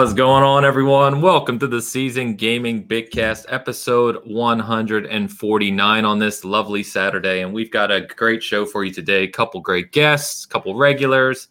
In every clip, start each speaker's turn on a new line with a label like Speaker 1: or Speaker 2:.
Speaker 1: What's going on, everyone? Welcome to the Seasoned Gaming Bigcast, episode 149 on this lovely Saturday. And we've got a great show for you today. Couple great guests, couple regulars.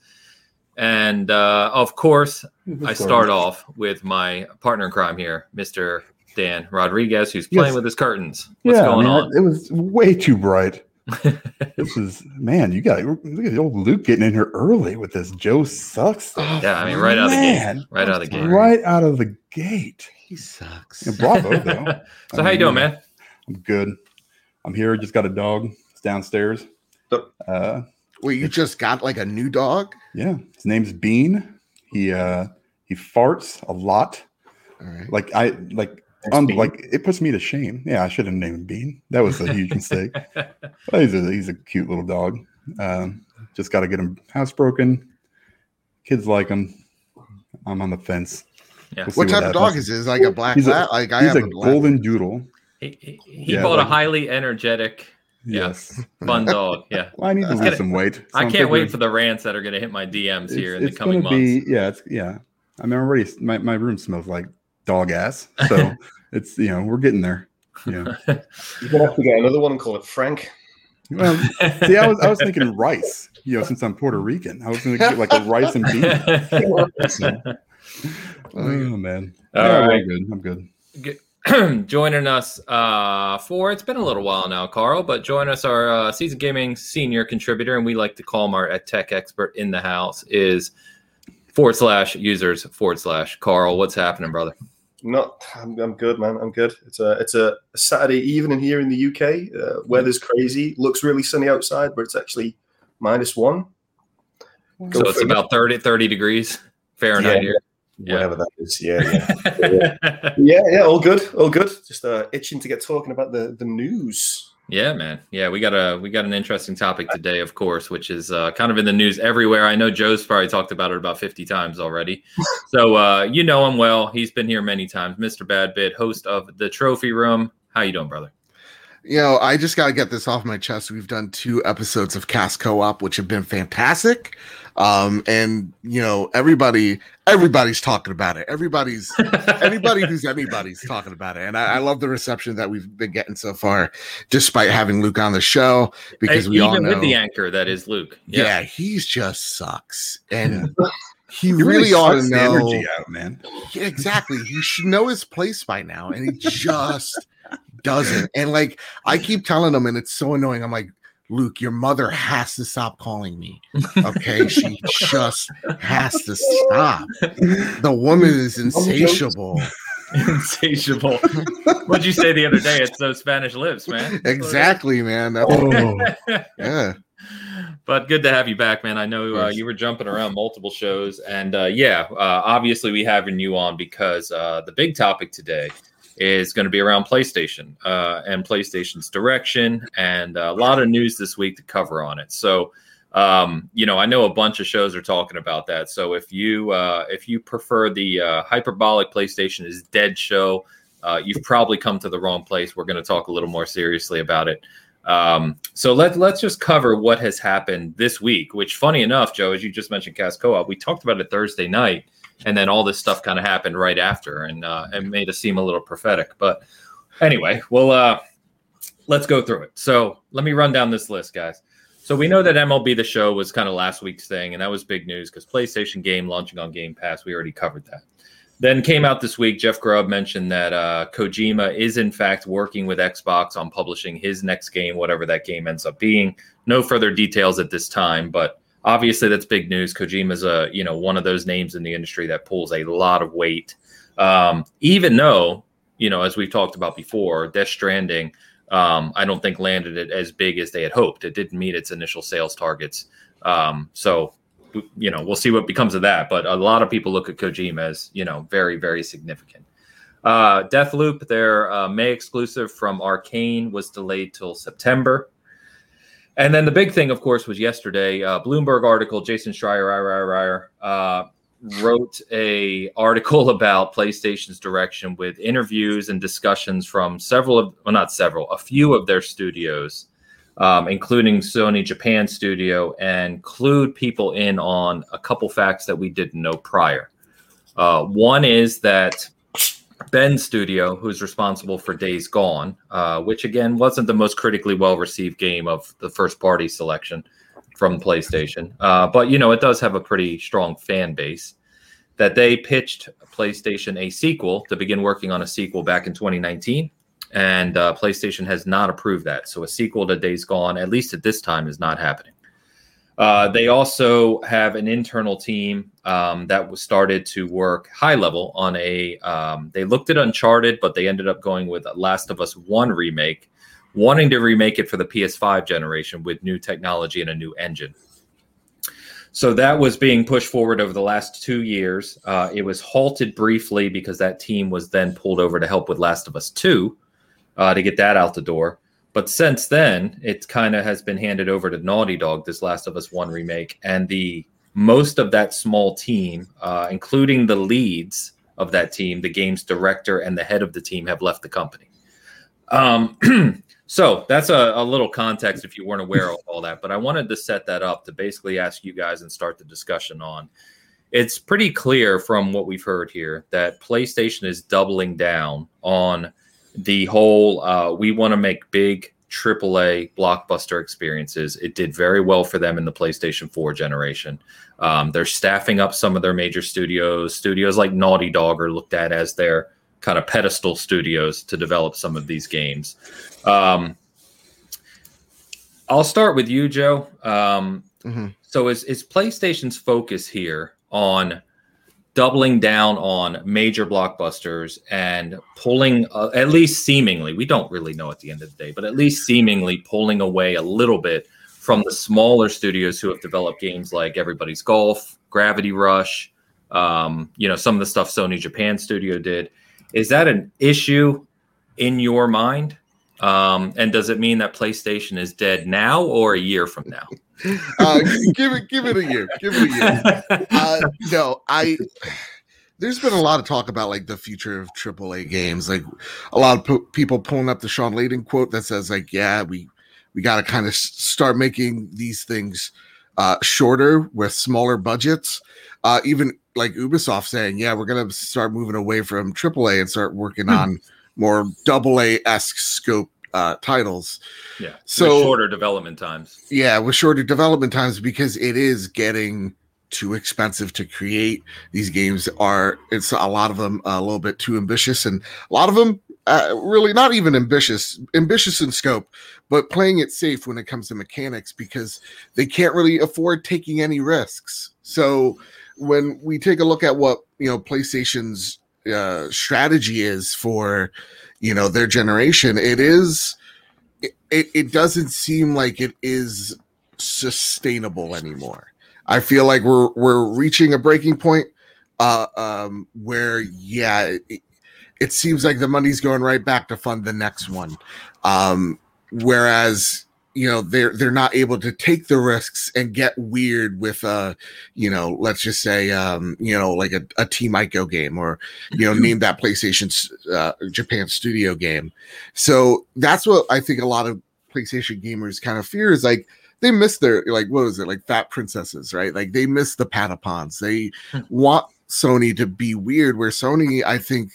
Speaker 1: And uh, of course, I start off with my partner in crime here, Mr. Dan Rodriguez, who's playing
Speaker 2: Yes.
Speaker 1: with his curtains. What's
Speaker 2: yeah,
Speaker 1: going
Speaker 2: I mean,
Speaker 1: on?
Speaker 2: It was way too bright. this is man, you got look at the old Luke getting in here early with this Joe sucks stuff.
Speaker 1: Yeah, I mean, right out of the
Speaker 2: Man.
Speaker 1: gate. Right out of the gate.
Speaker 2: right out of the gate.
Speaker 3: He sucks.
Speaker 2: Yeah, bravo though.
Speaker 1: so,
Speaker 2: I
Speaker 1: how you doing, man?
Speaker 2: I'm good. I'm here. Just got a dog. It's downstairs.
Speaker 4: Yep.
Speaker 2: Uh,
Speaker 3: Wait, you just got like a new dog?
Speaker 2: yeah, his name's Bean. He uh he farts a lot.
Speaker 3: All right.
Speaker 2: Like I like um, like it puts me to shame. Yeah, I should have named him Bean. That was a huge mistake. Well, he's a he's a cute little dog. Um, just got to get him housebroken. Kids like him. I'm on the fence.
Speaker 1: Yeah.
Speaker 2: We'll
Speaker 3: What type of dog is this? like a black
Speaker 2: He's a-
Speaker 3: lab? Like I
Speaker 2: He's
Speaker 3: have
Speaker 2: a
Speaker 3: a, lab.
Speaker 2: golden doodle.
Speaker 1: He, he, he
Speaker 2: Yeah,
Speaker 1: bought a highly energetic, Yeah.
Speaker 2: Yes.
Speaker 1: fun dog. Yeah.
Speaker 2: Well, I need to
Speaker 1: It's
Speaker 2: lose
Speaker 1: gonna-
Speaker 2: some weight. so
Speaker 1: I can't wait for the rants that are going to hit my DMs here in the coming months.
Speaker 2: Be, yeah, it's yeah. I mean, already my, my room smells like dog ass. So it's you know we're getting there. Yeah.
Speaker 4: You're gonna have to get another one and call it Frank.
Speaker 2: Well, see, I was I was thinking rice. You know, since I'm Puerto Rican, I was going to get like a rice and beans. Oh man.
Speaker 1: All
Speaker 2: yeah,
Speaker 1: right.
Speaker 2: I'm good. I'm good.
Speaker 1: joining us uh, for it's been a little while now, Carl, but join us our uh, seasoned gaming senior contributor, and we like to call him our a tech expert in the house is forward slash users forward slash Carl. What's happening, brother?
Speaker 4: Not, I'm, I'm good, man. I'm good. It's a it's a, Saturday evening here in the UK. Uh, weather's crazy. Looks really sunny outside, but it's actually minus one.
Speaker 1: So it's
Speaker 4: figure.
Speaker 1: about 30, 30 degrees Fahrenheit here. Yeah.
Speaker 4: Whatever that is. Yeah, yeah, yeah, yeah. All good, all good. Just uh, itching to get talking about the the news.
Speaker 1: Yeah, man. Yeah, we got a we got an interesting topic today, of course, which is uh, kind of in the news everywhere. I know Joe's probably talked about it about fifty times already. so uh, you know him well. He's been here many times. Mr. Bad Bit, host of the Trophy Room. How you doing, brother?
Speaker 3: You know, I just got to get this off my chest. We've done two episodes of Cast Co-op, which have been fantastic. Um, and you know, everybody, everybody's talking about it. Everybody's anybody who's anybody's talking about it, and I, I love the reception that we've been getting so far, despite having Luke on the show because
Speaker 1: Hey,
Speaker 3: we all
Speaker 1: even
Speaker 3: know,
Speaker 1: with the anchor that is Luke.
Speaker 3: yeah, he's just sucks, and he
Speaker 2: You
Speaker 3: really, ought to
Speaker 2: sucks the
Speaker 3: know.
Speaker 2: energy out, man.
Speaker 3: Exactly. He should know his place by now, and he just doesn't. And like I keep telling him, and it's so annoying. I'm like, Luke, your mother has to stop calling me. Okay, she just has to stop. The woman is insatiable.
Speaker 1: Insatiable. What'd you say the other day? It's those Spanish lips, man.
Speaker 3: Exactly, man.
Speaker 2: Oh,
Speaker 3: yeah.
Speaker 1: but good to have you back, man. I know uh, you were jumping around multiple shows, and uh, yeah, uh, obviously we having you on because uh, the big topic today is going to be around PlayStation uh, and PlayStation's direction, and a lot of news this week to cover on it. So, um, you know, I know a bunch of shows are talking about that. So if you uh, if you prefer the uh, hyperbolic PlayStation is dead show, uh, you've probably come to the wrong place. We're going to talk a little more seriously about it. Um, so let, let's just cover what has happened this week, which funny enough, Joe, as you just mentioned Cast Co-op, we talked about it Thursday night and then all this stuff kind of happened right after and, uh, and made us seem a little prophetic. But anyway, well, uh, let's go through it. So let me run down this list, guys. So we know that MLB The Show was kind of last week's thing, and that was big news because PlayStation game launching on Game Pass. We already covered that. Then came out this week. Jeff Grubb mentioned that uh, Kojima is in fact working with Xbox on publishing his next game, whatever that game ends up being. No further details at this time, but obviously that's big news. Kojima's a you know one of those names in the industry that pulls a lot of weight. Um, even though you know, as we've talked about before, Death Stranding, um, I don't think landed it as big as they had hoped. It didn't meet its initial sales targets. Um, so you know, we'll see what becomes of that. But a lot of people look at Kojima as, you know, very, very significant. Uh, Deathloop, their uh, May exclusive from Arkane, was delayed till September. And then the big thing, of course, was yesterday. Uh, Bloomberg article. Jason Schreier uh, wrote a article about PlayStation's direction with interviews and discussions from several of, well, not several, a few of their studios, um, including Sony Japan Studio, and clued people in on a couple facts that we didn't know prior. Uh, one is that Bend Studio, who's responsible for Days Gone, uh, which again wasn't the most critically well received game of the first party selection from PlayStation, uh, but you know it does have a pretty strong fan base. That they pitched PlayStation a sequel to begin working on a sequel back in 2019, and uh, PlayStation has not approved that. So a sequel to Days Gone, at least at this time, is not happening. Uh, they also have an internal team um, that was started to work high level on a. Um, they looked at Uncharted, but they ended up going with Last of Us One remake, wanting to remake it for the PS5 generation with new technology and a new engine. So that was being pushed forward over the last two years. Uh, it was halted briefly because that team was then pulled over to help with Last of Us Two uh, to get that out the door. But since then, it kind of has been handed over to Naughty Dog, this Last of Us One remake, and the most of that small team, uh, including the leads of that team, the game's director and the head of the team, have left the company. Um, so that's a, a, little context if you weren't aware of all that. But I wanted to set that up to basically ask you guys and start the discussion on. It's pretty clear from what we've heard here that PlayStation is doubling down on the whole uh, we want to make big AAA blockbuster experiences. It did very well for them in the PlayStation 4 generation. Um, they're staffing up some of their major studios. Studios like Naughty Dog are looked at as their kind of pedestal studios to develop some of these games. Um, I'll start with you, Joe. Um, mm-hmm. So, is, is PlayStation's focus here on doubling down on major blockbusters and pulling, uh, at least seemingly, we don't really know at the end of the day, but at least seemingly pulling away a little bit from the smaller studios who have developed games like Everybody's Golf, Gravity Rush, um, you know, some of the stuff Sony Japan Studio did. Is that an issue in your mind? Um, and does it mean that PlayStation is dead now or a year from now?
Speaker 3: uh, give it, give it a year. Give it a year. Uh, no, I. There's been a lot of talk about like the future of AAA games. Like a lot of po- people pulling up the Shawn Layden quote that says like, "Yeah, we we got to kind of start making these things uh, shorter with smaller budgets." Uh, even like Ubisoft saying, "Yeah, we're gonna start moving away from AAA and start working hmm. on more double A esque scope uh, titles.
Speaker 1: Yeah. So with shorter development times.
Speaker 3: Yeah, with shorter development times because it is getting too expensive to create. These games are it's a lot of them a little bit too ambitious and a lot of them uh, really not even ambitious, ambitious in scope, but playing it safe when it comes to mechanics because they can't really afford taking any risks. So when we take a look at what you know PlayStation's uh, strategy is for you know their generation it is it, it doesn't seem like it is sustainable anymore. I feel like we're we're reaching a breaking point uh um where yeah it, it seems like the money's going right back to fund the next one. Um whereas you know they're they're not able to take the risks and get weird with uh you know let's just say um you know like a, a team Ico game or you know name that PlayStation uh, Japan studio game. So that's what I think a lot of PlayStation gamers kind of fear is like they miss their like what was it like fat princesses right? Like they miss the patapons. They hmm. want Sony to be weird, where Sony, I think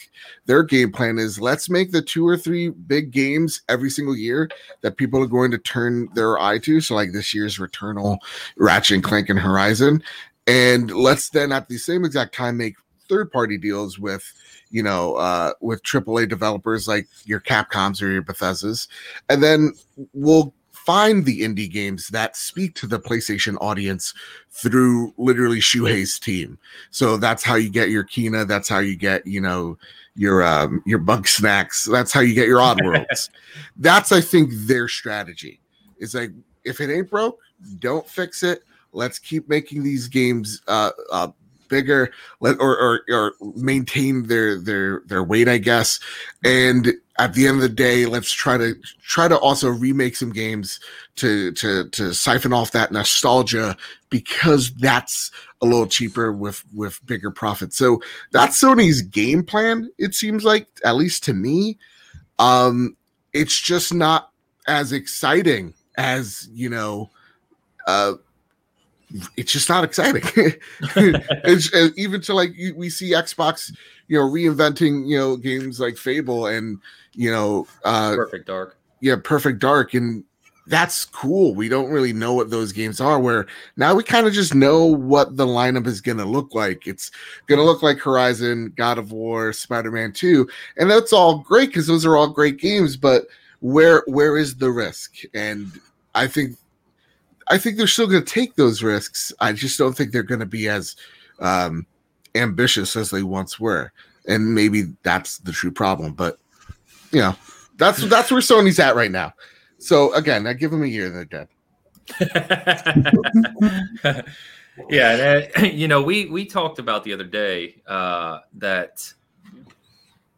Speaker 3: their game plan is let's make the two or three big games every single year that people are going to turn their eye to. So, like this year's Returnal, Ratchet and Clank, and Horizon. And let's then at the same exact time make third party deals with you know uh with AAA developers like your Capcoms or your Bethesdas and then we'll find the indie games that speak to the PlayStation audience through literally Shuhei's team. So that's how you get your Kena. That's how you get, you know, your um your Bugsnax. That's how you get your Oddworlds. that's I think their strategy. Is like if it ain't broke, don't fix it. Let's keep making these games uh, uh bigger let or, or or maintain their their their weight i guess and at the end of the day let's try to try to also remake some games to to to siphon off that nostalgia because that's a little cheaper with with bigger profits so that's sony's game plan it seems like at least to me. Um it's just not as exciting as you know uh it's just not exciting. it's, uh, even to like we see Xbox, you know, reinventing you know games like Fable and you know, uh,
Speaker 1: Perfect Dark.
Speaker 3: Yeah, Perfect Dark, and that's cool. We don't really know what those games are. Where now we kind of just know what the lineup is going to look like. It's going to look like Horizon, God of War, Spider Man Two, and that's all great because those are all great games. But where where is the risk? And I think I think they're still going to take those risks. I just don't think they're going to be as um, ambitious as they once were, and maybe that's the true problem. But you know, that's that's where Sony's at right now. So again, I give them a year, they're dead.
Speaker 1: yeah, and, uh, you know, we we talked about the other day uh, that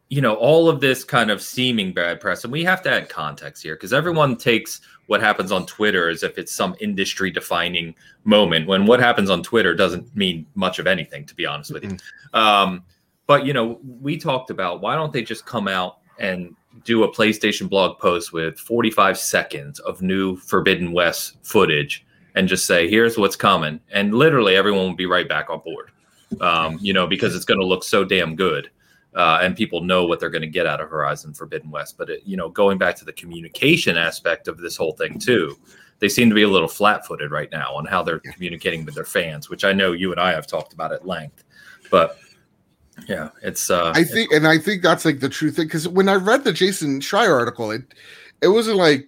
Speaker 1: you know all of this kind of seeming bad press, and we have to add context here because everyone takes what happens on Twitter as if it's some industry defining moment when what happens on Twitter doesn't mean much of anything, to be honest with you. Um, but you know, we talked about why don't they just come out and do a PlayStation blog post with 45 seconds of new Forbidden West footage and just say, here's what's coming. And literally everyone will be right back on board, um, you know, because it's going to look so damn good. Uh, and people know what they're going to get out of Horizon Forbidden West. But, it, you know, going back to the communication aspect of this whole thing, too, they seem to be a little flat footed right now on how they're communicating with their fans, which I know you and I have talked about at length. But yeah, it's. uh
Speaker 3: I think, and I think that's like the true thing because when I read the Jason Schreier article, it it wasn't like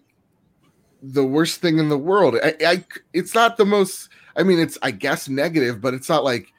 Speaker 3: the worst thing in the world. I, I it's not the most. I mean, it's I guess negative, but it's not like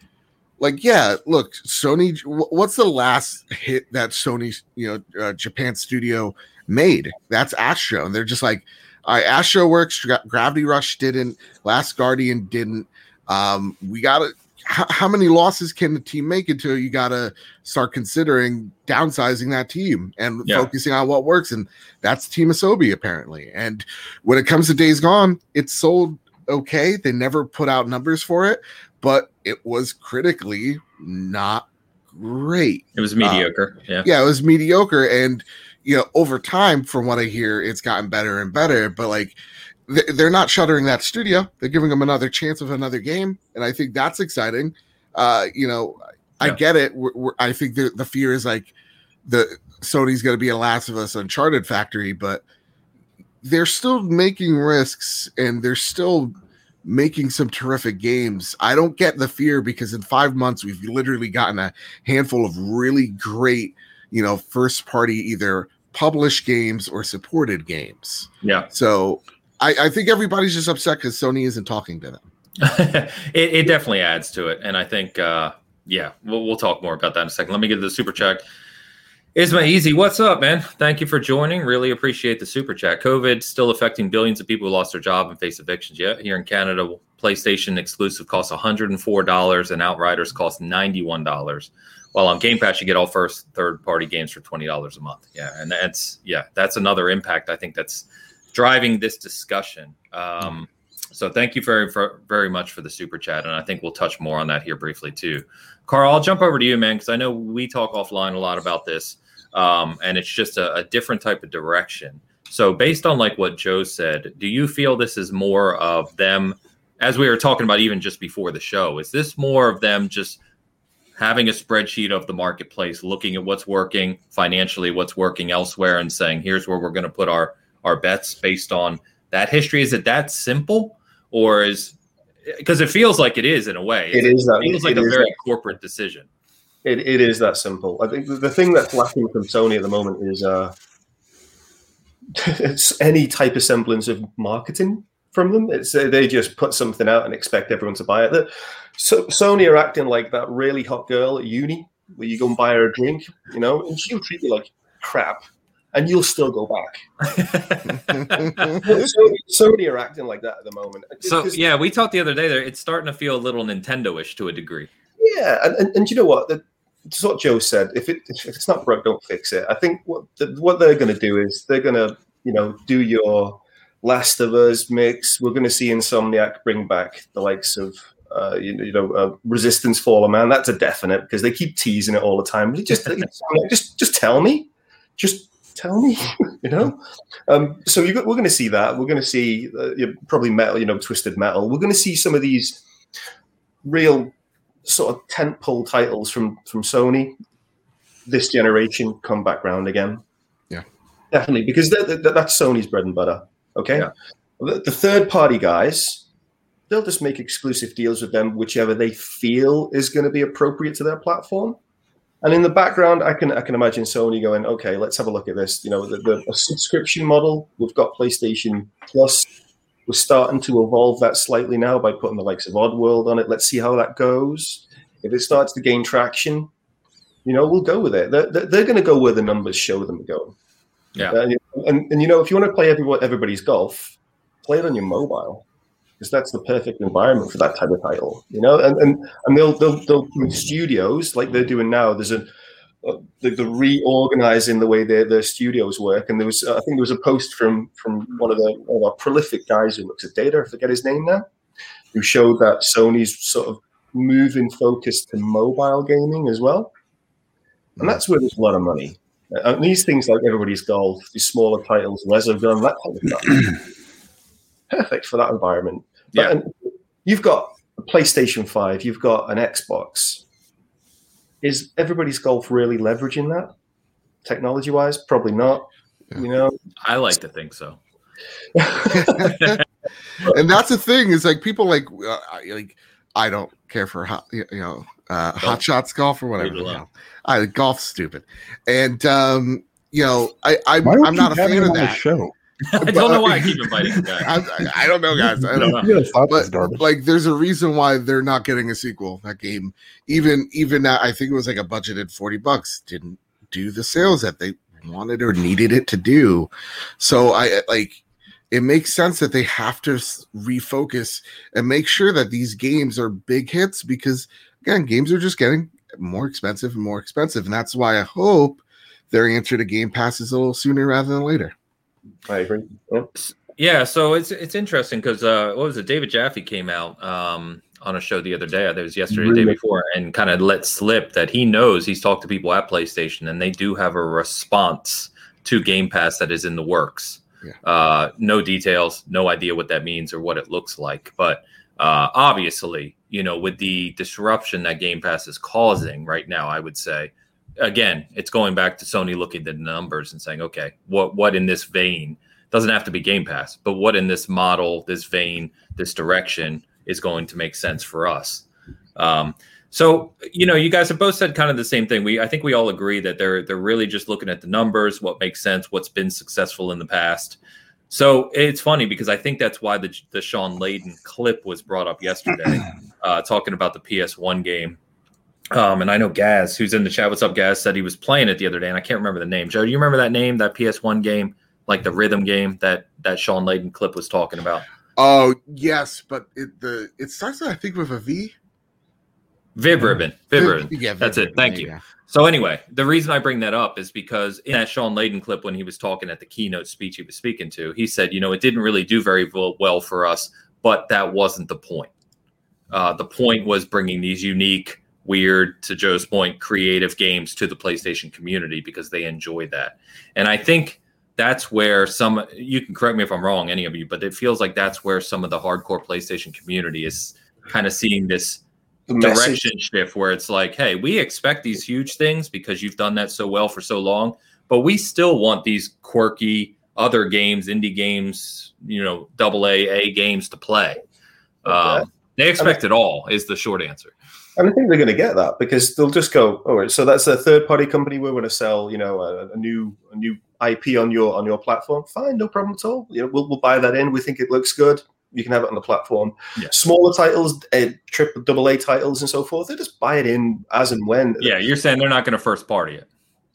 Speaker 3: like yeah. Look, Sony. What's the last hit that Sony, you know, uh, Japan studio made? That's Astro, and they're just like, all right, Astro works. Gravity Rush didn't. Last Guardian didn't. Um, we got to how, how many losses can the team make until you got to start considering downsizing that team and yeah. focusing on what works? And that's Team Asobi apparently. And when it comes to Days Gone, it's sold okay. They never put out numbers for it, but it was critically not great.
Speaker 1: It was mediocre. Uh, yeah.
Speaker 3: Yeah, it was mediocre. And you know, over time, from what I hear, it's gotten better and better. But like they're not shuttering that studio. They're giving them another chance of another game, and I think that's exciting. Uh, you know, I yeah. get it. We're, we're, I think the, the fear is like the Sony's going to be a Last of Us Uncharted factory, but they're still making risks and they're still making some terrific games. I don't get the fear because in five months we've literally gotten a handful of really great, you know, first party either published games or supported games.
Speaker 1: Yeah.
Speaker 3: So I, I think everybody's just upset because Sony isn't talking to them.
Speaker 1: it, it, definitely adds to it, and I think, uh, yeah, we'll, we'll talk more about that in a second. Let me get to the super chat. Isma Easy, what's up, man? Thank you for joining. Really appreciate the super chat. COVID still affecting billions of people who lost their job and face evictions. Yeah, here in Canada, PlayStation exclusive costs $104 and Outriders cost $91. While on Game Pass, you get all first, third party games for $20 a month. Yeah, and that's yeah, that's another impact. I think that's driving this discussion. Um, so thank you very very much for the super chat, and I think we'll touch more on that here briefly too. Carl, I'll jump over to you, man, because I know we talk offline a lot about this, um, and it's just a, a different type of direction. So based on like what Joe said, do you feel this is more of them, as we were talking about even just before the show? Is this more of them just having a spreadsheet of the marketplace, looking at what's working financially, what's working elsewhere, and saying, here's where we're going to put our our bets based on that history? Is it that simple, or is because it feels like it is in a way?
Speaker 4: It is. That,
Speaker 1: it feels like a very that, corporate decision.
Speaker 4: It, it is that simple. I think the thing that's lacking from Sony at the moment is uh, any type of semblance of marketing from them. It's uh, they just put something out and expect everyone to buy it. That so Sony are acting like that really hot girl at uni where you go and buy her a drink, you know, and she'll treat you like crap and you'll still go back. Sony, Sony are acting like that at the moment.
Speaker 1: So yeah, we talked the other day there. It's starting to feel a little Nintendo-ish to a degree.
Speaker 4: Yeah, and, and, and you know what? The, it's what Joe said. If it if it's not broke, don't fix it. I think what the, what they're going to do is they're going to you know do your Last of Us mix. We're going to see Insomniac bring back the likes of uh, you, you, know, uh, Resistance Fall of Man. That's a definite because they keep teasing it all the time. Just, just, just tell me. Just tell me, you know. Um, so got, we're going to see that. We're going to see uh, probably metal, you know, twisted metal. We're going to see some of these real sort of tentpole titles from from Sony this generation come back round again.
Speaker 3: Yeah,
Speaker 4: definitely because they're, they're, that's Sony's bread and butter. Okay, yeah. the, the third party guys, they'll just make exclusive deals with them, whichever they feel is going to be appropriate to their platform. And in the background, I can I can imagine Sony going, okay, let's have a look at this. You know, the, the subscription model. We've got PlayStation Plus. We're starting to evolve that slightly now by putting the likes of Oddworld on it. Let's see how that goes. If it starts to gain traction, you know, we'll go with it. They're, they're going to go where the numbers show them to go.
Speaker 1: Yeah. Uh,
Speaker 4: and, and, you know, if you want to play everybody's golf, play it on your mobile because that's the perfect environment for that type of title, you know. And and and they'll they'll they'll with studios like they're doing now. There's a uh, the, the, reorganizing the way their, their studios work. And there was, I think there was a post from from one of the one of our prolific guys who looks at data. I forget his name now, who showed that Sony's sort of moving focus to mobile gaming as well, and that's where there's a lot of money. And these things like everybody's golf, these smaller titles, Resogun, that kind of stuff, perfect for that environment.
Speaker 1: Yeah.
Speaker 4: But, you've got a PlayStation 5, you've got an Xbox. Is everybody's golf really leveraging that technology wise? Probably not. You know,
Speaker 1: I like to think so.
Speaker 3: and that's the thing is like people like uh, like I don't care for hot you know uh, hot shots golf or whatever. You know. I golf stupid, and um, you know I, I I'm not a fan of that
Speaker 2: show.
Speaker 1: I don't know why I keep inviting guys.
Speaker 3: I, I, don't know, guys. I don't know. but, like, there's a reason why they're not getting a sequel. That game, even even uh, I think it was like a budgeted forty bucks, didn't do the sales that they wanted or needed it to do. So I like it makes sense that they have to refocus and make sure that these games are big hits because again, games are just getting more expensive and more expensive, and that's why I hope their answer to Game Pass is a little sooner rather than later.
Speaker 4: I agree. Yeah.
Speaker 1: yeah so it's it's interesting because uh, what was it? David Jaffe came out um, on a show the other day. I think It was yesterday, really? the day before, and kind of let slip that he knows he's talked to people at PlayStation, and they do have a response to Game Pass that is in the works. Yeah. Uh, no details, no idea what that means or what it looks like, but uh, obviously, you know, with the disruption that Game Pass is causing right now, I would say again, it's going back to Sony looking at the numbers and saying, okay, what what in this vein doesn't have to be Game Pass, but what in this model, this vein, this direction is going to make sense for us. Um, so you know, you guys have both said kind of the same thing. We I think we all agree that they're they're really just looking at the numbers, what makes sense, what's been successful in the past. So it's funny because I think that's why the the Shawn Layden clip was brought up yesterday, uh, talking about the PS1 game um, and I know Gaz, who's in the chat. What's up, Gaz? Said he was playing it the other day, and I can't remember the name. Joe, do you remember that name? That PS1 game, like the rhythm game that that Shawn Layden clip was talking about.
Speaker 3: Oh yes, but it the it starts I think with a V.
Speaker 1: Vib-Ribbon. Viv Ribbon. Yeah, Vib that's Ribbon. it. Thank you. Yeah. So anyway, the reason I bring that up is because in that Shawn Layden clip, when he was talking at the keynote speech he was speaking to, he said, you know, it didn't really do very well for us, but that wasn't the point. Uh, the point was bringing these unique weird, to Joe's point, creative games to the PlayStation community because they enjoy that. And I think that's where some you can correct me if I'm wrong, any of you, but it feels like that's where some of the hardcore PlayStation community is kind of seeing this direction shift where it's like, hey, we expect these huge things because you've done that so well for so long, but we still want these quirky other games, indie games, you know, double A A games to play. Um, they expect it all is the short answer.
Speaker 4: And I think they're going to get that because they'll just go, all right, so that's a third party company. We're going to sell, you know, a, a, new a new IP on your on your platform. Fine, no problem at all. You know, we'll, we'll buy that in. We think it looks good. You can have it on the platform. Yeah. Smaller titles, uh, triple, double A titles, and so forth. They just buy it in as and when.
Speaker 1: Yeah, you're saying they're not going to first party it.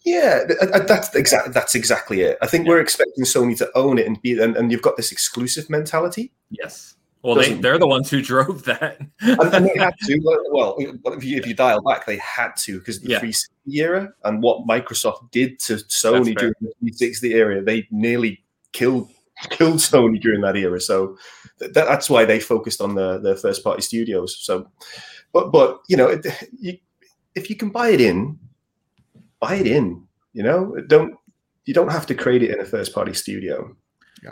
Speaker 4: Yeah, that's exactly that's exactly it. I think yeah. we're expecting Sony to own it and be, and, and you've got this exclusive mentality.
Speaker 1: Yes well, they, they're the ones who drove that.
Speaker 4: and, they had to. Well, if you, if you dial back, they had to because the yeah. 360 era and what Microsoft did to Sony during the 360 era, they nearly killed killed Sony during that era. So th- that's why they focused on the the first party studios. So, but but you know, you, if you can buy it in, buy it in. You know, don't you don't have to create it in a first party studio.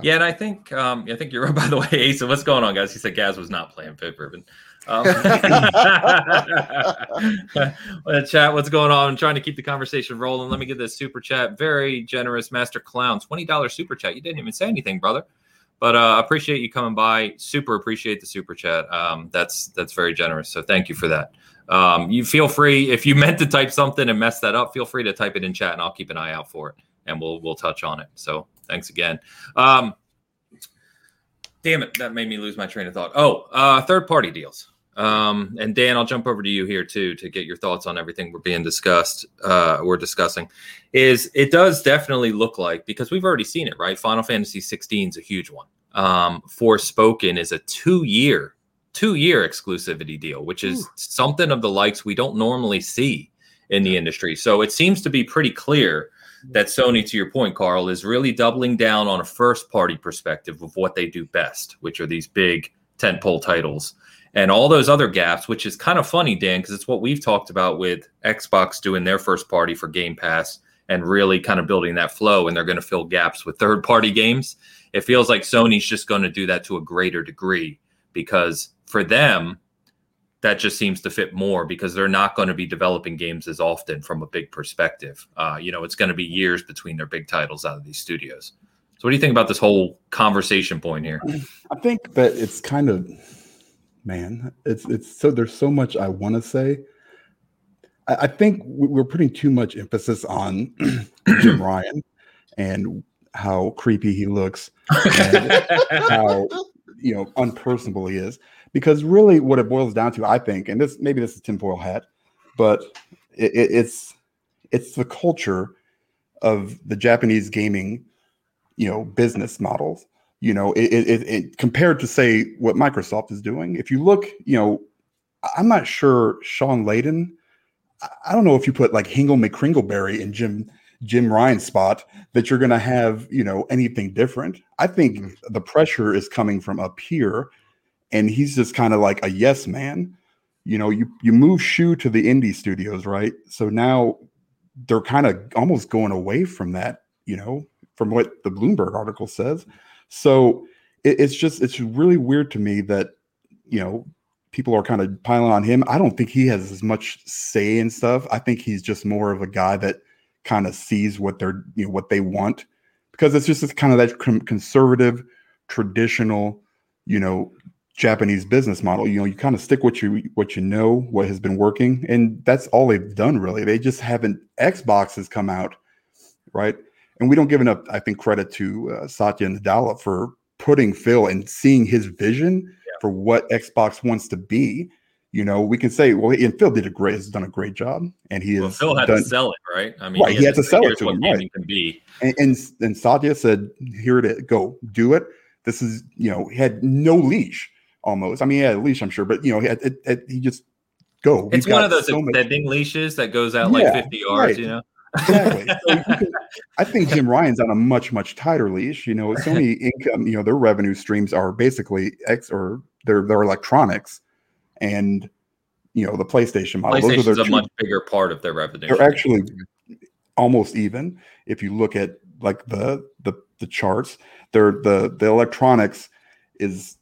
Speaker 1: Yeah. and I think um, I think you're right. By the way, Asa, what's going on, guys? He said Gaz was not playing Vib-Ribbon. Um, chat, what's going on? I'm trying to keep the conversation rolling. Let me get this super chat. Very generous, Master Clown. $20 super chat. You didn't even say anything, brother. But uh, appreciate you coming by. Super appreciate the super chat. Um, that's that's very generous. So thank you for that. Um, you feel free if you meant to type something and mess that up, feel free to type it in chat and I'll keep an eye out for it and we'll we'll touch on it. So thanks again. Um, damn it, that made me lose my train of thought. Oh, uh, third party deals. Um, and Dan, I'll jump over to you here too to get your thoughts on everything we're being discussed. Uh, we're discussing is it does definitely look like because we've already seen it, right? Final Fantasy 16 is a huge one. Um, Forspoken is a two year, two year exclusivity deal, which is Ooh. something of the likes we don't normally see in the industry. So it seems to be pretty clear that Sony, to your point, Carl, is really doubling down on a first party perspective of what they do best, which are these big tentpole titles and all those other gaps, which is kind of funny, Dan, because it's what we've talked about with Xbox doing their first party for Game Pass and really kind of building that flow, and they're going to fill gaps with third party games. It feels like Sony's just going to do that to a greater degree because for them, that just seems to fit more because they're not going to be developing games as often from a big perspective. Uh, you know, it's going to be years between their big titles out of these studios. So, what do you think about this whole conversation point here?
Speaker 2: I think that it's kind of, man, it's it's so there's so much I want to say. I, I, think we're putting too much emphasis on Jim Ryan and how creepy he looks, and how you know unpersonable he is because really what it boils down to i think and this maybe this is tinfoil hat but it, it, it's it's the culture of the japanese gaming you know business models you know it, it, compared to say what microsoft is doing if you look you know i'm not sure Shawn Layden i don't know if you put like Hingle McCringleberry in jim jim ryan's spot that you're going to have you know anything different i think mm-hmm. the pressure is coming from up here and he's just kind of like a yes man. You know, you you move Shu to the indie studios, right? So now they're kind of almost going away from that, you know, from what the Bloomberg article says. So it, it's just it's really weird to me that you know people are kind of piling on him. I don't think he has as much say in stuff. I think he's just more of a guy that kind of sees what they're you know what they want because it's just this kind of that conservative, traditional, you know, Japanese business model. You know, you kind of stick what you what you know, what has been working, and that's all they've done really. They just haven't. Xbox has come out, right? And we don't give enough, I think, credit to uh, Satya Nadella for putting Phil and seeing his vision yeah. for what Xbox wants to be. You know, we can say, well, and Phil did a great, has done a great job, and he well, has.
Speaker 1: Phil had
Speaker 2: done,
Speaker 1: to sell it, right? I mean,
Speaker 2: right, he, he had to sell it to him, right?
Speaker 1: Can be.
Speaker 2: And, and and Satya said, "Here it is, go do it." This is, you know, he had no leash almost. I mean, yeah, leash, I'm sure, but you know, it, it, it, he just go.
Speaker 1: It's one of those so that ding leashes that goes out yeah, like 50 yards, right. you know.
Speaker 2: exactly. So can, I think Jim Ryan's on a much much tighter leash. You know, Sony income. You know, their revenue streams are basically X or their their electronics, and you know the PlayStation model.
Speaker 1: PlayStation's Those are a two, much bigger part of their revenue.
Speaker 2: They're actually almost even. If you look at like the the the charts, they're the the electronics is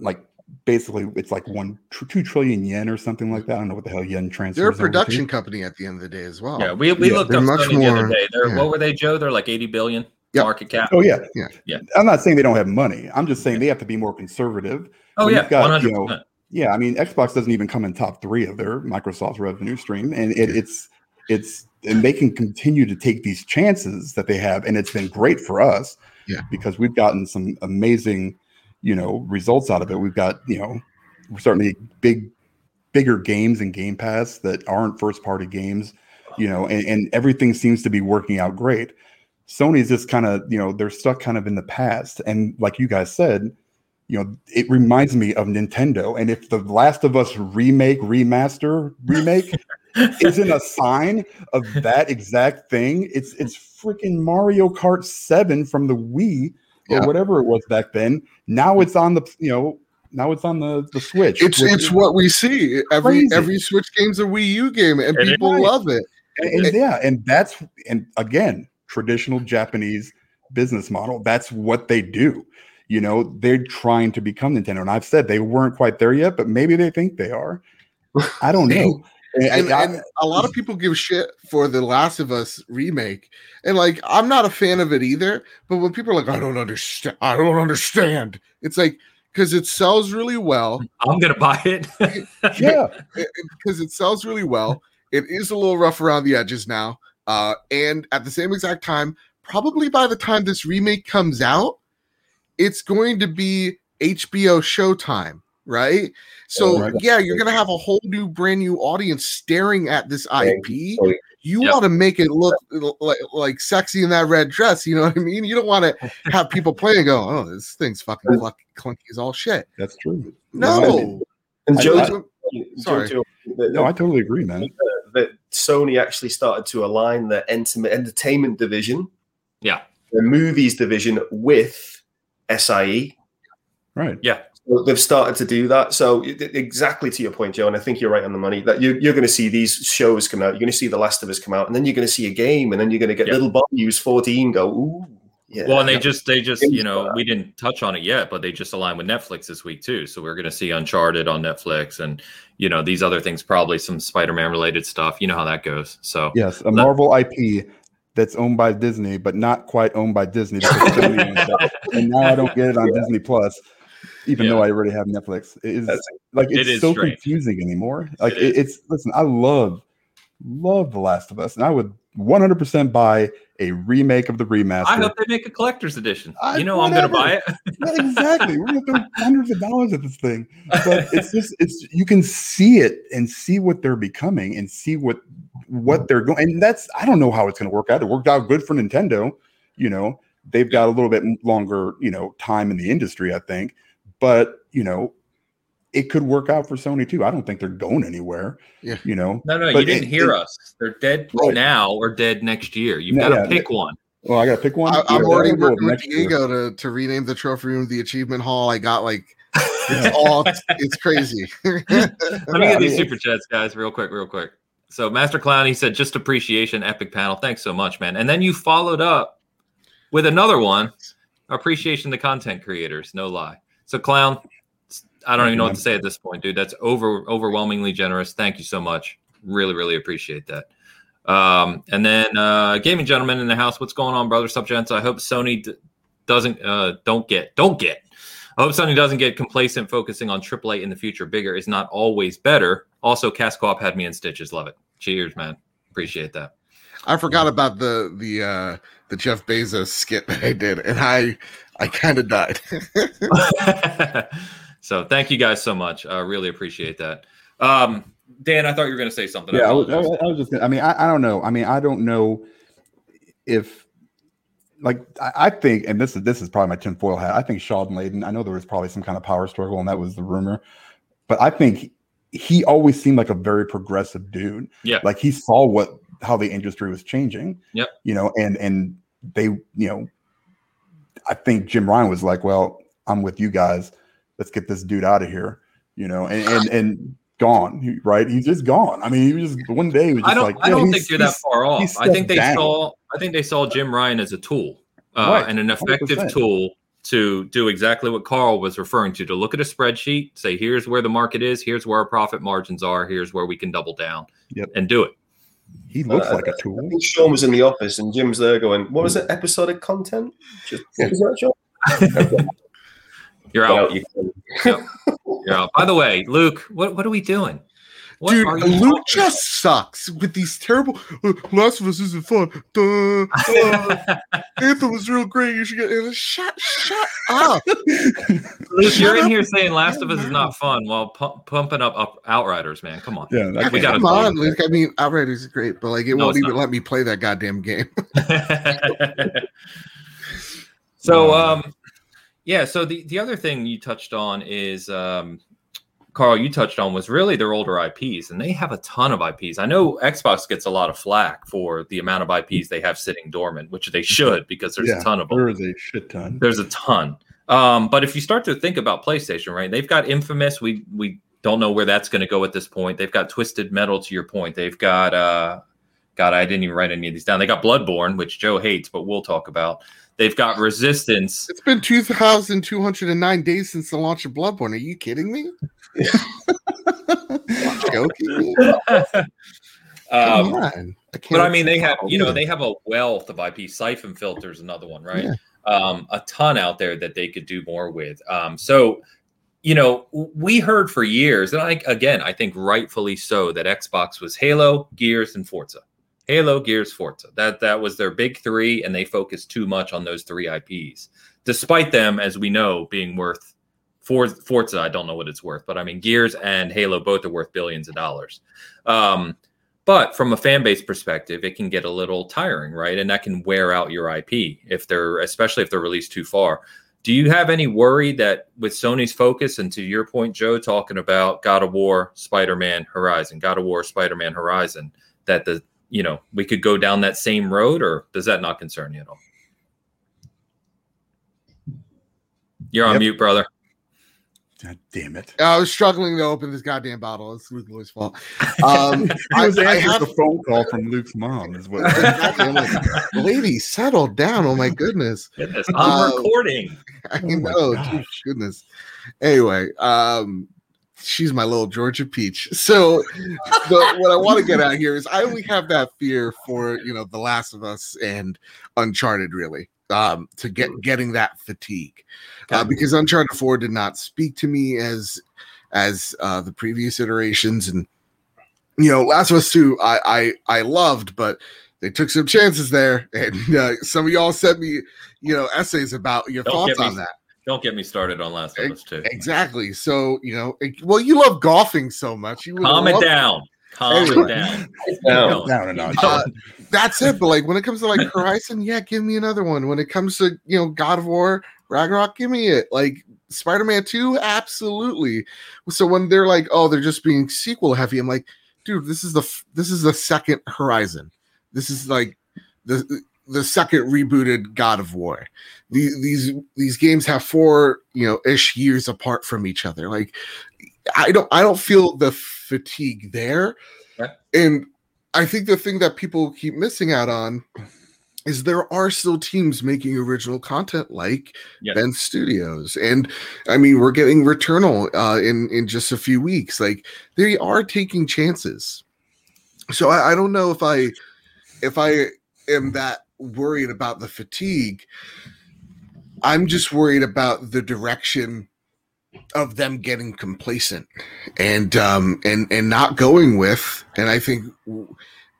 Speaker 2: like basically it's like one tr- two trillion yen or something like that. I don't know what the hell yen transfers.
Speaker 3: They're a production company at the end of the day as well.
Speaker 1: Yeah, we, we yeah, looked up much more, the other day. They're, yeah. What were they, Joe? They're like eighty billion yep. market cap.
Speaker 2: Oh yeah,
Speaker 3: yeah,
Speaker 2: yeah. I'm not saying they don't have money. I'm just saying they have to be more conservative.
Speaker 1: Oh when yeah, got, you know,
Speaker 2: yeah. I mean, Xbox doesn't even come in top three of their Microsoft revenue stream, and it, it's it's and they can continue to take these chances that they have, and it's been great for us.
Speaker 3: Yeah,
Speaker 2: because we've gotten some amazing you know results out of it. We've got you know we're starting big bigger games and Game Pass that aren't first party games, you know, and, and everything seems to be working out great. Sony's just kind of you know they're stuck kind of in the past, and like you guys said, you know, it reminds me of Nintendo. And if the Last of Us remake, remaster, remake isn't a sign of that exact thing, it's it's freaking Mario Kart 7 from the Wii or yeah. whatever it was back then. Now it's on the you know now it's on the the Switch.
Speaker 3: It's it's what we see every crazy. every Switch game's a Wii U game, and, and people right. love it.
Speaker 2: And, and, yeah, and that's and again traditional Japanese business model. That's what they do. You know, they're trying to become Nintendo, and I've said they weren't quite there yet, but maybe they think they are. I don't know.
Speaker 3: And, and, and, a lot of people give shit for the Last of Us remake, and like I'm not a fan of it either. But when people are like, "I don't understand," I don't understand. It's like because it sells really well.
Speaker 1: I'm gonna buy it.
Speaker 2: yeah,
Speaker 3: because it, it, sells really well. It is a little rough around the edges now, uh, and at the same exact time, probably by the time this remake comes out, it's going to be HBO Showtime right? So right. yeah, you're gonna have a whole new brand new audience staring at this IP. You yep. want to make it look like, like sexy in that red dress, you know what I mean? You don't want to have people play and go, "Oh, this thing's fucking clunky as all shit."
Speaker 2: That's true.
Speaker 3: No,
Speaker 4: and Joe, sorry, Joe,
Speaker 2: no, I totally agree, man.
Speaker 4: That Sony actually started to align the entertainment division,
Speaker 1: yeah,
Speaker 4: the movies division with SIE,
Speaker 2: right?
Speaker 1: Yeah,
Speaker 4: they've started to do that. So exactly to your point, Joe, and I think you're right on the money. That you're, you're going to see these shows come out. You're going to see The Last of Us come out, and then you're going to see a game, and then you're going to get yep. little Bob use 14 go, ooh.
Speaker 1: Yeah, well, and they just they just you know we didn't touch on it yet, but they just aligned with Netflix this week too. So we're going to see Uncharted on Netflix, and you know these other things, probably some Spider-Man related stuff. You know how that goes. So
Speaker 2: yes, a Marvel IP that's owned by Disney, but not quite owned by Disney. and now I don't get it on yeah. Disney Plus even yeah. though I already have Netflix. It is That's, like it's it so strange. confusing anymore. Like it it's listen, I love love The Last of Us, and I would 100% buy a remake of the remaster. I
Speaker 1: hope they make a collector's edition. I, you know, whatever. I'm going to buy
Speaker 2: it. yeah, exactly. We're going to throw hundreds of dollars at this thing, but it's just it's you can see it and see what they're becoming and see what what mm. they're going. And that's I don't know how it's going to work out. It worked out good for Nintendo. You know, they've got a little bit longer you know time in the industry, I think. But you know, it could work out for Sony too. I don't think they're going anywhere.
Speaker 3: Yeah.
Speaker 2: You know.
Speaker 1: No, no, you didn't it, hear it, us. They're dead right. now or dead next year. You've got to yeah, pick one.
Speaker 2: Well, I got to pick one. I,
Speaker 3: am already working with Diego to, to rename the trophy room the achievement hall. I got like it's all it's crazy.
Speaker 1: Let me get these super chats, guys, real quick, real quick. So Master Clown, he said just appreciation, epic panel. Thanks so much, man. And then you followed up with another one. Appreciation to content creators, no lie. So, clown, I don't even know what to say at this point, dude. That's over overwhelmingly generous. Thank you so much. Really, really appreciate that. Um, and then uh, gaming gentleman in the house, what's going on, brother? Subgents. I hope Sony d- doesn't uh, don't get don't get. I hope Sony doesn't get complacent focusing on AAA in the future. Bigger is not always better. Also, Cast Co-op had me in stitches. Love it. Cheers, man. Appreciate that.
Speaker 3: I forgot about the the uh the Jeff Bezos skit that I did, and I I kind of died.
Speaker 1: so thank you guys so much. I really appreciate that. Um, Dan, I thought you were going to say something.
Speaker 2: Yeah, I, I, was, I was, just. Gonna, I mean, I, I don't know. I mean, I don't know if like I, think, and this is this is probably my tinfoil hat. I think Sheldon Layden. I know there was probably some kind of power struggle, and that was the rumor. But I think he, he always seemed like a very progressive dude.
Speaker 1: Yeah,
Speaker 2: like he saw what how the industry was changing.
Speaker 1: Yep.
Speaker 2: You know, and and they, you know, I think Jim Ryan was like, "Well, I'm with you guys. Let's get this dude out of here." You know, and and and gone, right? He's just gone. I mean, he was just one day. He was just
Speaker 1: I don't,
Speaker 2: like,
Speaker 1: I don't think you're that far off. I think they down. saw. I think they saw Jim Ryan as a tool uh, right. and an effective 100%. tool to do exactly what Carl was referring to. To look at a spreadsheet, say, "Here's where the market is. Here's where our profit margins are. Here's where we can double down."
Speaker 2: Yep.
Speaker 1: and do it.
Speaker 2: He looks uh, like a tool.
Speaker 4: I think Shawn was in the office and Jim's there going, "What was it? Episodic content? Just, what was that, Shawn?"
Speaker 1: You're out. You yep. You're out. By the way, Luke, what what are we doing?
Speaker 3: What Dude, Luke just sucks with these terrible. Uh, Last of Us isn't fun. Duh, uh, Anthem was real great. You should get shut shut up.
Speaker 1: Luke, you're in here saying Last of Us is not fun while pu- pumping up, up Outriders, man. Come on.
Speaker 2: Yeah,
Speaker 3: we got come on, Luke. I mean, Outriders is great, but like it no, won't even not. let me play that goddamn game.
Speaker 1: so, um, yeah. So the the other thing you touched on is um Carl, you touched on was really their older IPs, and they have a ton of IPs. I know Xbox gets a lot of flack for the amount of IPs they have sitting dormant, which they should because there's
Speaker 2: yeah,
Speaker 1: a ton of them.
Speaker 2: There is a shit ton.
Speaker 1: There's a ton. Um, but if you start to think about PlayStation, right? They've got Infamous. We we don't know where that's going to go at this point. They've got Twisted Metal. To your point, they've got uh, God, I didn't even write any of these down. They got Bloodborne, which Joe hates, but we'll talk about. They've got resistance.
Speaker 3: It's been 2,209 days since the launch of Bloodborne. Are you kidding me? Joking.
Speaker 1: um, I but I mean, they have you know they have a wealth of IP. Syphon Filters, another one, right? Yeah. Um, a ton out there that they could do more with. Um, so you know, we heard for years, and I again, I think rightfully so, that Xbox was Halo, Gears, and Forza. Halo, Gears, Forza. That that was their big three, and they focused too much on those three IPs, despite them, as we know, being worth for Forza. I don't know what it's worth, but I mean, Gears and Halo both are worth billions of dollars. Um, but from a fan base perspective, it can get a little tiring, right? And that can wear out your IP if they're, especially if they're released too far. Do you have any worry that with Sony's focus, and to your point, Joe, talking about God of War, Spider Man, Horizon, God of War, Spider Man, Horizon, that the you know we could go down that same road, or does that not concern you at all? You're on yep. mute, brother.
Speaker 2: God damn it!
Speaker 3: I was struggling to open this goddamn bottle. It's Luke Lewis' fault. Um,
Speaker 2: I was I have a phone call from Luke's mom. Is what?
Speaker 3: Lady, settle down! Oh my goodness!
Speaker 1: goodness I'm um, recording.
Speaker 3: I oh know. Goodness. Anyway, um, she's my little Georgia peach. So, the, what I want to get out here is I only have that fear for you know The Last of Us and Uncharted, really um, to get getting that fatigue uh, because Uncharted 4 did not speak to me as as uh, the previous iterations. And you know Last of Us 2 I I, I loved but they took some chances there. And uh, some of y'all sent me you know essays about your don't thoughts on that.
Speaker 1: don't get me started on Last of Us 2
Speaker 3: exactly. So you know well you love golfing so much you
Speaker 1: calm it down calm anyway. it down
Speaker 2: no no no, no. Uh,
Speaker 3: that's it. But like when it comes to like Horizon, yeah, give me another one. When it comes to you know God of War, Ragnarok, give me it. Like Spider-Man 2, absolutely. So when they're like, oh, they're just being sequel heavy, I'm like, dude, this is the this is the second Horizon. This is like the the second rebooted God of War. These these these games have four, you know, ish years apart from each other. Like I don't I don't feel the fatigue there. And I think the thing that people keep missing out on is there are still teams making original content like yes. Bend Studios, and I mean we're getting Returnal uh, in in just a few weeks. Like they are taking chances. So I, I don't know if I if I am that worried about the fatigue. I'm just worried about the direction of them getting complacent and um and and not going with and i think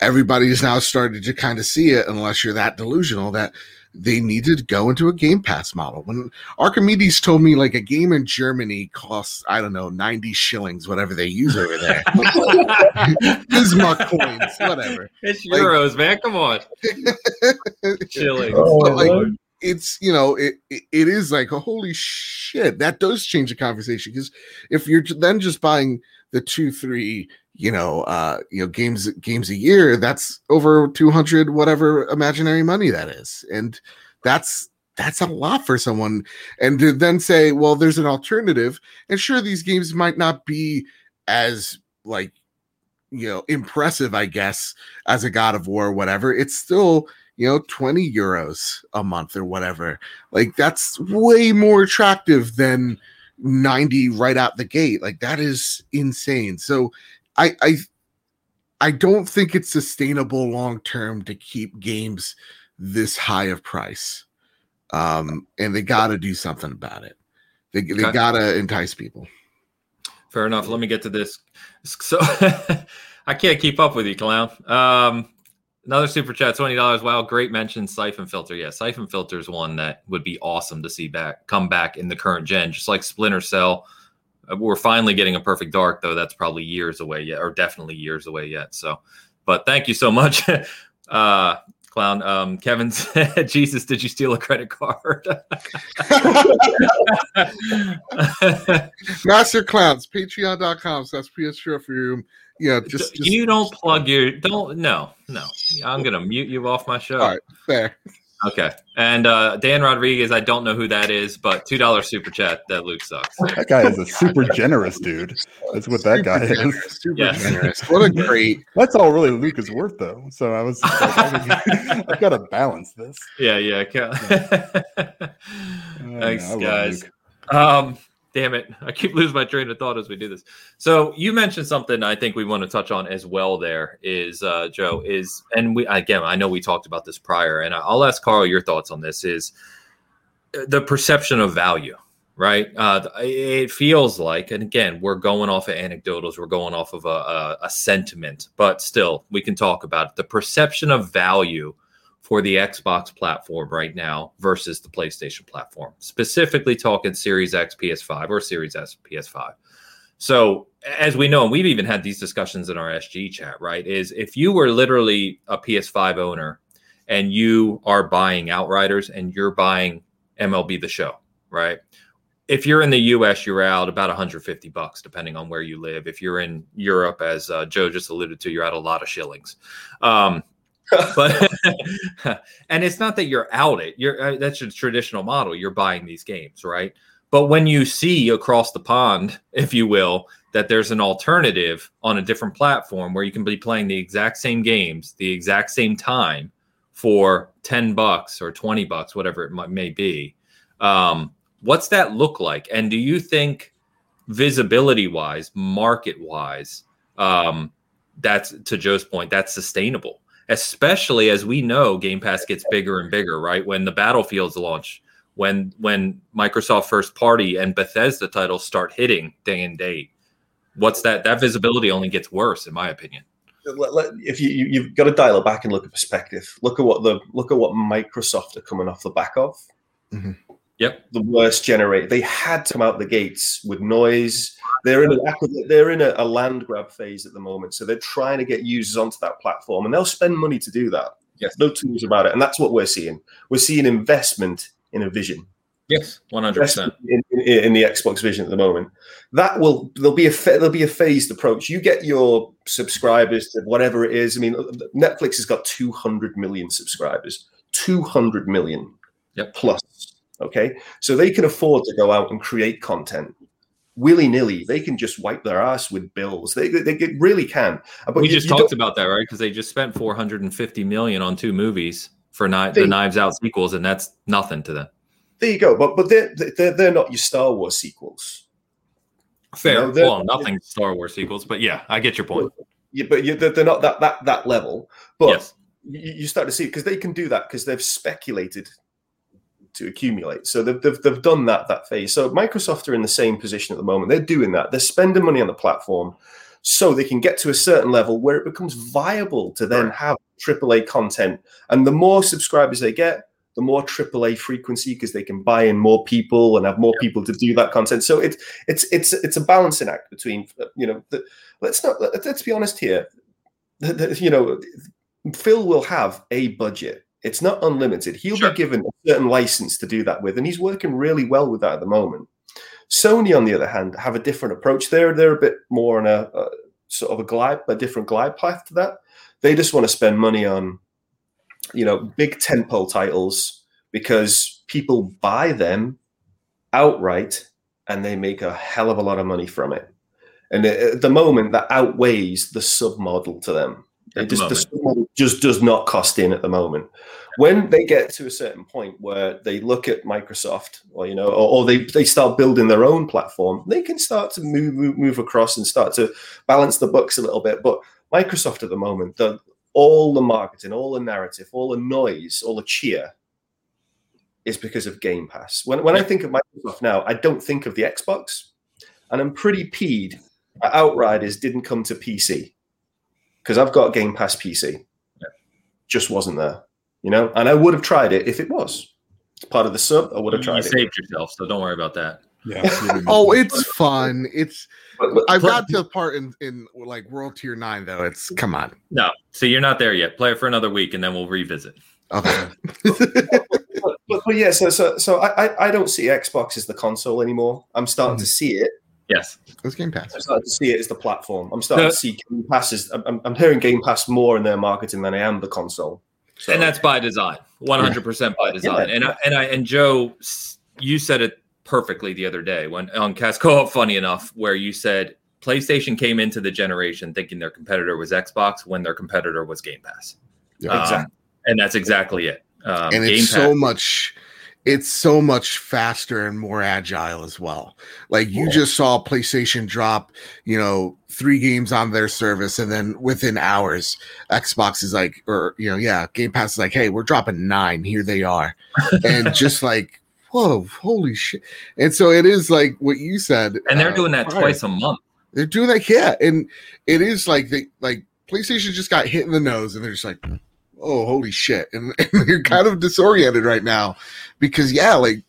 Speaker 3: everybody's now started to kind of see it unless you're that delusional that they needed to go into a game pass model. When archimedes told me like a game in germany costs i don't know 90 shillings whatever they use over there. Bismarck coins whatever.
Speaker 1: It's euros like, man. Come on. Shillings.
Speaker 3: Oh, like, it's you know it, it, is like a holy shit that does change the conversation. Because if you're then just buying the two three you know uh you know games games a year that's over 200 whatever imaginary money that is. And that's that's a lot for someone. And to then say well there's an alternative and sure these games might not be as like you know impressive i guess as a god of war or whatever it's still you know 20 euros a month or whatever. Like that's way more attractive than 90 right out the gate. Like that is insane. So i i i don't think it's sustainable long term to keep games this high of price. Um and they got to do something about it. They, they okay. got to entice people.
Speaker 1: Fair enough. Let me get to this. So i can't keep up with you clown. Um Another super chat, twenty dollars. Wow, great mention. Syphon Filter, yeah, Syphon Filter is one that would be awesome to see back, come back in the current gen, just like Splinter Cell. Uh, we're finally getting a perfect dark, though. That's probably years away yet, or definitely years away yet. So, but thank you so much, uh, clown. Um, Kevin said, "Jesus, did you steal a credit card?"
Speaker 3: Master Clowns, Patreon.com. So that's PS Room yeah, just, just
Speaker 1: you don't plug your don't no no. I'm gonna mute you off my show.
Speaker 3: All right, fair.
Speaker 1: Okay. And uh, Dan Rodriguez, I don't know who that is, but two dollar super chat that Luke sucks.
Speaker 2: That guy is a super generous dude. That's what that guy
Speaker 3: generous,
Speaker 2: is.
Speaker 3: Super
Speaker 1: Yes.
Speaker 3: generous. What a great.
Speaker 2: That's all really Luke is worth, though. So I was, like, I've got to balance this.
Speaker 1: Yeah, yeah. ca- Thanks,
Speaker 2: yeah, I
Speaker 1: guys.
Speaker 2: Luke.
Speaker 1: Um, damn it. I keep losing my train of thought as we do this. So you mentioned something I think we want to touch on as well there is uh Joe is and we again I know we talked about this prior and I'll ask Carl your thoughts on this is the perception of value right uh it feels like and again we're going off of anecdotals we're going off of a, a, a sentiment but still we can talk about it the perception of value for the Xbox platform right now versus the PlayStation platform, specifically talking Series X PS5 or Series S PS5. So, as we know, and we've even had these discussions in our SG chat, right? Is if you were literally a PS5 owner and you are buying Outriders and you're buying MLB The Show, right? If you're in the US, you're out about 150 bucks, depending on where you live. If you're in Europe, as uh, Joe just alluded to, you're out a lot of shillings. Um, but and it's not that you're out it you're uh, that's your traditional model you're buying these games right? But when you see across the pond if you will that there's an alternative on a different platform where you can be playing the exact same games the exact same time for 10 bucks or 20 bucks whatever it may be um, what's that look like? And do you think visibility wise market wise um, that's to joe's point that's sustainable especially as we know Game Pass gets bigger and bigger, right? When the Battlefields launch, when when Microsoft first party and Bethesda titles start hitting day and date, what's that? That visibility only gets worse, in my opinion.
Speaker 4: Let- let- if you, you you've got to dial it back and look at perspective. Look at what the look at what Microsoft are coming off the back of.
Speaker 3: Mhm.
Speaker 1: Yep.
Speaker 4: The worst generate. They had to come out the gates with noise. They're in a, they're in a, a land grab phase at the moment, so they're trying to get users onto that platform, and they'll spend money to do that.
Speaker 1: Yes.
Speaker 4: no two ways about it, and that's what we're seeing. We're seeing investment in a vision.
Speaker 1: Yes, one hundred percent.
Speaker 4: in, the Xbox Vision at the moment. That will there'll be a there'll be a phased approach. You get your subscribers to whatever it is. I mean, Netflix has got 200 million subscribers, 200 million
Speaker 1: Yep.
Speaker 4: plus. Okay, so they can afford to go out and create content willy nilly. They can just wipe their ass with bills. They they, they really can. Uh, but
Speaker 1: We
Speaker 4: you-
Speaker 1: just
Speaker 4: you
Speaker 1: talked
Speaker 4: don't-
Speaker 1: about that, right? Because they just spent four hundred and fifty million on two movies for ni-
Speaker 4: They-
Speaker 1: the Knives Out sequels, and that's nothing to them.
Speaker 4: There you go. But but they're they're, they're not your Star Wars sequels.
Speaker 1: Fair.
Speaker 4: No, they're-
Speaker 1: well, nothing Star Wars sequels, but yeah, I get your point.
Speaker 4: Yeah, but you, they're, not that that that level. But
Speaker 1: yes.
Speaker 4: you, you start to see because they can do that because they've speculated to accumulate. So they've, they've, they've done that that phase. So Microsoft are in the same position at the moment. They're doing that. They're spending money on the platform so they can get to a certain level where it becomes viable to then have AAA content. And the more subscribers they get, the more AAA frequency because they can buy in more people and have more people to do that content. So it's it's it's it's a balancing act between uh, you know the, let's not let- let's be honest here. The- the- you know, Phil will have a budget. It's not unlimited. He'll
Speaker 1: Sure.
Speaker 4: be given a certain license to do that with, and he's working really well with that at the moment. Sony, on the other hand, have a different approach. They're they're a bit more on a, a sort of a glide, a different glide path to that. They just want to spend money on, you know, big tentpole titles because people buy them outright, and they make a hell of a lot of money from it. And uh, at the moment, that outweighs the sub model to them.
Speaker 1: At the
Speaker 4: just, the just does not cost in at the moment. When they get to a certain point where they look at Microsoft, or you know, or, or they they start building their own platform, they can start to move move, move across and start to balance the books a little bit. But Microsoft at the moment, the all the marketing, all the narrative, all the noise, all the cheer is because of Game Pass. When when I think of Microsoft now, I don't think of the Xbox, and I'm pretty peed that Outriders didn't come to PC because I've got Game Pass PC. Just wasn't there, you know. And I would have tried it if it was It's part of the sub. I would have
Speaker 1: You
Speaker 4: tried it.
Speaker 1: saved yourself, so don't worry about that.
Speaker 2: Yeah.
Speaker 3: Oh, it's fun. It's
Speaker 4: But- but-
Speaker 3: I've
Speaker 1: Play-
Speaker 3: got to the part in in like World Tier Nine though. It's come on.
Speaker 1: No, so you're not there yet. Play it for another week, and then we'll revisit.
Speaker 3: Okay.
Speaker 4: but, but, but yeah, so so so I, I I don't see Xbox as the console anymore. I'm starting to mm-hmm. see it.
Speaker 1: Yes.
Speaker 3: It's Game Pass.
Speaker 4: I'm starting to see it as the platform. I'm starting
Speaker 1: The-
Speaker 4: to see Game Pass as I'm, I'm hearing Game Pass more in their marketing than I am the console.
Speaker 1: So, and that's by design, one hundred percent by design. Yeah. And I, and I and Joe, you said it perfectly the other day when on Casco. Funny enough, where you said PlayStation came into the generation thinking their competitor was Xbox when their competitor was Game Pass. Yeah, um, exactly. And that's exactly it.
Speaker 3: Um, and it's Game so Pass- much it's so much faster and more agile as well. Like you just saw PlayStation drop, you know, three games on their service, and then within hours, Xbox is like, or you know, yeah, Game Pass is like, hey, we're dropping nine. Here they are, and just like, whoa, holy shit! And so it is like what you said,
Speaker 1: and they're uh, doing that twice a month.
Speaker 3: They're doing that, yeah, and it is like they like PlayStation just got hit in the nose, and they're just like oh holy shit. And, and you're kind of disoriented right now because yeah like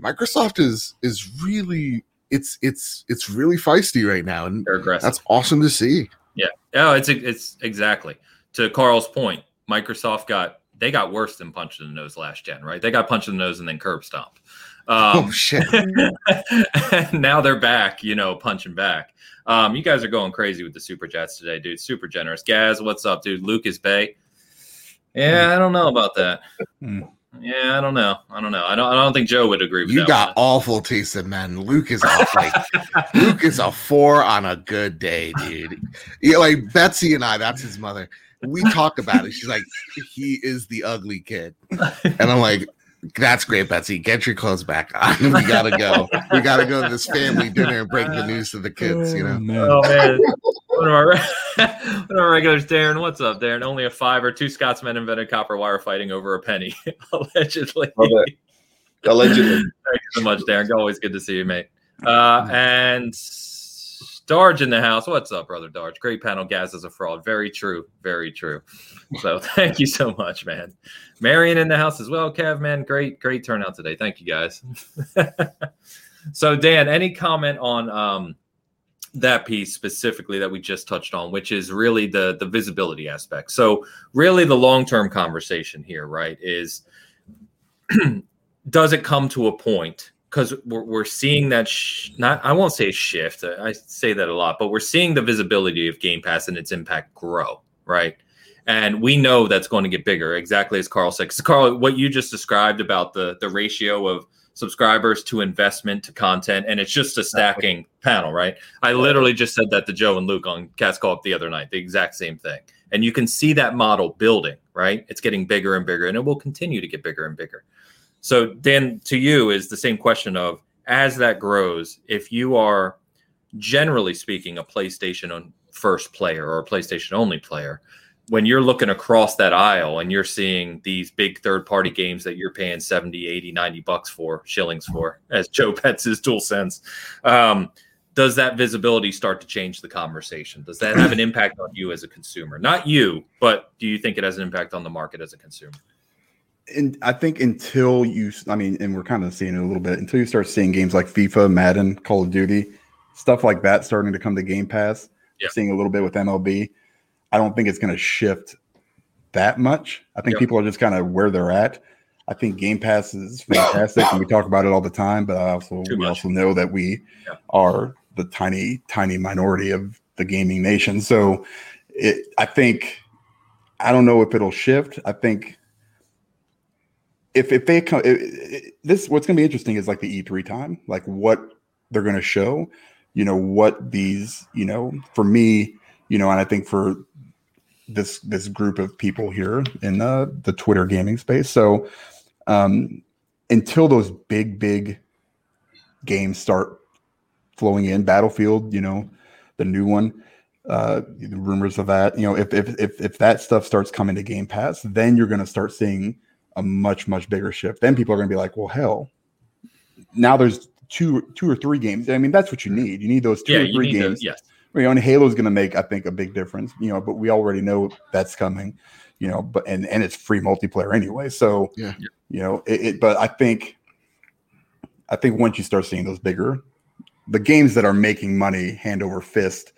Speaker 3: microsoft is is really it's it's it's really feisty right now and that's awesome to see.
Speaker 1: Yeah. Oh it's it's exactly. To carl's point microsoft got they got worse than punch in the nose last gen right? They got punched in the nose and then curb stomp um, oh shit. now they're back you know punching back. Um, you guys are going crazy with the super chats today dude. Super generous. Gaz what's up dude? Lucas bay yeah, I don't know about that. Hmm. Yeah, I don't know. I don't know. I don't. I don't think Joe would agree with
Speaker 3: you. got one. awful taste in men. Luke is off. Like Luke is a four on a good day, dude. Yeah, like Betsy and I. That's his mother. We talk about it. She's like, he is the ugly kid, and I'm like, that's great, Betsy. Get your clothes back on. We gotta go. We gotta go to this family dinner and break the news to the kids. You know. Oh man.
Speaker 1: One of our one of our regulars, Darren. What's up, Darren? Only a five or two Scotsmen invented copper wire fighting over a penny, allegedly.
Speaker 4: Allegedly.
Speaker 1: Thank you so much, Darren. Always good to see you, mate. Uh, and Darge in the house. What's up, brother Darge? Great panel. Gaz is a fraud. Very true. Very true. So thank you so much, man. Marion in the house as well. Kev, man, great, great turnout today. Thank you guys. so Dan, any comment on um, that piece specifically that we just touched on, which is really the the visibility aspect. So really the long term conversation here, right, is does it come to a point? Because we're, we're seeing that sh- not i won't say shift uh, i say that a lot but we're seeing the visibility of game pass and its impact grow right? And we know that's going to get bigger exactly as carl said. Carl what you just described about the the ratio of subscribers to investment to content and it's just a stacking panel right? I literally just said that to joe and luke on cats call up the other night the exact same thing. And you can see that model building right? It's getting bigger and bigger and it will continue to get bigger and bigger. So, Dan, to you is the same question of as that grows, if you are generally speaking a PlayStation first player or a PlayStation only player, when you're looking across that aisle and you're seeing these big third party games that you're paying 70, 80, 90 bucks for, shillings for, as Joe pets his DualSense, um, does that visibility start to change the conversation? Does that have an impact on you as a consumer? Not you, but do you think it has an impact on the market as a consumer?
Speaker 2: and I think until you, I mean, and we're kind of seeing it a little bit until you start seeing games like FIFA, Madden, Call of Duty, stuff like that starting to come to Game Pass. Yeah. Seeing a little bit with MLB, I don't think it's going to shift that much. I think people are just kind of where they're at. I think Game Pass is fantastic, and we talk about it all the time. But I also Too we much. also know that we yeah. are the tiny, tiny minority of the gaming nation. So, it, I think I don't know if it'll shift. I think if if they come, it, it, this what's going to be interesting is like the E3 time, like what they're going to show. You know what these, you know, for me, you know, and I think for this this group of people here in the the Twitter gaming space. So um, until those big big games start flowing in, Battlefield, you know, the new one, uh, rumors of that, you know, if if if if that stuff starts coming to Game Pass, then you're going to start seeing a much much bigger shift. Then people are going to be like, well, hell, now there's two two or three games. I mean, that's what you need. You need those two yeah, or three games. Those,
Speaker 1: yes.
Speaker 2: You know, and Halo's going to make, I think, a big difference. You know, but we already know that's coming. You know, but and and it's free multiplayer anyway. So yeah, you know, it, it but I think, I think once you start seeing those bigger, the games that are making money hand over fist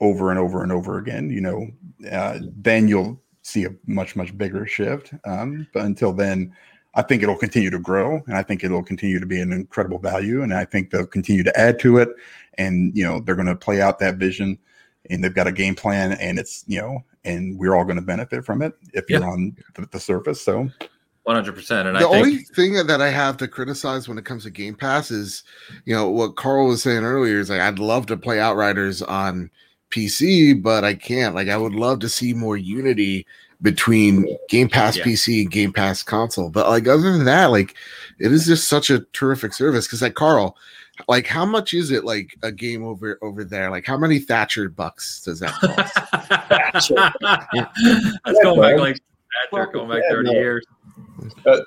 Speaker 2: over and over and over again, you know, uh, then you'll see a much much bigger shift. Um, but until then, I think it'll continue to grow, and I think it'll continue to be an incredible value, and I think they'll continue to add to it, and you know they're going to play out that vision, and they've got a game plan, and it's you know and we're all going to benefit from it if you're on the, the surface. So
Speaker 1: 100%. And
Speaker 3: the I only think- thing that I have to criticize when it comes to Game Pass is, you know, what Carl was saying earlier is like, I'd love to play Outriders on PC, but I can't. Like, I would love to see more unity between Game Pass yeah. PC and Game Pass console. But like, other than that, like, it is just such a terrific service. Cause like, Carl, like how much is it like a game over over there like how many thatcher bucks does that cost
Speaker 1: that's going back like thatcher going back 30 years
Speaker 4: uh,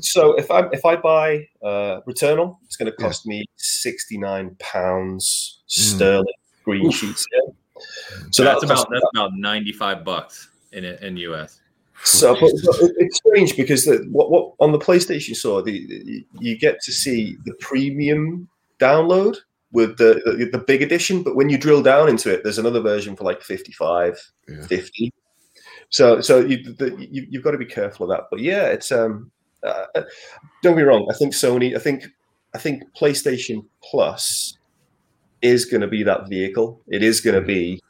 Speaker 4: so if I if I buy uh, Returnal, it's going to cost yeah. me sixty nine pounds mm. Sterling green Oof. sheets. Yeah.
Speaker 1: So that's, that's about that's about ninety five bucks in in US.
Speaker 4: So, but, but it's strange because the, what what on the PlayStation Store, the you get to see the premium download with the, the, the big edition, but when you drill down into it, there's another version for like 55, yeah. 50. So, so you, the, you have got to be careful of that. But yeah, it's um, uh, don't be wrong. I think Sony. I think I think PlayStation Plus is going to be that vehicle. It is going to be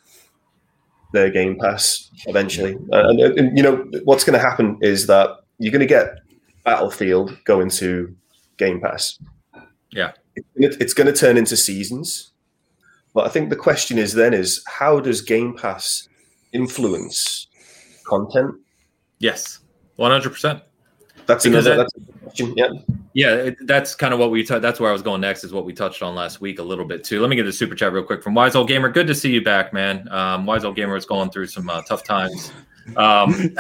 Speaker 4: their Game Pass eventually. Uh, and, and, you know what's going to happen is that you're going to get Battlefield going to Game Pass.
Speaker 1: Yeah,
Speaker 4: it's going to turn into seasons. But I think the question is then is how does Game Pass influence content?
Speaker 1: Yes, one hundred percent.
Speaker 4: That's another that, that's a question. Yeah,
Speaker 1: yeah. It, that's kind of what we. T- that's where I was going next. Is what we touched on last week a little bit too. Let me get the super chat real quick from Wise Old Gamer. Good to see you back, man. Um, Wise Old Gamer is going through some uh, tough times. Um,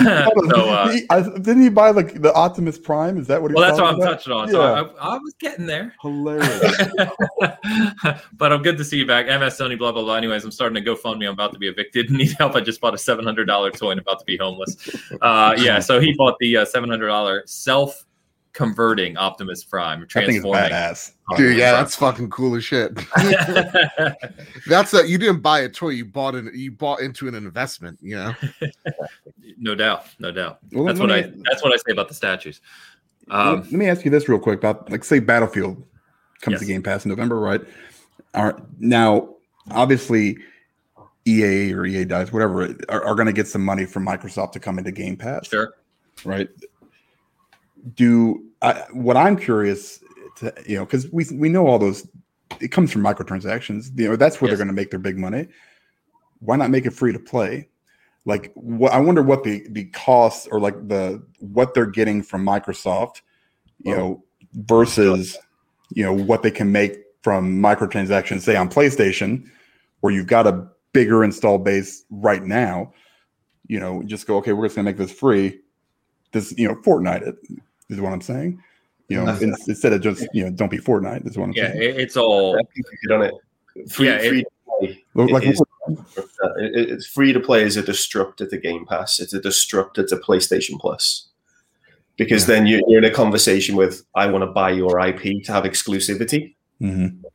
Speaker 2: so, uh, he, I, didn't he buy like the Optimus Prime? Is that what?
Speaker 1: He Well, that's what I'm about? touching on. Yeah. So I, I, was getting there.
Speaker 2: Hilarious.
Speaker 1: but I'm good to see you back. MS Sony, blah blah blah. Anyways, I'm starting to go fund me. I'm about to be evicted. Need help? I just bought a seven hundred dollar toy and about to be homeless. Uh, yeah. So he bought the uh, seven hundred dollar self converting Optimus Prime, transforming.
Speaker 2: badass.
Speaker 3: Dude, yeah, that's fucking cool as shit. that's a you didn't buy a toy, you bought an you bought into an investment, you know.
Speaker 1: no doubt, no doubt. Well, that's what me, I that's what I say about the statues.
Speaker 2: Um, let me ask you this real quick about like say Battlefield comes yes. to Game Pass in November, right? Are now obviously EA or EA dies, whatever, are, are going to get some money from Microsoft to come into Game Pass.
Speaker 1: Sure.
Speaker 2: Right do I, what I'm curious to, you know, because we we know all those. It comes from microtransactions. You know, that's where yes. they're going to make their big money. Why not make it free to play? Like, what I wonder what the the costs or like the what they're getting from Microsoft, you oh. know, versus you know what they can make from microtransactions, say on PlayStation, where you've got a bigger install base right now. You know, just go, okay, we're just gonna make this free. This, you know, Fortnite is what I'm saying. You know, in, instead of just you know, don't be Fortnite is what I'm
Speaker 1: yeah,
Speaker 2: saying.
Speaker 1: Yeah, it's all
Speaker 4: done it. Free, yeah, free it, like, is, it's free to play is a disruptor to Game Pass. It's a disruptor to PlayStation Plus. Because then you're, you're, in a conversation with, I want to buy your IP to have exclusivity.
Speaker 2: Mm-hmm.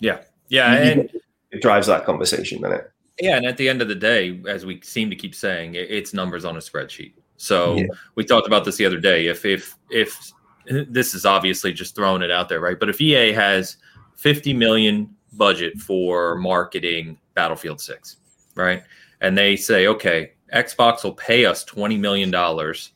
Speaker 1: Yeah, yeah, and
Speaker 4: it drives that conversation, doesn't it?
Speaker 1: Yeah, and at the end of the day, as we seem to keep saying, it's numbers on a spreadsheet. So yeah. we talked about this the other day. If if if this is obviously just throwing it out there, right? But if EA has 50 million budget for marketing Battlefield 6, right? And they say, okay, Xbox will pay us 20 million dollars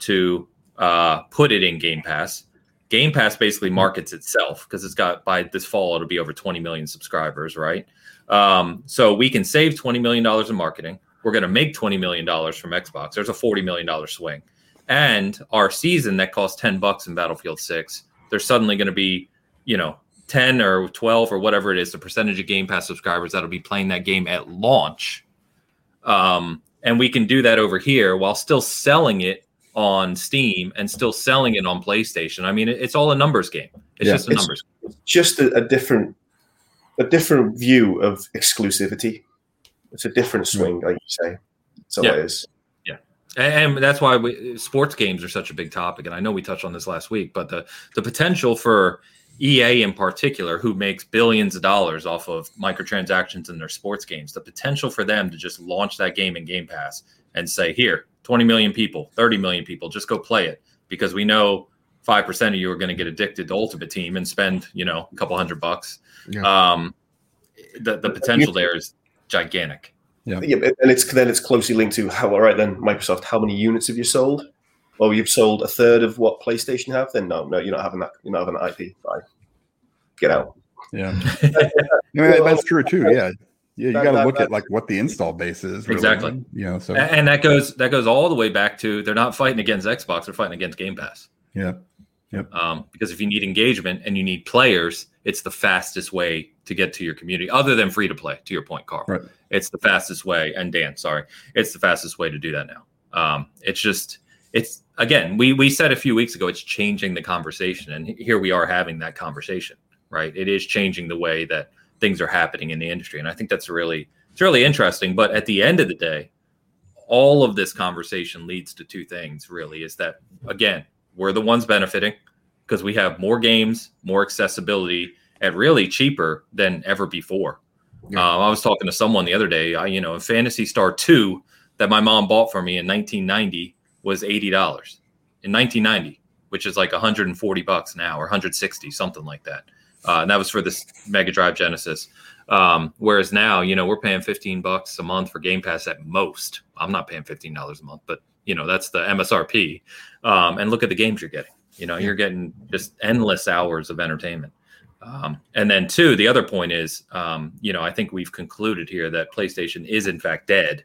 Speaker 1: to uh, put it in Game Pass. Game Pass basically markets itself because it's got by this fall it'll be over 20 million subscribers, right? Um, so we can save 20 million dollars in marketing we're going to make $20 million from Xbox. There's a $40 million swing. And our season that costs 10 bucks in Battlefield 6, there's suddenly going to be, you know, 10 or 12 or whatever it is, the percentage of Game Pass subscribers that'll be playing that game at launch. Um, and we can do that over here while still selling it on Steam and still selling it on PlayStation. I mean, it's all a numbers game. It's yeah, just a numbers. it's numbers.
Speaker 4: Just a, a different, a different view of exclusivity it's a different swing, like you say. So yeah. it is.
Speaker 1: Yeah, and, that's why we, sports games are such a big topic. And I know we touched on this last week, but the the potential for EA in particular, who makes billions of dollars off of microtransactions in their sports games, the potential for them to just launch that game in Game Pass and say, "Here, 20 million people, 30 million people, just go play it," because we know five percent of you are going to get addicted to Ultimate Team and spend, you know, a couple hundred bucks. Yeah. Um, the the potential there is gigantic.
Speaker 2: Yeah.
Speaker 4: yeah, and it's then it's closely linked to how all right then Microsoft. How many units have you sold? Oh, you've sold a third of what PlayStation have. Then no, no, you're not having that. You're not having that IP. Bye. Get out.
Speaker 2: Yeah, no, that- that's true too. Yeah, yeah, you got to look
Speaker 4: that-
Speaker 2: at like what the install base is. really.
Speaker 1: Exactly.
Speaker 2: You know, so
Speaker 1: A- and that goes that goes all the way back to they're not fighting against Xbox, they're fighting against Game Pass.
Speaker 2: yeah,
Speaker 1: Um, because if you need engagement and you need players, it's the fastest way to get to your community, other than free to play. To your point, Carl,
Speaker 2: Right.
Speaker 1: it's the fastest way. And Dan, sorry, it's the fastest way to do that now. Um, it's just it's again we we said a few weeks ago it's changing the conversation, and here we are having that conversation. Right, it is changing the way that things are happening in the industry, and I think that's really it's really interesting. But at the end of the day, all of this conversation leads to two things. Really, is that again we're the ones benefiting because we have more games, more accessibility at really cheaper than ever before.
Speaker 3: Yeah.
Speaker 1: Uh, I was talking to someone the other day. I, you know, a Phantasy Star Two that my mom bought for me in 1990 was eighty dollars in 1990, which is like 140 bucks now or 160, something like that. Uh, and that was for this Mega Drive Genesis. Um, whereas now, you know, we're paying 15 bucks a month for Game Pass at most. I'm not paying $15 a month, but you know, that's the MSRP. Um, and look at the games you're getting. You know, you're getting just endless hours of entertainment. Um, and then two, the other point is, um, you know, I think we've concluded here that PlayStation is in fact dead.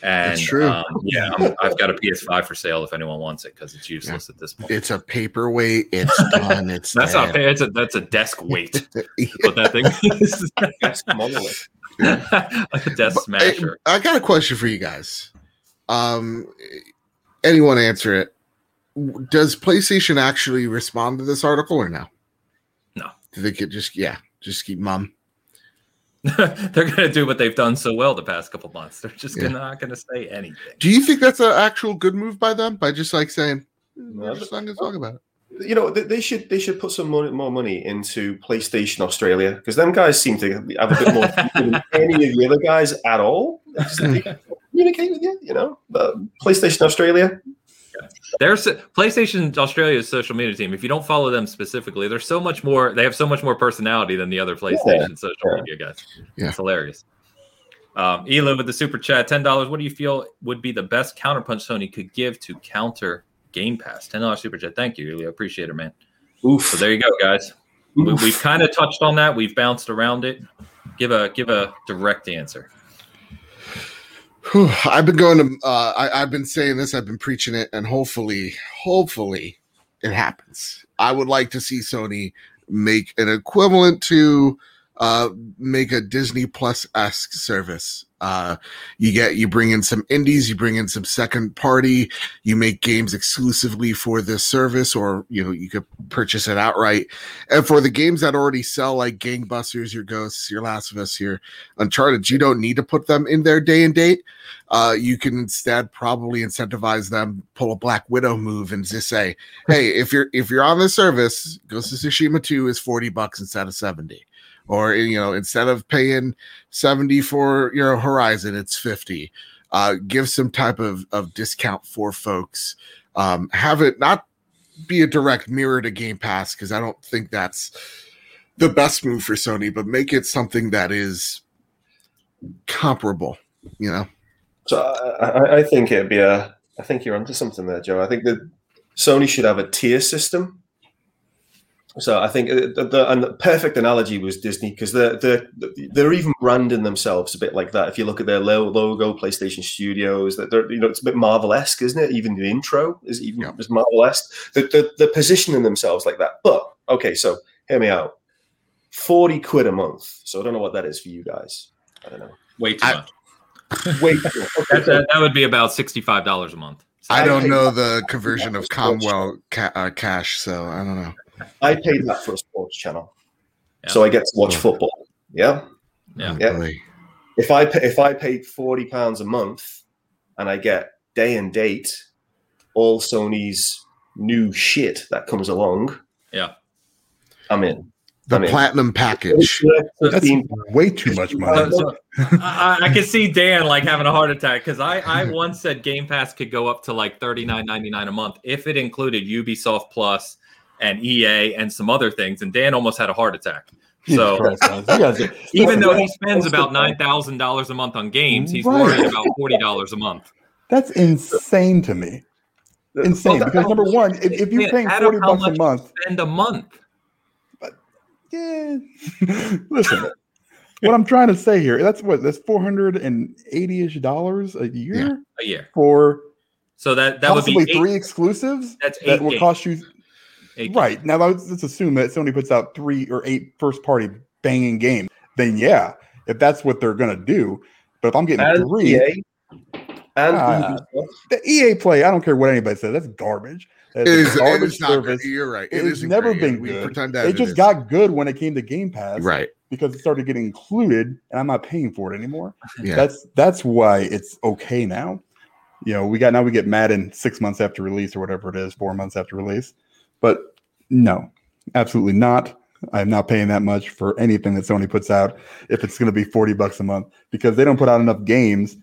Speaker 1: And
Speaker 3: That's true.
Speaker 1: Um, yeah, I'm, I've got a PS5 for sale if anyone wants it because it's useless at this point.
Speaker 3: It's a paperweight. It's done. It's
Speaker 1: That's not it's a that's a desk weight. What that thing is. Like a desk
Speaker 3: But,
Speaker 1: smasher.
Speaker 3: I, I got a question for you guys. Um, anyone answer it? Does PlayStation actually respond to this article or no?
Speaker 1: No.
Speaker 3: Do they could just yeah, just keep mum?
Speaker 1: They're gonna do what they've done so well the past couple months. They're just
Speaker 3: Yeah.
Speaker 1: not gonna say anything.
Speaker 3: Do you think that's an actual good move by them by just like saying "Mm, we're
Speaker 4: No,
Speaker 3: just not going to talk about it?
Speaker 4: You know, they, they should they should put some money, more money into PlayStation Australia because them guys seem to have a bit more than any of the other guys at all. They just- communicate with you, you know. But PlayStation Australia,
Speaker 1: There's PlayStation Australia's social media team. If you don't follow them specifically, they're so much more. They have so much more personality than the other PlayStation social
Speaker 4: yeah.
Speaker 1: media guys.
Speaker 3: Yeah.
Speaker 1: It's hilarious. Um, Elo with the super chat, ten dollars. What do you feel would be the best counterpunch Sony could give to counter Game Pass? Ten dollars super chat. Thank you, Elo. Appreciate it, man.
Speaker 4: oof.
Speaker 1: So there you go, guys. We, we've kind of touched on that. We've bounced around it. Give a give a direct answer.
Speaker 3: I've been going to. Uh, I, I've been saying this. I've been preaching it, and hopefully, hopefully, it happens. I would like to see Sony make an equivalent to uh, make a Disney Plus esque service. Uh, you get you bring in some indies, you bring in some second party, you make games exclusively for this service, or you know you could purchase it outright. And for the games that already sell, like Gangbusters, your Ghosts, your Last of Us, your Uncharted, you don't need to put them in their day and date. Uh, you can instead probably incentivize them, pull a Black Widow move, and just say, "Hey, if you're if you're on this service, Ghost of Tsushima Two is forty bucks instead of 70 or you know instead of paying 70 for your Horizon, it's 50." Uh, give some type of of discount for folks. Um, have it not be a direct mirror to Game Pass because I don't think that's the best move for Sony, but make it something that is comparable. You know.
Speaker 4: So I, I think it'd be a. I think you're onto something there, Joe. I think that Sony should have a tier system. So I think uh, the, the, and the perfect analogy was Disney because they're they're they're even branding themselves a bit like that. If you look at their logo, PlayStation Studios, that they're you know it's a bit Marvel esque, isn't it? Even the intro is even
Speaker 3: Yeah.
Speaker 4: is Marvel esque. They're, they're, they're positioning themselves like that. But okay, so hear me out. Forty quid a month. So I don't know what that is for you guys. I don't know.
Speaker 1: Way too
Speaker 3: I-
Speaker 1: much.
Speaker 4: Wait,
Speaker 1: That, that, that would be about sixty five dollars a month.
Speaker 3: I
Speaker 4: I
Speaker 3: don't
Speaker 4: paid-
Speaker 3: know the conversion of Comwell ca- uh, cash, so I don't know.
Speaker 4: I paid that for a sports channel,
Speaker 1: Yeah.
Speaker 4: so I get to watch football. Yeah.
Speaker 1: Yeah.
Speaker 4: Yeah. If I pay, if I paid forty pounds a month, and I get day and date, all Sony's new shit that comes along,
Speaker 1: Yeah.
Speaker 4: I'm in.
Speaker 3: The
Speaker 4: I mean-
Speaker 3: platinum package.
Speaker 2: That's way too much money.
Speaker 1: Uh, so- so I, I can see Dan like having a heart attack because I, I once said Game Pass could go up to like thirty nine ninety nine a month if it included Ubisoft Plus and EA and some other things, and Dan almost had a heart attack So even though he spends about nine thousand dollars a month on games, he's right. worried about forty dollars a month.
Speaker 2: That's insane to me. Insane well, because number one, if, if you're paying forty bucks a month,
Speaker 1: spend a month.
Speaker 2: But yeah, listen. what I'm trying to say here, that's what that's four hundred and eighty-ish dollars a year. Yeah,
Speaker 1: a year
Speaker 2: for
Speaker 1: so that that would be
Speaker 2: eight, three exclusives.
Speaker 1: That's
Speaker 2: that will
Speaker 1: games.
Speaker 2: cost you. Eight right games. now, let's, let's assume that Sony puts out three or eight first-party banging games. Then yeah, if that's what they're gonna do. But if I'm getting and three, EA, and uh, the EA play, I don't care what anybody says. That's garbage. That's
Speaker 3: it is garbage it is service. Not, you're right.
Speaker 2: It, it has never great. been good. It, it just got good when it came to Game Pass,
Speaker 3: right?
Speaker 2: Because it started getting included, and I'm not paying for it anymore.
Speaker 3: Yeah.
Speaker 2: That's that's why it's okay now. You know, we got now we get Madden six months after release or whatever it is, four months after release. But no, absolutely not. I'm not paying that much for anything that Sony puts out if it's going to be 40 bucks a month because they don't put out enough games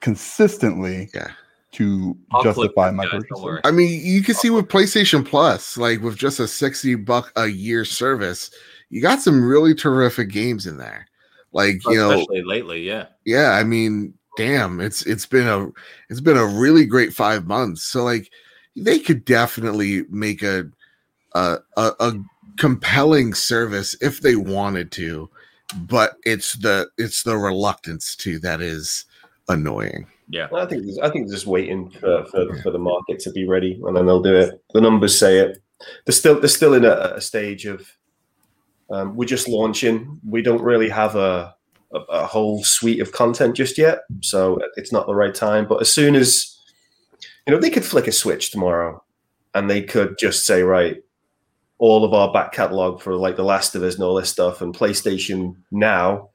Speaker 2: consistently
Speaker 3: yeah.
Speaker 2: to I'll justify my purchase.
Speaker 3: I mean, you can see with PlayStation Plus, like with just a 60 buck a year service, you got some really terrific games in there. Like, you
Speaker 1: Especially know, lately, yeah.
Speaker 3: Yeah, I mean, damn, it's it's been a it's been a really great 5 months. So like they could definitely make a a, a, a compelling service if they wanted to, but it's the it's the reluctance to that is annoying.
Speaker 1: Yeah,
Speaker 4: I think I think just waiting for, for, for, the market to be ready, and then they'll do it. The numbers say it. They're still they're still in a, a stage of um, we're just launching. We don't really have a, a, a whole suite of content just yet, so it's not the right time. But as soon as you know, they could flick a switch tomorrow, and they could just say, right, all of our back catalog for like The Last of Us and all this stuff, and PlayStation Now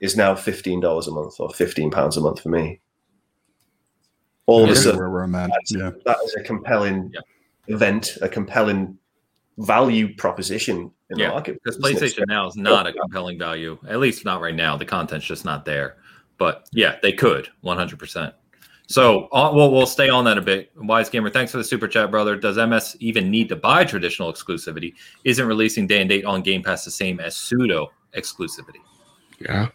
Speaker 4: is now fifteen dollars a month or fifteen pounds a month for me. All of a sudden,
Speaker 2: where I'm at. Yeah.
Speaker 4: that is a compelling yeah. event, a compelling value proposition in yeah, the market.
Speaker 1: Because PlayStation Now is not a compelling value, at least not right now. The content's just not there. But yeah, they could 100. percent so, uh, well, we'll stay on that a bit. Wise Gamer, thanks for the super chat, brother. Does MS even need to buy traditional exclusivity? Isn't releasing day and date on Game Pass the same as pseudo exclusivity?
Speaker 3: Yeah.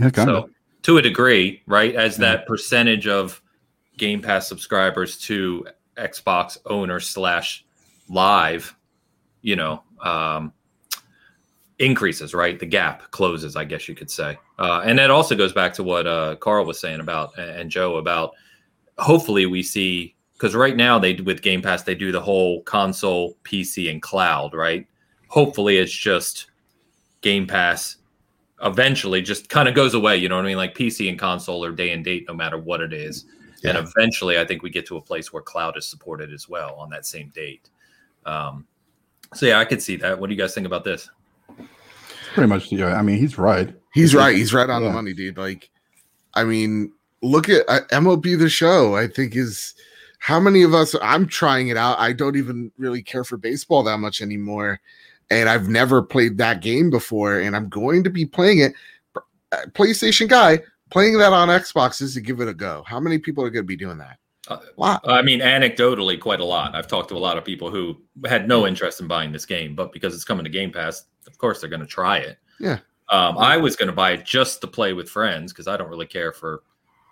Speaker 2: Yeah,
Speaker 1: so to a degree, right? As yeah. that percentage of Game Pass subscribers to Xbox owner slash live, you know, um, increases, right? The gap closes, I guess you could say. Uh, and that also goes back to what uh, Carl was saying about and Joe about hopefully we see because right now they with Game Pass they do the whole console, PC, and cloud, right? Hopefully it's just Game Pass eventually just kind of goes away. You know what I mean? Like PC and console are day and date no matter what it is. Yeah. And eventually, I think we get to a place where cloud is supported as well on that same date. Um, so yeah, I could see that. What do you guys think about this?
Speaker 2: Pretty much, yeah. I mean, he's right.
Speaker 3: He's right. He's right on yeah. the money, dude. Like, I mean, look at uh, MLB the Show. I think is how many of us. I'm trying it out. I don't even really care for baseball that much anymore, and I've never played that game before, and I'm going to be playing it. Uh, PlayStation guy playing that on Xbox is to give it a go. How many people are going to be doing that?
Speaker 1: Uh, I mean, anecdotally, quite a lot. I've talked to a lot of people who had no interest in buying this game, but because it's coming to Game Pass, of course they're going to try it.
Speaker 3: Yeah.
Speaker 1: Um, I was going to buy it just to play with friends because I don't really care for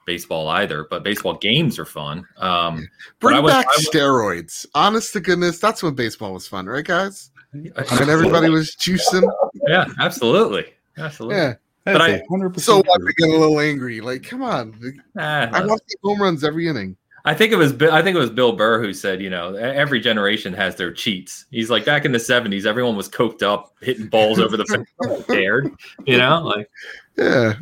Speaker 1: baseball either, but baseball games are fun. Um,
Speaker 3: Bring was, back was, steroids. Honest to goodness, that's when baseball was fun, right, guys? when everybody was juicing.
Speaker 1: Yeah, absolutely, absolutely.
Speaker 3: Yeah.
Speaker 1: But I,
Speaker 3: so I get a little angry. Like, come on, ah, I want to see home runs every inning.
Speaker 1: I think it was I think it was Bill Burr who said, you know, every generation has their cheats. He's like back in the '70s, everyone was coked up, hitting balls over the fence, cared, you know, like
Speaker 3: yeah,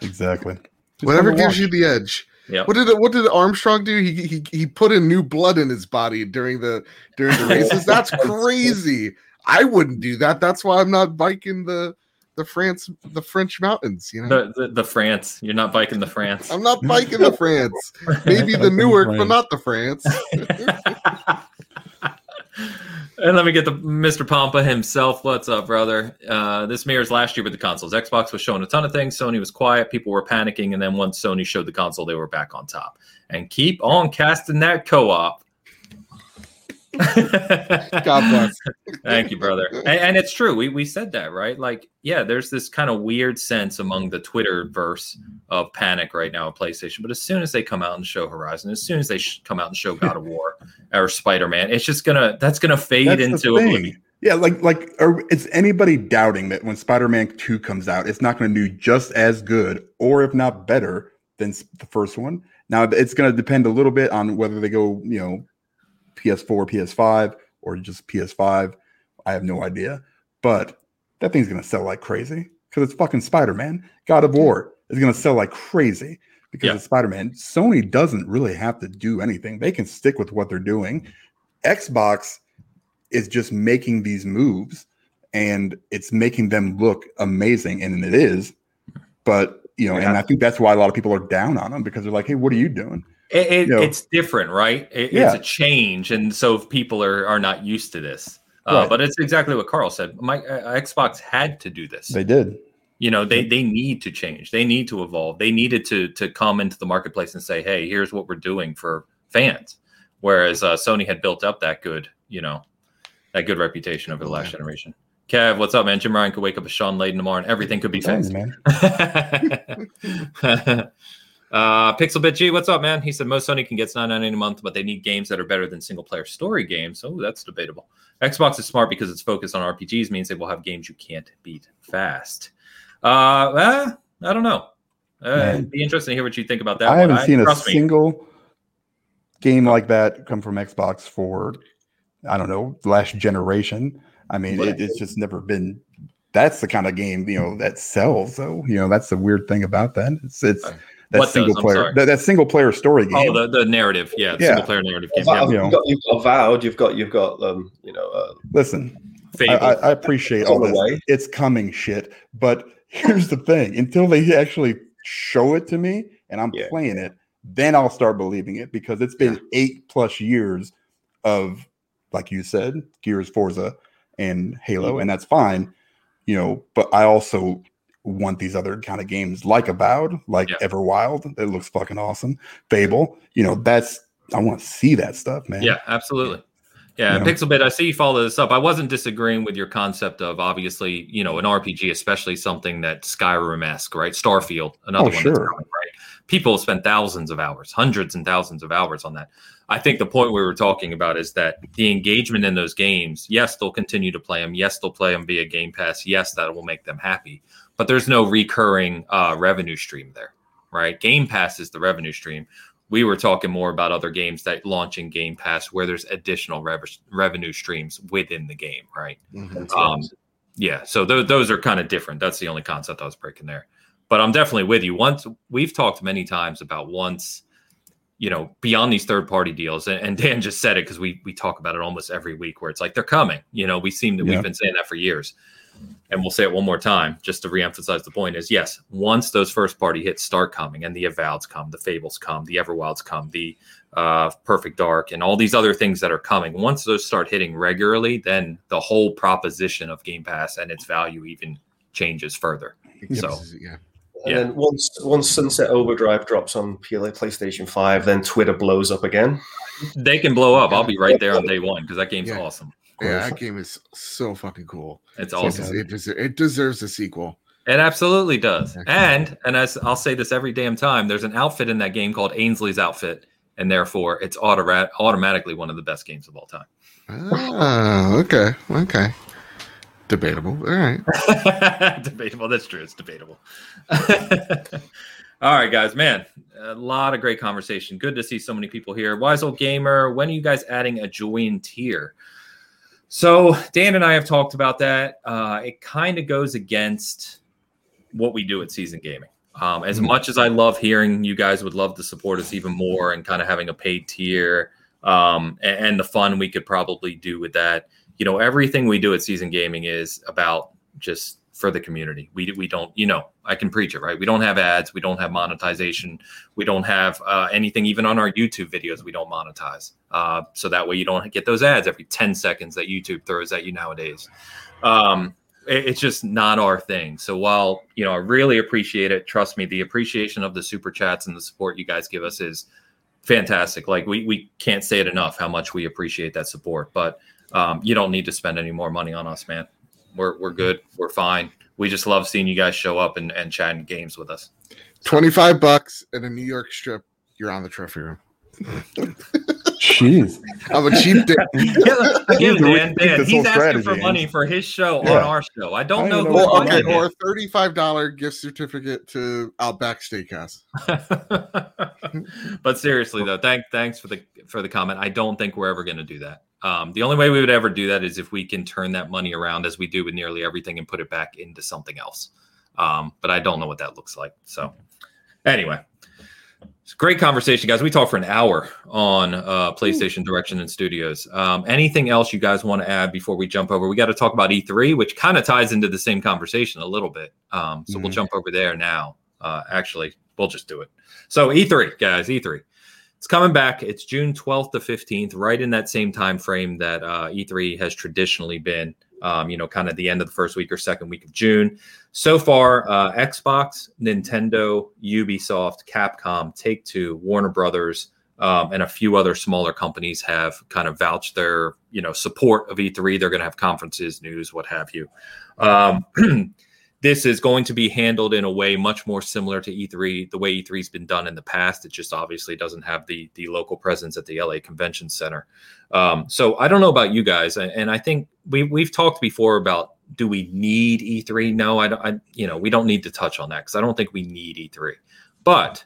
Speaker 2: exactly.
Speaker 3: Whatever gives you the edge.
Speaker 1: Yeah.
Speaker 3: What did what did Armstrong do? He, he he put in new blood in his body during the during the races. That's crazy. I wouldn't do that. That's why I'm not biking the the France, the French mountains. You know,
Speaker 1: the, the, the France. You're not biking the France.
Speaker 3: I'm not biking the France. Maybe the Newark, but not the France.
Speaker 1: and let me get the Mr. Pompa himself. What's up, brother? Uh, this mirrors last year with the consoles. Xbox was showing a ton of things. Sony was quiet. People were panicking, and then once Sony showed the console, they were back on top. And keep on casting that co-op.
Speaker 3: God bless.
Speaker 1: Thank you, brother. And, and, it's true. We we said that, right? Like, yeah, there's this kind of weird sense among the Twitter verse of panic right now at PlayStation. But as soon as they come out and show Horizon, as soon as they sh- come out and show God of War or Spider Man, it's just gonna that's gonna fade that's into oblivion.
Speaker 2: Yeah, like like are, is anybody doubting that when Spider-Man 2 comes out, it's not going to do just as good or if not better than the first one? Now it's going to depend a little bit on whether they go, you know, PS4, PS5 or just PS5. I have no idea. But that thing's going to sell like crazy because it's fucking Spider-Man. God of War is going to sell like crazy because yeah. it's Spider-Man. Sony doesn't really have to do anything. They can stick with what they're doing. Xbox is just making these moves and it's making them look amazing and it is but you know yeah. and i think that's why a lot of people are down on them because they're like hey what are you doing
Speaker 1: it, it, you know, it's different right it, yeah. it's a change and so people are are not used to this uh, right. but it's exactly what carl said my uh, xbox had to do this
Speaker 2: they did
Speaker 1: you know they they need to change they need to evolve they needed to to come into the marketplace and say hey here's what we're doing for fans whereas uh, sony had built up that good you know that good reputation over the last generation. Kev, what's up, man? Jim Ryan could wake up a Shawn Layden tomorrow and everything could be fixed. man. uh, Pixelbit G, what's up, man? He said most Sony can get 9.99 a month, but they need games that are better than single player story games. Oh, that's debatable. Xbox is smart because it's focused on RPGs, means they will have games you can't beat fast. Uh, eh, I don't know. Uh, it'd be interesting to hear what you think about that.
Speaker 2: I one. haven't seen a single me. game like that come from Xbox for I don't know, last generation. I mean, it, it's just never been. That's the kind of game you know that sells. So you know that's the weird thing about that. It's it's that what single does? player that, that, single player story oh,
Speaker 1: game. Oh, the, the narrative, yeah, yeah. single player narrative game.
Speaker 4: Yeah. You've, got, you've got Avowed. You've got you've got um you know. Uh,
Speaker 2: Listen, I, I, appreciate all this. Way. It's coming shit, but here's the thing: until they actually show it to me and I'm yeah. playing it, then I'll start believing it because it's been eight plus years of like you said, Gears, Forza, and Halo, mm-hmm. and that's fine, you know. But I also want these other kind of games like Avowed, like yeah. Everwild. It looks fucking awesome. Fable, you know, that's I want to see that stuff, man.
Speaker 1: Yeah, absolutely. Yeah, you know? Pixelbit, I see you follow this up. I wasn't disagreeing with your concept of obviously, you know, an RPG, especially something that Skyrim esque, right? Starfield, another oh, one sure. that's coming, right? People spend thousands of hours, hundreds and thousands of hours on that. I think the point we were talking about is that the engagement in those games, yes, they'll continue to play them. Yes, they'll play them via Game Pass. Yes, that will make them happy. But there's no recurring uh, revenue stream there, right? Game Pass is the revenue stream. We were talking more about other games that launch in Game Pass where there's additional rev- revenue streams within the game, right? Mm-hmm. Um, yeah, so th- those are kind of different. That's the only concept I was breaking there. But I'm definitely with you. Once we've talked many times about once you know, beyond these third party deals, and, and Dan just said it because we we talk about it almost every week, where it's like they're coming. You know, we seem to yeah. we've been saying that for years, and we'll say it one more time just to reemphasize the point: is yes, once those first party hits start coming, and the Avoweds come, the Fables come, the Everwilds come, the uh, Perfect Dark, and all these other things that are coming. Once those start hitting regularly, then the whole proposition of Game Pass and its value even changes further. Yes. So yeah.
Speaker 4: And yeah. then once once Sunset Overdrive drops on PlayStation Five, then Twitter blows up again.
Speaker 1: They can blow up. I'll be right there on day one because that game's yeah. awesome.
Speaker 3: Yeah, that game is so fucking cool.
Speaker 1: It's awesome.
Speaker 3: It, deserves, it deserves a sequel.
Speaker 1: It absolutely does. And and as I'll say this every damn time, there's an outfit in that game called Ainsley's outfit, and therefore it's auto- automatically one of the best games of all time.
Speaker 3: Oh, okay, okay. Debatable. All right.
Speaker 1: debatable. That's true. It's debatable. All right, guys. Man, a lot of great conversation. Good to see so many people here. Wise old gamer. When are you guys adding a join tier? So Dan and I have talked about that. Uh, it kind of goes against what we do at Seasoned Gaming. Um, as mm-hmm. much as I love hearing you guys would love to support us even more and kind of having a paid tier um, and, and the fun we could probably do with that you know everything we do at seasoned gaming is about just for the community we we don't you know i can preach it right we don't have ads we don't have monetization we don't have uh, anything even on our youtube videos we don't monetize uh, so that way you don't get those ads every 10 seconds that youtube throws at you nowadays um, it, it's just not our thing so while you know i really appreciate it trust me the appreciation of the super chats and the support you guys give us is fantastic. Like we we can't say it enough how much we appreciate that support. But um, you don't need to spend any more money on us, man. We're we're good. We're fine. We just love seeing you guys show up and and chatting games with us.
Speaker 3: Twenty five bucks and a New York strip. You're on the trophy room.
Speaker 2: Jeez,
Speaker 3: I'm a cheap dick.
Speaker 1: Again, Dan, Dan, he's asking for money for his show yeah. on our show. I don't I know.
Speaker 3: Well, okay, or a thirty-five dollar gift certificate to Outback Steakhouse.
Speaker 1: but seriously, though, thank thanks for the for the comment. I don't think we're ever going to do that. Um, the only way we would ever do that is if we can turn that money around, as we do with nearly everything, and put it back into something else. Um, but I don't know what that looks like. So, anyway, it's great conversation, guys. We talked for an hour on uh, PlayStation Direction and Studios. Um, anything else you guys want to add before we jump over? We got to talk about E3, which kind of ties into the same conversation a little bit. Um, so mm-hmm. we'll jump over there now. Uh, actually, we'll just do it. So E3, guys, E3. It's coming back. It's June 12th to 15th, right in that same time frame that uh, E3 has traditionally been um, you know, kind of the end of the first week or second week of June. So far, uh, Xbox, Nintendo, Ubisoft, Capcom, Take Two, Warner Brothers, um, and a few other smaller companies have kind of vouched their, you know, support of E3. They're going to have conferences, news, what have you. Um, this is going to be handled in a way much more similar to E3, the way E3's been done in the past. It just obviously doesn't have the the local presence at the LA Convention Center. Um, so I don't know about you guys, and I think we we've talked before about do we need E3? No, I don't. I, you know, we don't need to touch on that because I don't think we need E3. But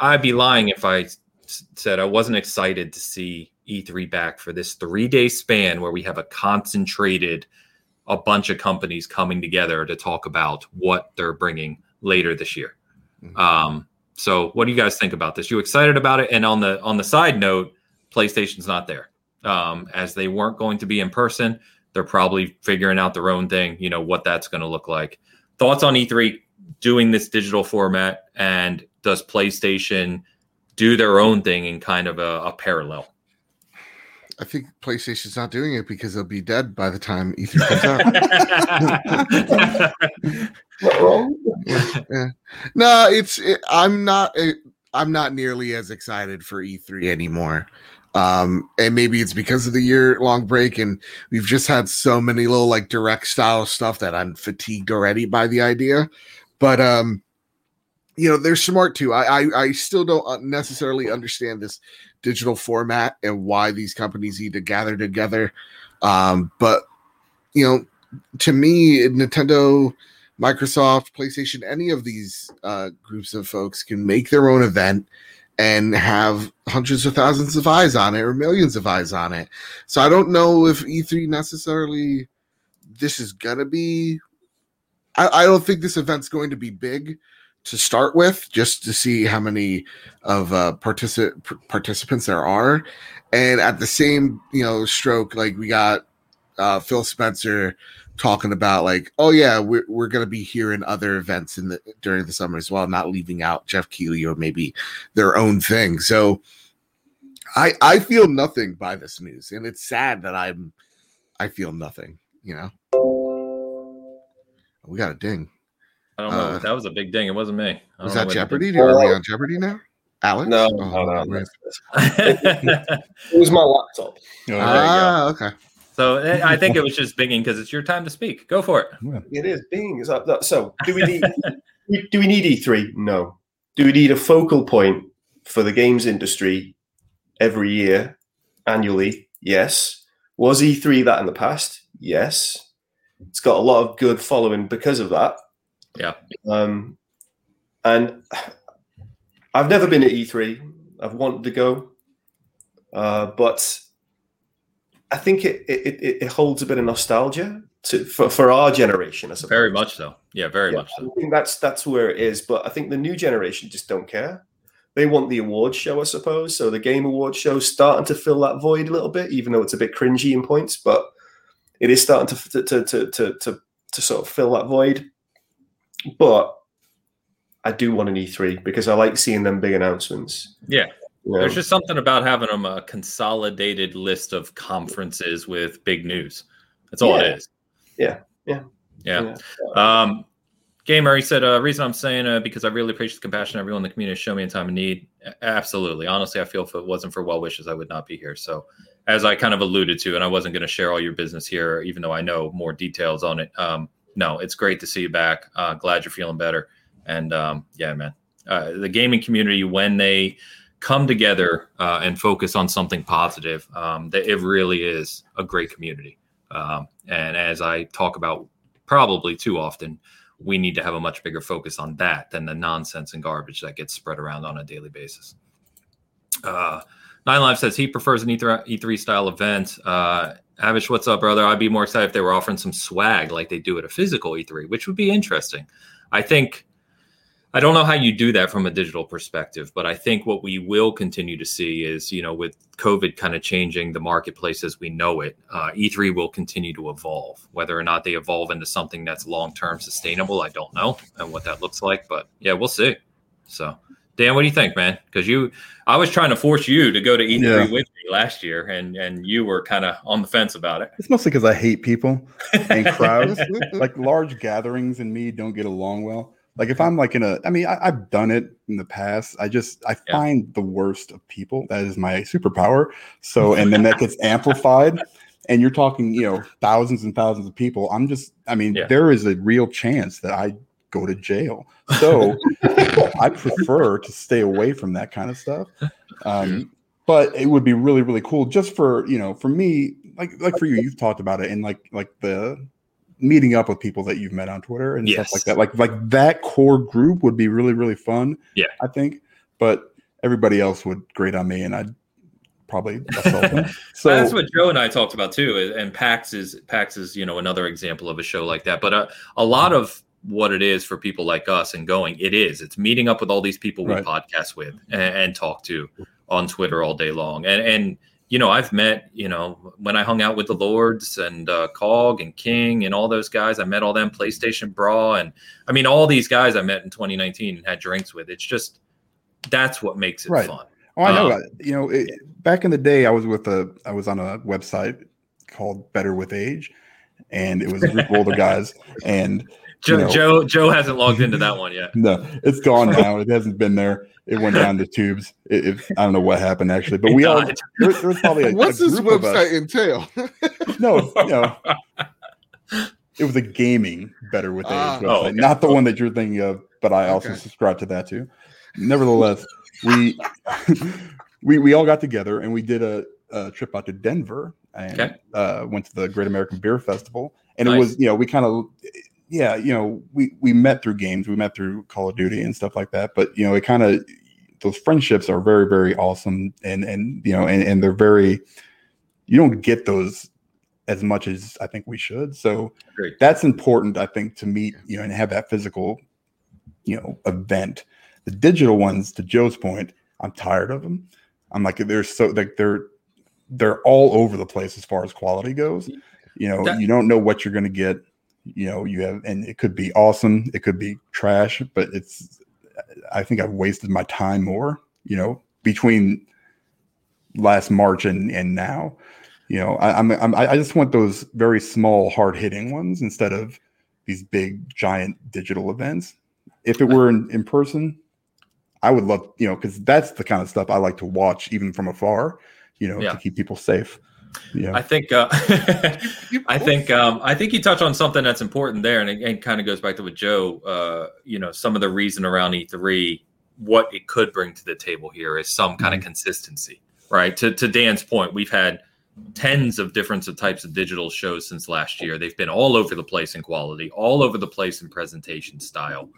Speaker 1: I'd be lying if I said I wasn't excited to see E3 back for this three day span where we have a concentrated a bunch of companies coming together to talk about what they're bringing later this year. Mm-hmm. Um, so, what do you guys think about this? You excited about it? And on the on the side note, PlayStation's not there, um, as they weren't going to be in person. They're probably figuring out their own thing. You know what that's going to look like. Thoughts on E3 doing this digital format, and does PlayStation do their own thing in kind of a, a parallel?
Speaker 3: I think PlayStation's not doing it because they'll be dead by the time E3 comes out. yeah, yeah. No, it's it, I'm not it, I'm not nearly as excited for E3 anymore. Um, and maybe it's because of the year long break, and we've just had so many little like direct style stuff that I'm fatigued already by the idea. But um, you know, they're smart too. I I, I still don't uh, necessarily understand this digital format and why these companies need to gather together. Um, but you know, to me, Nintendo, Microsoft, PlayStation, any of these uh, groups of folks can make their own event and have hundreds of thousands of eyes on it or millions of eyes on it. So I don't know if E3 necessarily this is gonna be. I, I don't think this event's going to be big to start with, just to see how many of uh, particip- participants there are, and at the same you know stroke, like we got uh, Phil Spencer talking about like, oh yeah, we're we're gonna be here in other events in the during the summer as well, not leaving out Geoff Keighley or maybe their own thing. So I I feel nothing by this news, and it's sad that I'm I feel nothing. You know, we got a ding.
Speaker 1: I don't know. Uh, that was a big ding. It wasn't me.
Speaker 3: Was that Jeopardy? Are we on Jeopardy now? Alex?
Speaker 4: No, oh, no, no. it was my laptop.
Speaker 3: Oh, ah, okay.
Speaker 1: So eh, I think it was just binging because it's your time to speak. Go for it.
Speaker 4: It is binging. So do we need do we need E3? No. Do we need a focal point for the games industry every year, annually? Yes. Was E3 that in the past? Yes. It's got a lot of good following because of that.
Speaker 1: Yeah.
Speaker 4: Um, and I've never been at E3. I've wanted to go, uh, but I think it, it, it holds a bit of nostalgia to for, for our generation. I suppose.
Speaker 1: Very much so. Yeah, very yeah, much so.
Speaker 4: I think that's that's where it is. But I think the new generation just don't care. They want the awards show, I suppose. So the game awards show starting to fill that void a little bit, even though it's a bit cringy in points, but it is starting to to to to to, to, to sort of fill that void. But I do want an E3 because I like seeing them big announcements.
Speaker 1: Yeah. yeah. There's just something about having them a consolidated list of conferences with big news. That's all
Speaker 4: yeah.
Speaker 1: it is.
Speaker 4: Yeah.
Speaker 1: Yeah. Yeah. Um, Gamer, he said, uh, reason I'm saying uh, because I really appreciate the compassion everyone in the community show me in time of need. Absolutely. Honestly, I feel if it wasn't for well wishes, I would not be here. So, as I kind of alluded to, and I wasn't going to share all your business here, even though I know more details on it. Um, no, it's great to see you back. Uh, glad you're feeling better. And um, yeah, man, uh, the gaming community, when they come together uh, and focus on something positive, um, that it really is a great community. Um, and as I talk about probably too often, we need to have a much bigger focus on that than the nonsense and garbage that gets spread around on a daily basis. Uh, Nine Live says he prefers an E3, E3 style event. Uh, Avish, what's up, brother? I'd be more excited if they were offering some swag like they do at a physical E3, which would be interesting. I think I don't know how you do that from a digital perspective, but I think what we will continue to see is, you know, with COVID kind of changing the marketplace as we know it, uh, E3 will continue to evolve. Whether or not they evolve into something that's long term sustainable, I don't know, and what that looks like. But yeah, we'll see. So, Dan, what do you think, man? Because you, I was trying to force you to go to E3 yeah. with me last year, and and you were kind of on the fence about it.
Speaker 2: It's mostly because I hate people and crowds. like large gatherings and me don't get along well. Like if I'm like in a, I mean, I, have done it in the past. I just I yeah. find the worst of people. That is my superpower. So and then that gets amplified. And you're talking, you know, thousands and thousands of people. I'm just, I mean, yeah. there is a real chance that I go to jail. So I prefer to stay away from that kind of stuff. Um, but it would be really, really cool just for, you know, for me, like like for you, you've talked about it and like like the meeting up with people that you've met on Twitter and yes. stuff like that. Like like that core group would be really really fun.
Speaker 1: Yeah,
Speaker 2: I think. But everybody else would grade on me, and I'd probably assault them.
Speaker 1: So that's what Joe and I talked about too. And PAX is PAX is you know another example of a show like that. But uh, a lot of what it is for people like us and going, it is. It's meeting up with all these people we right. podcast with and, and talk to on Twitter all day long, and and you know, I've met, you know, when I hung out with the Lords and uh, Cog and King and all those guys, I met all them, PlayStation Bra. And I mean, all these guys I met in 2019 and had drinks with. It's just, that's what makes it right. fun.
Speaker 2: Oh, I know. Um, you know, it, back in the day, I was with a, I was on a website called Better with Age, and it was a group of older guys. And
Speaker 1: Joe, know, Joe, Joe hasn't logged into that one yet.
Speaker 2: No, it's gone now. It hasn't been there it went down the tubes. It, it, I don't know what happened actually, but we all there, there was probably a,
Speaker 3: what's
Speaker 2: a
Speaker 3: this website entail?
Speaker 2: no, you know, it was a gaming better with age ah, website, oh, okay. not the one that you're thinking of, but I also okay. subscribe to that too. Nevertheless, we we we all got together and we did a, a trip out to Denver and okay. uh, went to the Great American Beer Festival, and nice. it was you know we kind of yeah, you know, we we met through games, we met through Call of Duty and stuff like that. But you know, it kind of those friendships are very very awesome, and and you know, and, and they're very you don't get those as much as I think we should. So Great. that's important, I think, to meet you know and have that physical you know event. The digital ones, to Joe's point, I'm tired of them. I'm like they're so like they're they're all over the place as far as quality goes. You know, that, you don't know what you're going to get you know you have and it could be awesome it could be trash but it's i think i've wasted my time more you know between last march and and now. You know I, I'm, I'm i just want those very small hard hitting ones instead of these big giant digital events. If it were in, in person i would love you know because that's the kind of stuff i like to watch even from afar you know yeah. to keep people safe
Speaker 1: yeah. I think uh, I think um, I think you touch on something that's important there, and it, it kind of goes back to what Joe. Uh, you know, some of the reason around E3, what it could bring to the table here is some kind mm-hmm. of consistency, right? To to Dan's point, we've had tens of different types of digital shows since last year. They've been all over the place in quality, all over the place in presentation style,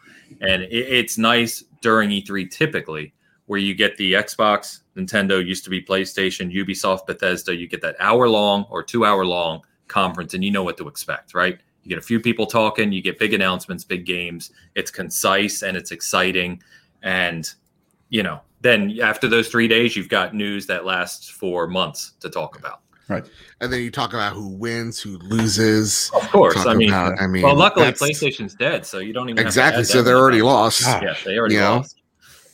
Speaker 1: and it, it's nice during E3 typically where you get the Xbox, Nintendo used to be PlayStation, Ubisoft, Bethesda. You get that hour long or two hour long conference, and you know what to expect, right? You get a few people talking, you get big announcements, big games. It's concise and it's exciting. And, you know, then after those three days, you've got news that lasts for months to talk about.
Speaker 2: Right.
Speaker 3: And then you talk about who wins, who loses.
Speaker 1: Of course. I mean, about, I mean, well, luckily PlayStation's dead, so you don't even
Speaker 3: exactly. so they're already lost.
Speaker 1: Yeah, they already you lost.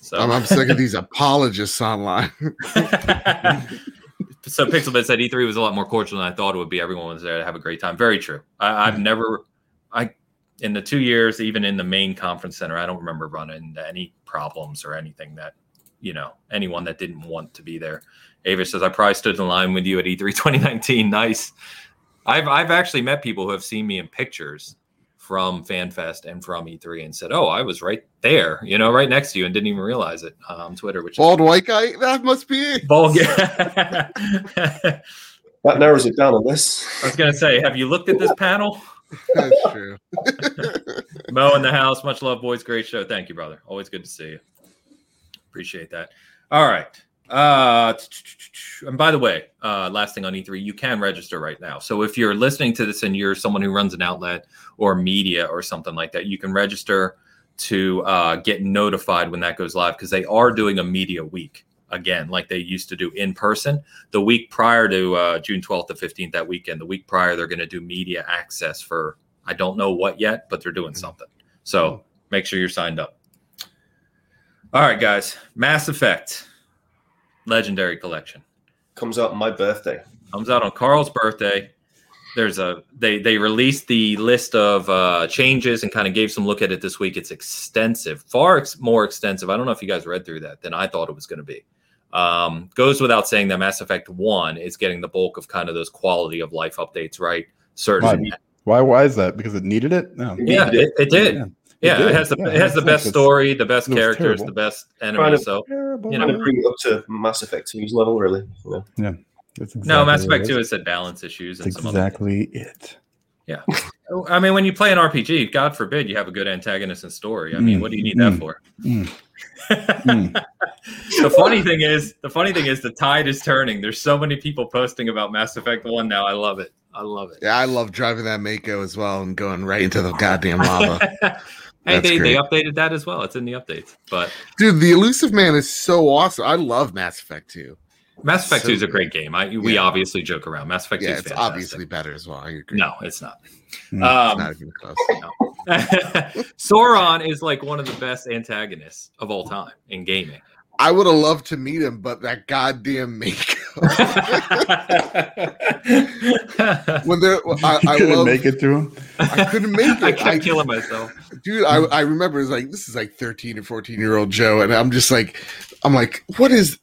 Speaker 3: So I'm, I'm sick of these apologists online.
Speaker 1: so Pixelbit said E3 was a lot more cordial than I thought it would be. Everyone was there to have a great time. Very true. I, have never, I, in the two years, even in the main conference center, I don't remember running into any problems or anything that, you know, anyone that didn't want to be there. Ava says, I probably stood in line with you at E3 2019. Nice. I've, I've actually met people who have seen me in pictures from FanFest and from E3 and said, "Oh, I was right there, you know, right next to you, and didn't even realize it on Twitter." Which
Speaker 3: bald is- white guy, that must be
Speaker 1: bald. Yeah.
Speaker 4: that narrows it down on this.
Speaker 1: I was gonna say, have you looked at this panel?
Speaker 3: That's true.
Speaker 1: Mo in the house, much love, boys. Great show. Thank you, brother. Always good to see you. Appreciate that. All right. Uh, and by the way, uh, last thing on E3, you can register right now. So if you're listening to this and you're someone who runs an outlet or media or something like that, you can register to uh, get notified when that goes live because they are doing a media week again, like they used to do in person. The week prior to uh, June 12th to 15th, that weekend, the week prior, they're going to do media access for I don't know what yet, but they're doing something. So make sure you're signed up. All right, guys. Mass Effect Legendary Collection
Speaker 4: comes out on my birthday.
Speaker 1: Comes out on Carl's birthday. There's a they they released the list of uh, changes and kind of gave some look at it this week. It's extensive, far ex- more extensive. I don't know if you guys read through that than I thought it was going to be. Um, goes without saying that Mass Effect One is getting the bulk of kind of those quality of life updates, right? Certain.
Speaker 2: Why? Why is that? Because it needed it? No.
Speaker 1: Yeah, it, it did. Yeah. Yeah, it, it has the yeah, it has the best story, the best characters, terrible. the best enemy. so
Speaker 4: terrible. you know, bring it up to Mass Effect 2's level, really.
Speaker 2: Yeah. yeah
Speaker 1: exactly no, Mass Effect 2 has said balance issues.
Speaker 2: And exactly it.
Speaker 1: Yeah, I mean, when you play an RPG, God forbid you have a good antagonist and story. I mean, mm, what do you need mm, that for? Mm, the funny thing is, the funny thing is, the tide is turning. There's so many people posting about Mass Effect One now. I love it. I love it.
Speaker 3: Yeah, I love driving that Mako as well and going right into the goddamn lava.
Speaker 1: Hey, they, they updated that as well. It's in the updates. But
Speaker 3: dude, the Illusive Man is so awesome. I love Mass Effect 2.
Speaker 1: Mass Effect so 2 is a great game. I we yeah. obviously joke around. Mass Effect
Speaker 3: yeah,
Speaker 1: 2
Speaker 3: is it's fantastic. obviously better as well. I agree.
Speaker 1: No, it's not. Mm, um, it's not even close. No. Saren is like one of the best antagonists of all time in gaming.
Speaker 3: I would have loved to meet him, but that goddamn Mako. When there, I,
Speaker 2: I couldn't love, make it through.
Speaker 3: I couldn't make it.
Speaker 1: I kept I, killing myself,
Speaker 3: dude. I, I remember it's like this is like thirteen or fourteen year old Joe, and I'm just like, I'm like, what is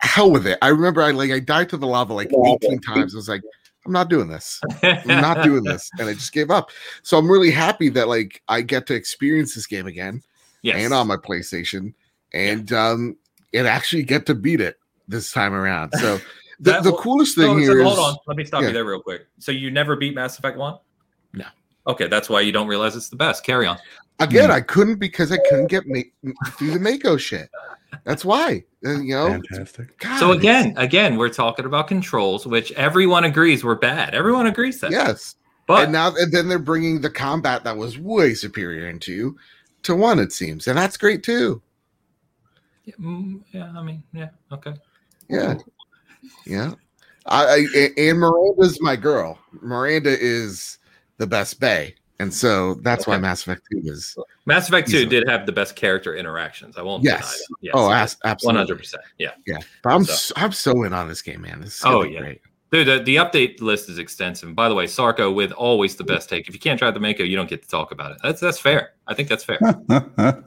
Speaker 3: hell with it? I remember I like I died to the lava like eighteen times. I was like, I'm not doing this. I'm not doing this, and I just gave up. So I'm really happy that like I get to experience this game again, yes. and on my PlayStation and um, and actually get to beat it this time around. So the, that, the coolest thing no, here
Speaker 1: so,
Speaker 3: is,
Speaker 1: hold on, let me stop yeah. you there real quick. So you never beat Mass Effect One?
Speaker 3: No.
Speaker 1: Okay, that's why you don't realize it's the best. Carry on.
Speaker 3: Again, mm. I couldn't because I couldn't get ma- through the Mako shit. That's why. Uh, you know.
Speaker 2: Fantastic.
Speaker 1: God, so again, again, we're talking about controls, which everyone agrees were bad. Everyone agrees that.
Speaker 3: Yes. But and now and then they're bringing the combat that was way superior into to one, it seems, and that's great too.
Speaker 1: Mm, yeah, I mean, yeah, okay.
Speaker 3: Yeah, yeah. I, I and Miranda's my girl. Miranda is the best Bay, and so that's okay. why Mass Effect Two is.
Speaker 1: Mass Effect Two did have the best character interactions. I won't.
Speaker 3: Yes. yes. Oh, absolutely.
Speaker 1: One hundred percent. Yeah.
Speaker 3: Yeah. But I'm so. I'm so in on this game, man. This
Speaker 1: oh yeah. Great. Dude, the, the, update list is extensive. By the way, Sarko with always the best take. If you can't drive the Mako, you don't get to talk about it. That's that's fair. I think that's fair. think that's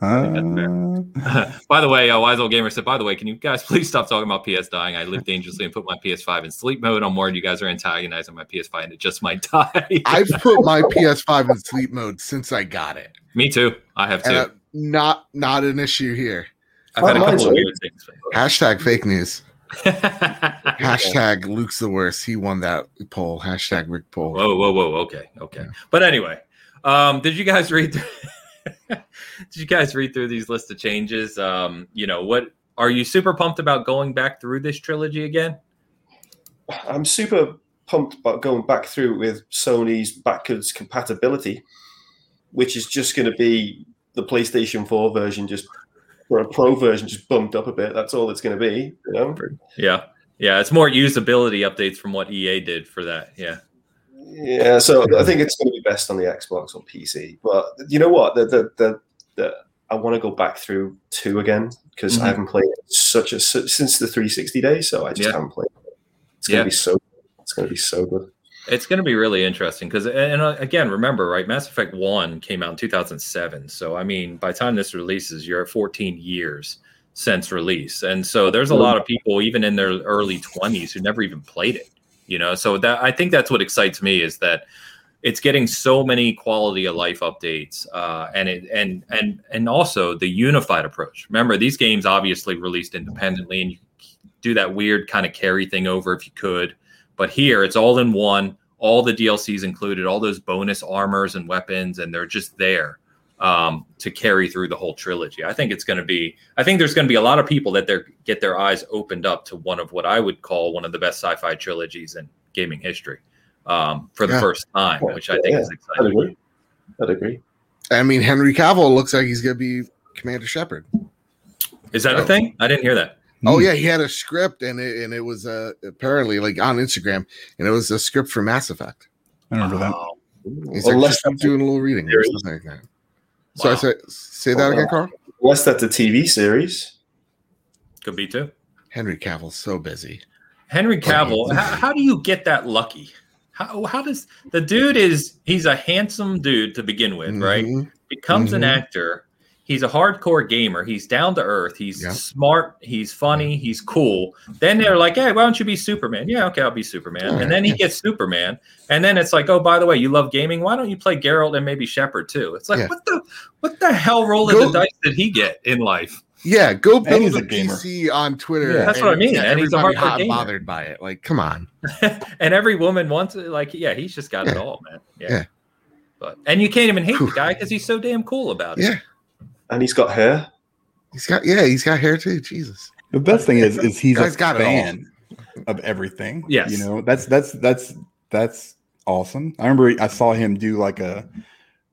Speaker 1: fair. by the way, uh, Wise Old Gamer said, by the way, can you guys please stop talking about PS dying? I live dangerously and put my PS5 in sleep mode. I'm worried you guys are antagonizing my PS5 and it just might die.
Speaker 3: I've put my PS5 in sleep mode since I got it.
Speaker 1: Me too. I have too. Uh,
Speaker 3: not not an issue here.
Speaker 1: I've had a couple of weird
Speaker 3: things. Hashtag fake news. Hashtag Luke's the worst. He won that poll. Hashtag Rick poll.
Speaker 1: Whoa, whoa, whoa. Okay, okay. But anyway, um, did you guys read? Through, did you guys read through these list of changes? Um, you know, what are you super pumped about going back through this trilogy again?
Speaker 4: I'm super pumped about going back through with Sony's backwards compatibility, which is just going to be the PlayStation 4 version just or a pro version just bumped up a bit. That's all it's going to be. You know?
Speaker 1: Yeah, yeah. It's more usability updates from what EA did for that. Yeah.
Speaker 4: Yeah, so I think it's going to be best on the Xbox or PC. But you know what? The the the, the I want to go back through two again because mm-hmm. I haven't played such a since the 360 days, so I just yeah. haven't played. It. It's going to yeah. be so. It's going to be so good.
Speaker 1: It's going to be really interesting because, and uh, again, remember, right? Mass Effect One came out in 2007. So, I mean, by the time this releases, you're at 14 years since release, and so there's a lot of people, even in their early 20s, who never even played it. You know, so that I think that's what excites me is that it's getting so many quality of life updates, uh, and it and and and also the unified approach. Remember, these games obviously released independently, and you do that weird kind of carry thing over if you could. But here, it's all in one all the DLCs included, all those bonus armors and weapons, and they're just there um, to carry through the whole trilogy. I think it's going to be. I think there's going to be a lot of people that they get their eyes opened up to one of what I would call one of the best sci-fi trilogies in gaming history um, for the yeah. first time, which I think yeah. is exciting.
Speaker 4: I'd agree. I'd agree.
Speaker 3: I mean, Henry Cavill looks like he's going to be Commander Shepard.
Speaker 1: Is that so. a thing? I didn't hear that.
Speaker 3: Oh hmm. yeah, he had a script and it and it was uh, apparently like on Instagram and it was a script for Mass Effect.
Speaker 2: I remember that.
Speaker 3: He's well, like, just doing a little reading or something like that. So wow. I say say that again, Carl.
Speaker 4: Unless that's a TV series.
Speaker 1: Could be too.
Speaker 3: Henry Cavill's so busy.
Speaker 1: Henry Cavill, how, how do you get that lucky? How, how does the dude is he's a handsome dude to begin with, mm-hmm. right? Becomes mm-hmm. an actor he's a hardcore gamer. He's down to earth. He's yeah. smart. He's funny. He's cool. Then they're like, hey, why don't you be Superman? Yeah, okay, I'll be Superman. and then he gets Superman. And then it's like, oh, by the way, you love gaming. Why don't you play Geralt and maybe Shepard too? It's like, yeah. what the what the hell roll of the dice did he get in life?
Speaker 3: Yeah, go build a, PC on Twitter.
Speaker 1: Yeah. That's what I mean. And, he's a hot gamer.
Speaker 3: bothered by it. Like, come on.
Speaker 1: and every woman wants it. Like, yeah, he's just got it all, man. Yeah. But and you can't even hate the guy because he's so damn cool about it.
Speaker 3: Yeah
Speaker 4: and he's got hair.
Speaker 3: He's got yeah, he's got hair too. Jesus.
Speaker 2: The best thing is is he's Guy's a got fan of everything.
Speaker 1: Yes.
Speaker 2: You know, that's that's that's that's awesome. I remember I saw him do like a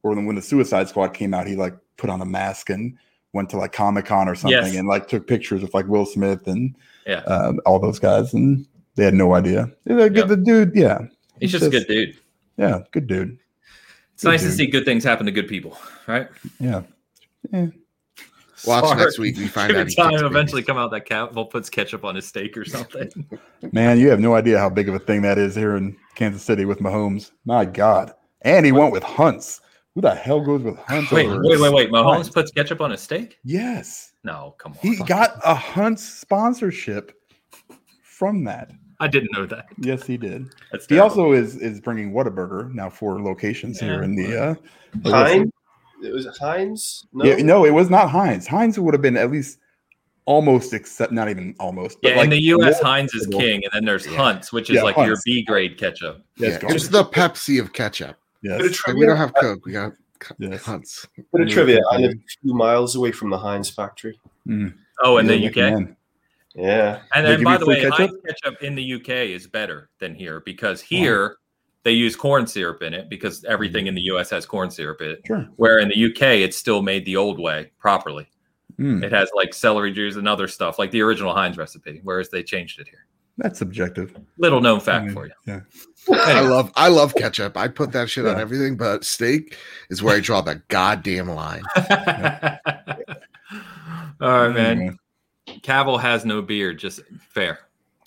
Speaker 2: or when the Suicide Squad came out, he like put on a mask and went to like Comic Con or something yes. and like took pictures with like Will Smith and
Speaker 1: yeah,
Speaker 2: um, all those guys, and they had no idea. Like, yep. The dude, yeah,
Speaker 1: he's, he's just, just, a good dude.
Speaker 2: Yeah, good dude.
Speaker 1: It's good nice dude. to see good things happen to good people, right?
Speaker 2: Yeah. Yeah.
Speaker 3: Watch next week. We find out.
Speaker 1: Time eventually come out that Cavill puts ketchup on his steak or something.
Speaker 2: Man, you have no idea how big of a thing that is here in Kansas City with Mahomes. My God, and he went with Hunts. Who the hell goes with Hunts?
Speaker 1: Wait, wait, wait, wait. Mahomes Hunts? puts ketchup on his steak?
Speaker 2: Yes.
Speaker 1: No, come on.
Speaker 2: He got a Hunts sponsorship from that.
Speaker 1: I didn't know that.
Speaker 2: Yes, he did. That's he also is is bringing Whataburger now four locations yeah. here in the uh,
Speaker 4: it was Heinz.
Speaker 2: No? Yeah, no, it was not Heinz. Heinz would have been at least almost except not even almost.
Speaker 1: Yeah, like in the U.S., Heinz is king, and then there's yeah. Hunt's, which is yeah, like Hunt's. your B grade ketchup.
Speaker 3: Yeah, it's the Pepsi of ketchup.
Speaker 2: Yes,
Speaker 3: we don't have Coke. We got yes. Hunt's.
Speaker 4: Bit of trivia: I live a few miles away from the Heinz factory.
Speaker 1: Mm. Oh, in the UK.
Speaker 4: Yeah,
Speaker 1: and then by the way, ketchup? Heinz ketchup in the UK is better than here because here they use corn syrup in it because everything mm. in the US has corn syrup in it.
Speaker 2: Sure.
Speaker 1: Where in the UK, it's still made the old way properly. Mm. It has like celery juice and other stuff, like the original Heinz recipe, whereas they changed it here.
Speaker 2: That's subjective.
Speaker 1: Little known fact I mean, for you.
Speaker 2: Yeah.
Speaker 3: I love I love ketchup. I put that shit yeah. on everything, but steak is where I draw the goddamn line.
Speaker 1: All right, man. Cavill has no beard, just fair.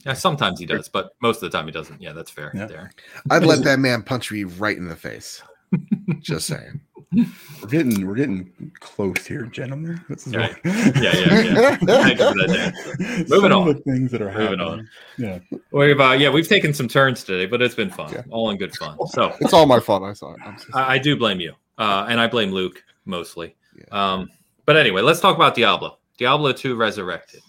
Speaker 1: Yeah, sometimes he does, but most of the time he doesn't. Yeah, that's fair. Yeah. There,
Speaker 3: I'd let that man punch me right in the face. Just saying.
Speaker 2: We're getting we're getting close here, gentlemen.
Speaker 1: This is right. yeah, yeah, yeah. Moving
Speaker 2: some
Speaker 1: on.
Speaker 2: the things that are
Speaker 1: moving
Speaker 2: happening.
Speaker 1: on. Yeah, we've uh, yeah we've taken some turns today, but it's been fun, yeah. all in good fun. So
Speaker 3: it's all my fault. I saw it.
Speaker 1: I, I, do blame you, uh, and I blame Luke mostly. Yeah. Um, but anyway, let's talk about Diablo. Diablo two Resurrected.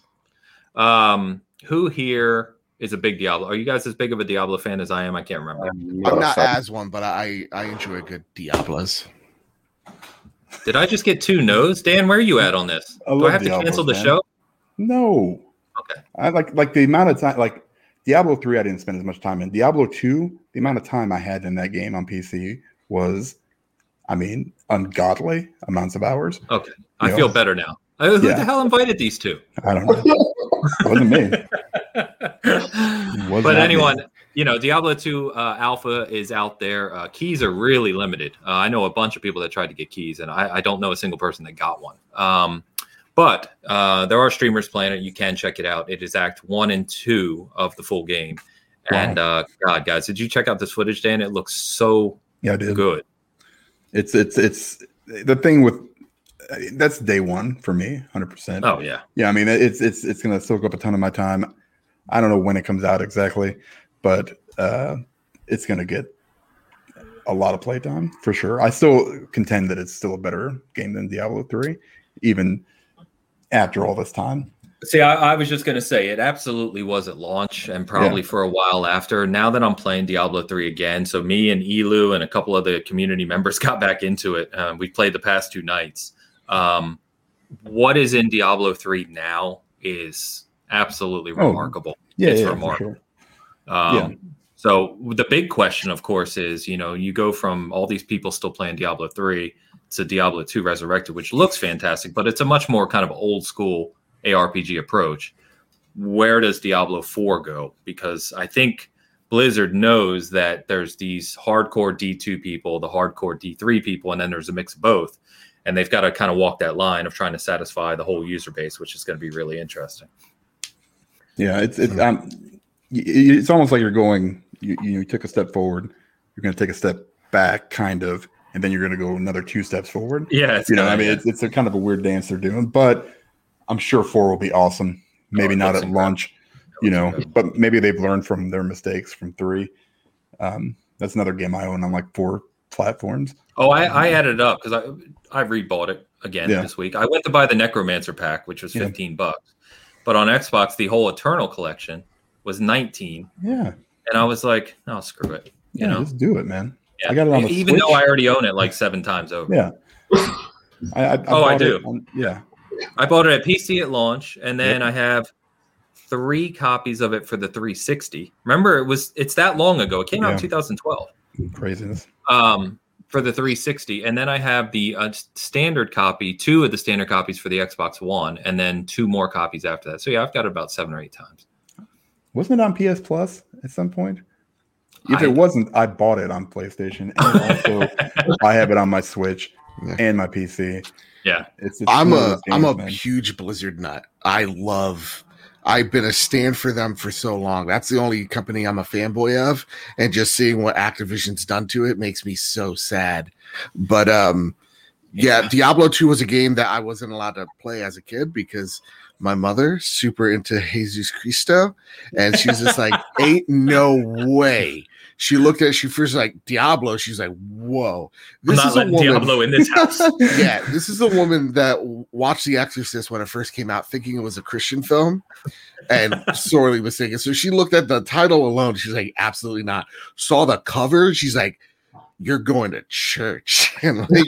Speaker 1: Um, who here is a big Diablo? Are you guys as big of a Diablo fan as I am? I can't remember.
Speaker 3: Um, I'm not as one, but I I enjoy good Diablos.
Speaker 1: Did I just get two no's? Dan, where are you at on this? I Do I have Diablo, to cancel the man. show?
Speaker 2: No.
Speaker 1: Okay.
Speaker 2: I like like the amount of time like Diablo 3 I didn't spend as much time in. Diablo 2, the amount of time I had in that game on PC was I mean, ungodly amounts of hours.
Speaker 1: Okay. I know? feel better now. Uh, who yeah. the hell invited these two?
Speaker 2: I don't know. it wasn't me.
Speaker 1: was but anyone, me. you know, Diablo 2 uh, Alpha is out there. Uh, keys are really limited. Uh, I know a bunch of people that tried to get keys, and I, I don't know a single person that got one. Um, but uh, there are streamers playing it. You can check it out. It is Act 1 and 2 of the full game. And uh, God, guys, did you check out this footage, Dan? It looks so
Speaker 2: yeah, I did.
Speaker 1: good.
Speaker 2: It's it's it's the thing with that's day one for me, hundred percent.
Speaker 1: Oh yeah,
Speaker 2: yeah. I mean, it's it's it's gonna soak up a ton of my time. I don't know when it comes out exactly, but uh, it's gonna get a lot of playtime for sure. I still contend that it's still a better game than Diablo three, even after all this time.
Speaker 1: See, I, I, was just going to say it absolutely was at launch and probably yeah. for a while after. Now that I'm playing Diablo 3 again, so me and Elu and a couple of the community members got back into it. Um, we played the past two nights. Um, what is in Diablo 3 now is absolutely oh, remarkable.
Speaker 2: Yeah, it's yeah, remarkable.
Speaker 1: Sure. Um, yeah. So the big question, of course, is you know you go from all these people still playing Diablo 3 to Diablo 2 Resurrected, which looks fantastic, but it's a much more kind of old school ARPG approach. Where does Diablo 4 go? Because I think Blizzard knows that there's these hardcore D2 people, the hardcore D3 people, and then there's a mix of both. And they've got to kind of walk that line of trying to satisfy the whole user base, which is going to be really interesting.
Speaker 2: Yeah, it's it's um, it's almost like you're going. You, you took a step forward. You're going to take a step back, kind of, and then you're going to go another two steps forward.
Speaker 1: Yeah,
Speaker 2: you know, I mean, it's it's a kind of a weird dance they're doing, but I'm sure four will be awesome. Maybe oh, not at launch, you know, but maybe they've learned from their mistakes from three. Um, that's another game I own on like four platforms.
Speaker 1: Oh, I, I added up because I I rebought it again yeah. this week. I went to buy the Necromancer pack, which was 15 yeah. bucks, but on Xbox the whole Eternal collection was 19.
Speaker 2: Yeah,
Speaker 1: and I was like, oh screw it, you
Speaker 2: yeah,
Speaker 1: know,
Speaker 2: just do it, man.
Speaker 1: Yeah. I got it on even Switch. though I already own it like seven times over.
Speaker 2: Yeah. I, I, I
Speaker 1: oh, I do.
Speaker 2: On, yeah,
Speaker 1: I bought it at PC at launch, and then yep. I have three copies of it for the 360. Remember, it was it's that long ago. It came out in 2012.
Speaker 2: Craziness.
Speaker 1: Um, for the 360, and then I have the uh, standard copy, two of the standard copies for the Xbox One, and then two more copies after that. So yeah, I've got it about seven or eight times.
Speaker 2: Wasn't it on PS Plus at some point? If I, it wasn't, I bought it on PlayStation, and also I have it on my Switch yeah. and my PC.
Speaker 1: Yeah,
Speaker 3: it's, it's I'm a am a man. huge Blizzard nut. I love. I've been a stand for them for so long. That's the only company I'm a fanboy of, and just seeing what Activision's done to it makes me so sad. But um, yeah, yeah Diablo 2 was a game that I wasn't allowed to play as a kid because my mother super into Jesus Cristo, and she's just like, "Ain't no way she looked at she first like Diablo. She's like, "Whoa,
Speaker 1: this I'm not is letting woman, Diablo in this house."
Speaker 3: yeah, this is a woman that watched The Exorcist when it first came out, thinking it was a Christian film, and sorely mistaken. So she looked at the title alone. She's like, "Absolutely not." Saw the cover. She's like, "You're going to church," and like.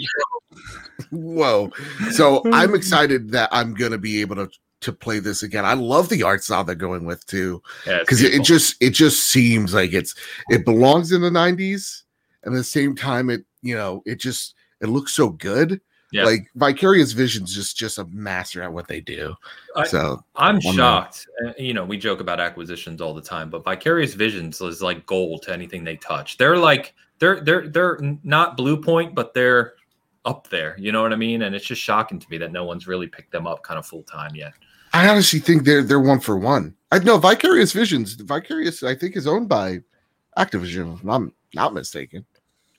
Speaker 3: Whoa. So I'm excited that I'm going to be able to to play this again. I love the art style they're going with too, because yeah, it, it, just it just seems like it's it belongs in the '90s, and at the same time, it you know it just it looks so good. Yeah. Like Vicarious Visions just just a master at what they do. I, so
Speaker 1: I'm shocked. More. You know, we joke about acquisitions all the time, but Vicarious Visions is like gold to anything they touch. They're like they're they're they're not Bluepoint, but they're up there. You know what I mean? And it's just shocking to me that no one's really picked them up kind of full time yet.
Speaker 3: I honestly think they're they're one for one. I know Vicarious Visions. Vicarious, I think, is owned by Activision. If I'm not mistaken.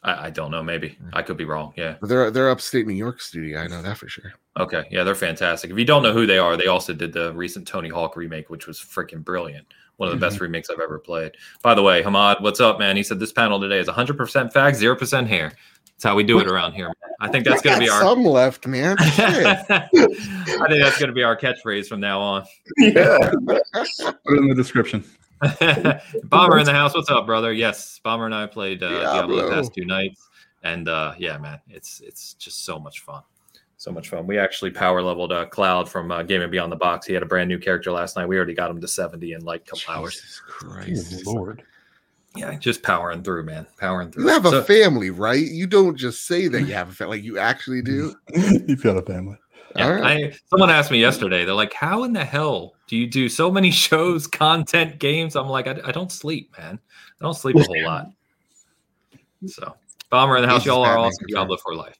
Speaker 1: I, I don't know. Maybe I could be wrong. Yeah,
Speaker 3: but they're they're upstate New York studio. I know that for sure.
Speaker 1: Okay, yeah, they're fantastic. If you don't know who they are, they also did the recent Tony Hawk remake, which was freaking brilliant. One of the mm-hmm. best remakes I've ever played. By the way, Hamad, what's up, man? He said this panel today is 100% fact, 0% hair. That's how we do it around here. I think that's going to be our
Speaker 3: some left, man. I
Speaker 1: think that's going to be our catchphrase from now on.
Speaker 2: Yeah, put it in the description.
Speaker 1: Bomber in the house. What's up, brother? Yes, Bomber and I played uh, yeah, Diablo the past two nights, and uh, yeah, man, it's it's just so much fun. So much fun. We actually power leveled uh, Cloud from uh, Gaming Beyond the Box. He had a brand new character last night. We already got him to 70 in like a couple Jesus hours.
Speaker 2: Christ. Lord
Speaker 1: yeah, just powering through, man. Powering through.
Speaker 3: You have so, a family, right? You don't just say that you have a family, like you actually do.
Speaker 2: You've got a family.
Speaker 1: Yeah, right. I, someone asked me yesterday, they're like, How in the hell do you do so many shows, content, games? I'm like, I, I don't sleep, man. I don't sleep a whole lot. So, Bomber in the house, y'all are awesome. Diablo for life.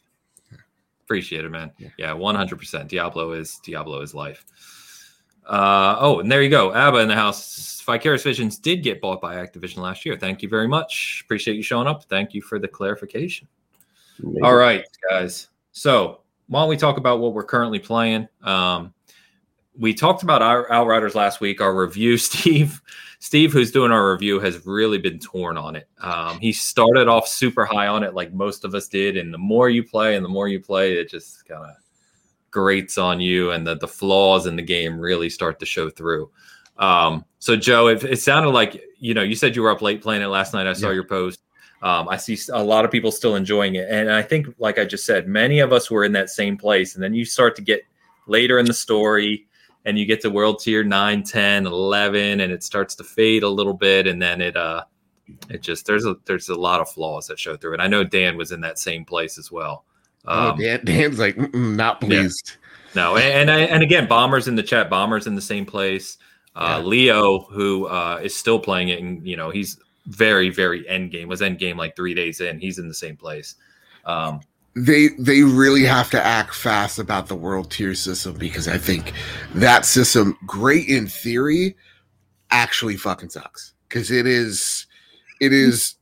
Speaker 1: Appreciate it, man. Yeah, 100%. Diablo is Diablo is life. Uh, oh, and there you go. Abba in the house. Vicarious Visions did get bought by Activision last year. Thank you very much. Appreciate you showing up. Thank you for the clarification. Maybe. All right, guys. So why don't we talk about what we're currently playing? Um, we talked about our Outriders last week. Our review, Steve, Steve, who's doing our review, has really been torn on it. Um, he started off super high on it, like most of us did, and the more you play and the more you play, it just kind of grates on you, and the the flaws in the game really start to show through. Um, so, Joe, it, it, sounded like you know you said you were up late playing it last night. I saw yeah. your post. Um, I see a lot of people still enjoying it, and I think, like I just said, many of us were in that same place. And then you start to get later in the story and you get to world tier 9 10 11 and it starts to fade a little bit and then it uh it just there's a there's a lot of flaws that show through and i know dan was in that same place as well
Speaker 3: um, oh, dan, dan's like not pleased
Speaker 1: yeah. no and, and and again bombers in the chat bombers in the same place uh, yeah. leo who uh, is still playing it and you know he's very very end game was end game like three days in he's in the same place um,
Speaker 3: they they really have to act fast about the world tier system because I think that system, great in theory, actually fucking sucks because it is it is.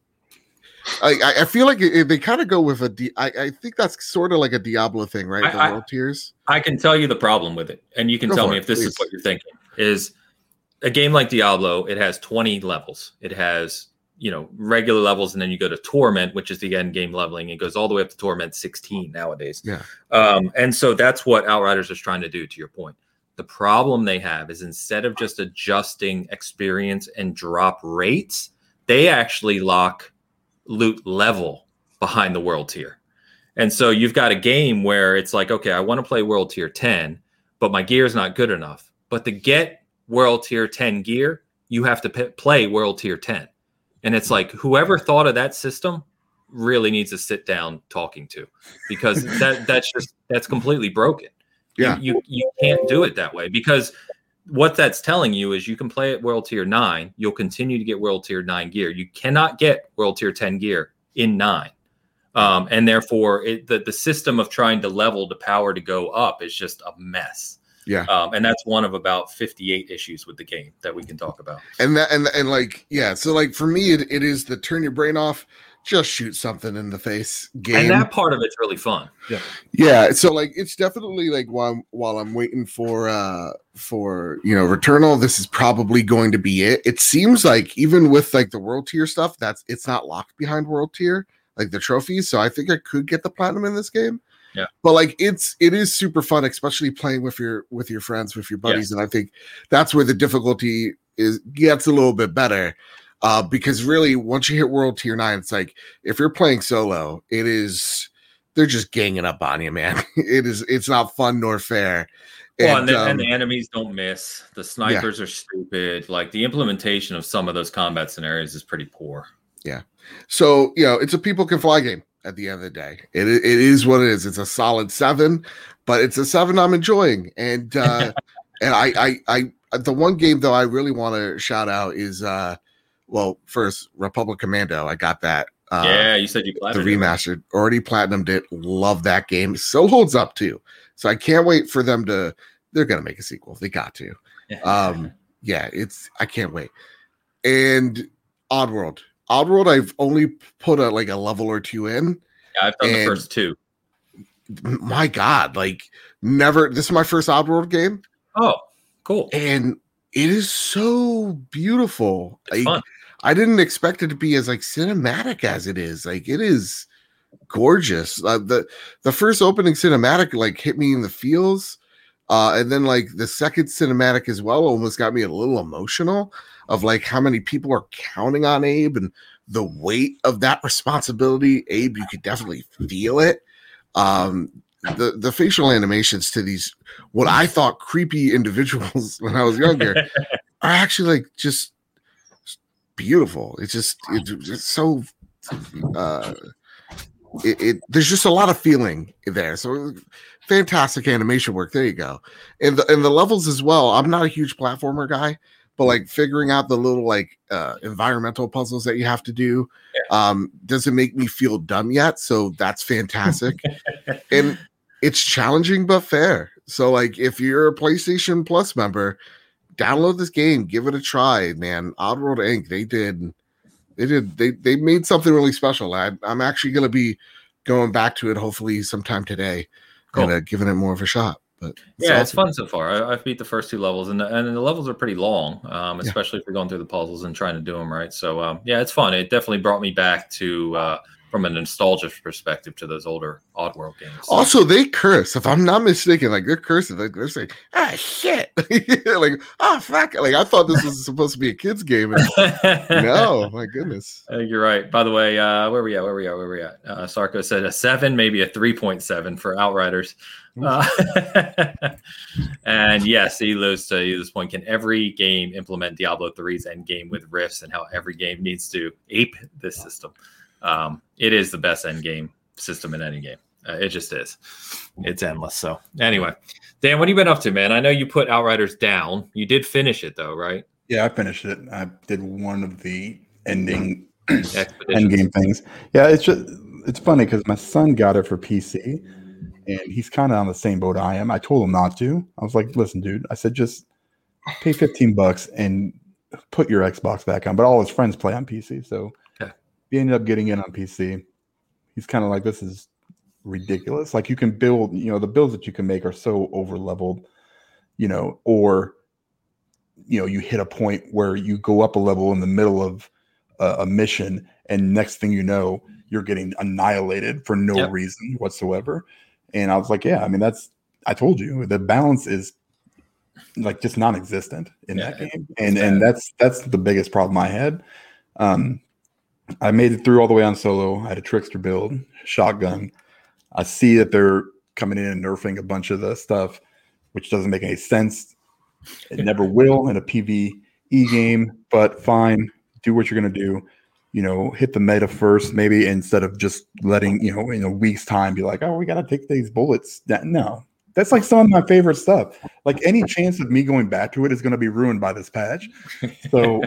Speaker 3: I, I feel like it, they kind of go with a. I, I think that's sort of like a Diablo thing, right? The
Speaker 1: I,
Speaker 3: world tiers.
Speaker 1: I can tell you the problem with it, and you can go tell me it, if this please. is what you're thinking. Is a game like Diablo? It has 20 levels. It has you know regular levels and then you go to torment which is the end game leveling it goes all the way up to torment 16 nowadays
Speaker 3: yeah
Speaker 1: um, and so that's what outriders is trying to do to your point the problem they have is instead of just adjusting experience and drop rates they actually lock loot level behind the world tier and so you've got a game where it's like okay i want to play world tier 10 but my gear is not good enough but to get world tier 10 gear you have to p- play world tier 10 and it's like whoever thought of that system really needs to sit down talking to because that that's just that's completely broken.
Speaker 3: Yeah.
Speaker 1: You, you, you can't do it that way because what that's telling you is you can play at world tier 9, you'll continue to get world tier 9 gear. You cannot get world tier 10 gear in 9. Um, and therefore it, the, the system of trying to level the power to go up is just a mess.
Speaker 3: Yeah.
Speaker 1: Um, and that's one of about 58 issues with the game that we can talk about.
Speaker 3: And that, and, and like, yeah. So like for me, it, it is the turn your brain off, just shoot something in the face game.
Speaker 1: And that part of it's really fun.
Speaker 3: Yeah. Yeah. So like, it's definitely like while, while I'm waiting for, uh, for, you know, Returnal, this is probably going to be it. It seems like even with like the world tier stuff, that's, it's not locked behind world tier, like the trophies. So I think I could get the platinum in this game.
Speaker 1: Yeah.
Speaker 3: But like it's it is super fun, especially playing with your with your friends, with your buddies. And I think that's where the difficulty is gets a little bit better. Uh, because really once you hit world tier nine, it's like if you're playing solo, it is they're just ganging up on you, man. it is it's not fun nor fair.
Speaker 1: Well, and, the, um, and the enemies don't miss. The snipers yeah. are stupid. Like the implementation of some of those combat scenarios is pretty poor.
Speaker 3: Yeah. So, you know, it's a people can fly game at the end of the day. It, it is what it is. It's a solid seven, but it's a seven I'm enjoying. And uh and I I I the one game though I really want to shout out is uh well first Republic Commando. I got that.
Speaker 1: Uh, yeah, you said you
Speaker 3: the remastered already platinumed it. Love that game. So holds up too. So I can't wait for them to. They're gonna make a sequel. They got to. Um, yeah, it's I can't wait. And Oddworld, Oddworld, I've only put a like a level or two in.
Speaker 1: Yeah, I've done the first two.
Speaker 3: My God, like never. This is my first Oddworld game.
Speaker 1: Oh, cool!
Speaker 3: And it is so beautiful.
Speaker 1: It's like, fun.
Speaker 3: I didn't expect it to be as like cinematic as it is. Like it is gorgeous. Uh, the the first opening cinematic like hit me in the feels. Uh, and then like the second cinematic as well almost got me a little emotional of like how many people are counting on Abe and the weight of that responsibility. Abe, you could definitely feel it. Um, the the facial animations to these what I thought creepy individuals when I was younger are actually like just beautiful. It's just it's, it's so uh it, it, there's just a lot of feeling there. So fantastic animation work. There you go. And the and the levels as well. I'm not a huge platformer guy, but like figuring out the little like uh, environmental puzzles that you have to do yeah. um, doesn't make me feel dumb yet. So that's fantastic. and it's challenging but fair. So like if you're a PlayStation Plus member, download this game, give it a try, man. Oddworld Inc. They did they did they they made something really special. I, am actually gonna be going back to it hopefully sometime today cool. and uh, giving it more of a shot. But
Speaker 1: it's yeah, awesome. it's fun so far. I, have beat the first two levels, and the, and the levels are pretty long, um, especially yeah. if you're going through the puzzles and trying to do them right. So um, yeah, it's fun. It definitely brought me back to uh, from a nostalgia perspective to those older Oddworld games.
Speaker 3: Also, they curse. If I'm not mistaken, like they're cursing. Like they're saying, "Ah, shit!" like, "Oh, fuck!" Like I thought this was supposed to be a kids game. no, my goodness.
Speaker 1: I think you're right. By the way, uh, where are we at? Where we at? Where are we at? Uh, Sarko said a seven, maybe a three point seven for Outriders. Uh, and yes, he lives to this point. Can every game implement Diablo 3's end game with rifts and how every game needs to ape this system? Um, it is the best end game system in any game. Uh, it just is. It's endless. So anyway, Dan, what have you been up to, man? I know you put Outriders down. You did finish it though, right?
Speaker 2: Yeah, I finished it. I did one of the ending end game things. Yeah, it's just it's funny because my son got it for PC, and he's kind of on the same boat I am. I told him not to. I was like, "Listen, dude," I said, "Just pay fifteen bucks and put your Xbox back on." But all his friends play on PC, so he ended up getting in on PC. He's kind of like, this is ridiculous. Like you can build, you know, the builds that you can make are so over leveled, you know, or you know, you hit a point where you go up a level in the middle of a, a mission, and next thing you know, you're getting annihilated for no yep. reason whatsoever. And I was like, yeah, I mean, that's I told you the balance is like just non-existent in yeah, that game, and and that's that's the biggest problem I had. Um, I made it through all the way on solo. I had a trickster build, shotgun. I see that they're coming in and nerfing a bunch of the stuff, which doesn't make any sense. It never will in a PvE game, but fine. Do what you're gonna do. You know, hit the meta first, maybe instead of just letting you know in a week's time be like, oh, we gotta take these bullets. No, that's like some of my favorite stuff. Like any chance of me going back to it is going to be ruined by this patch. So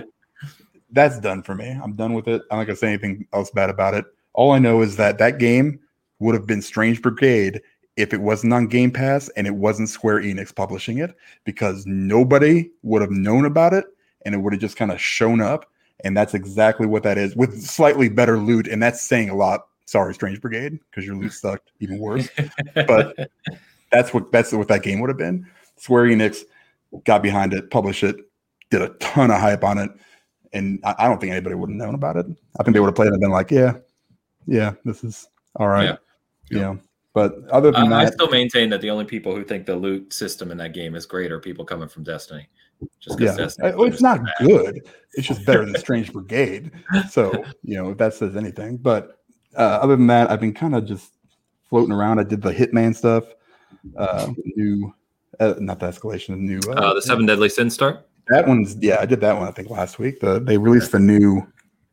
Speaker 2: that's done for me. I'm done with it. I'm not gonna say anything else bad about it. All I know is that that game would have been Strange Brigade if it wasn't on Game Pass and it wasn't Square Enix publishing it, because nobody would have known about it and it would have just kind of shown up. And that's exactly what that is with slightly better loot. And that's saying a lot. Sorry, Strange Brigade, because your loot sucked even worse. but that's what that's what that game would have been. Square Enix got behind it, published it, did a ton of hype on it and I, I, don't think anybody would have known about it. I think they would have played it and been like, yeah, yeah, this is all right. Yeah. Know, but other than that,
Speaker 1: I still maintain that the only people who think the loot system in that game is great are people coming from Destiny.
Speaker 2: Just yeah, Destiny well, it's not bad. good. It's just better than Strange Brigade. So you know, if that says anything. But uh, other than that, I've been kind of just floating around. I did the Hitman stuff, uh, new, uh, not the escalation, the new,
Speaker 1: uh, the Seven Deadly Sins start.
Speaker 2: That one's yeah, I did that one I think last week. The they released the new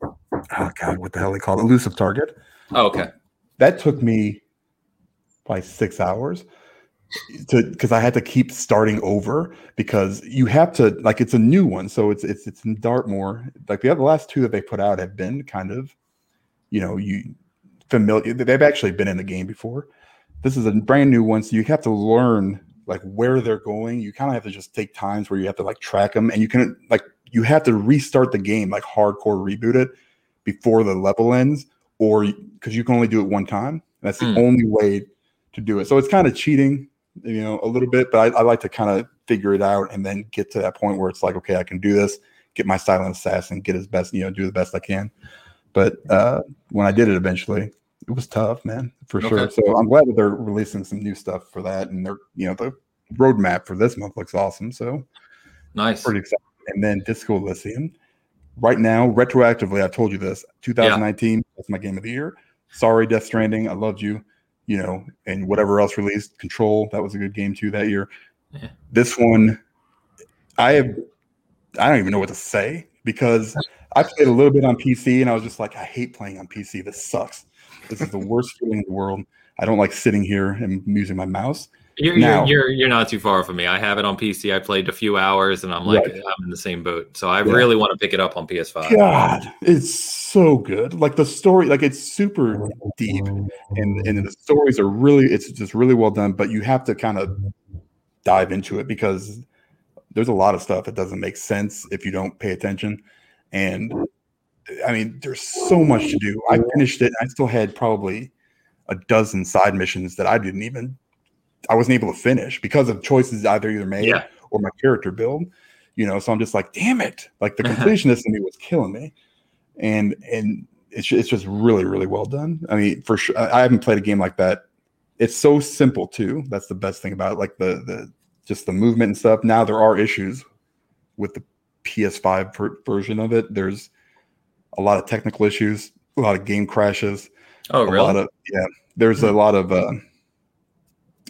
Speaker 2: oh god, what the hell they call it? Elusive target.
Speaker 1: Oh, okay.
Speaker 2: That took me probably six hours to because I had to keep starting over because you have to like it's a new one, so it's it's it's in Dartmoor. Like the other last two that they put out have been kind of, you know, you familiar. They've actually been in the game before. This is a brand new one, so you have to learn like where they're going, you kind of have to just take times where you have to like track them and you can like you have to restart the game, like hardcore reboot it before the level ends, or because you can only do it one time. That's the mm. only way to do it. So it's kind of cheating, you know, a little bit, but I, I like to kind of figure it out and then get to that point where it's like, okay, I can do this, get my silent assassin, get as best, you know, do the best I can. But uh, when I did it eventually, it was tough, man, for okay. sure. So I'm glad that they're releasing some new stuff for that, and they're you know the roadmap for this month looks awesome. So
Speaker 1: nice,
Speaker 2: pretty excited. And then Disco Elysium, right now, retroactively, I told you this, 2019, yeah. that's my game of the year. Sorry, Death Stranding, I loved you, you know, and whatever else released, Control, that was a good game too that year. Yeah. This one, I have, I don't even know what to say because I played a little bit on PC and I was just like, I hate playing on PC. This sucks. This is the worst feeling in the world. I don't like sitting here and using my mouse.
Speaker 1: You're, now, you're, you're not too far from me. I have it on PC. I played a few hours, and I'm like, right. I'm in the same boat. So I yeah. really want to pick it up on PS5.
Speaker 2: God, it's so good. Like the story, like it's super deep, and and the stories are really, it's just really well done. But you have to kind of dive into it because there's a lot of stuff that doesn't make sense if you don't pay attention. And I mean, there's so much to do. I finished it. I still had probably a dozen side missions that I didn't even, I wasn't able to finish because of choices either either made
Speaker 1: Yeah.
Speaker 2: or my character build. You know, so I'm just like, damn it! Like the completionist in me was killing me, and and it's it's just really really well done. I mean, for sure, I haven't played a game like that. It's so simple too. That's the best thing about it. like the the just the movement and stuff. Now there are issues with the PS5 per- version of it. There's a lot of technical issues, a lot of game crashes,
Speaker 1: Oh,
Speaker 2: a lot
Speaker 1: really?
Speaker 2: of yeah. There's a lot of uh,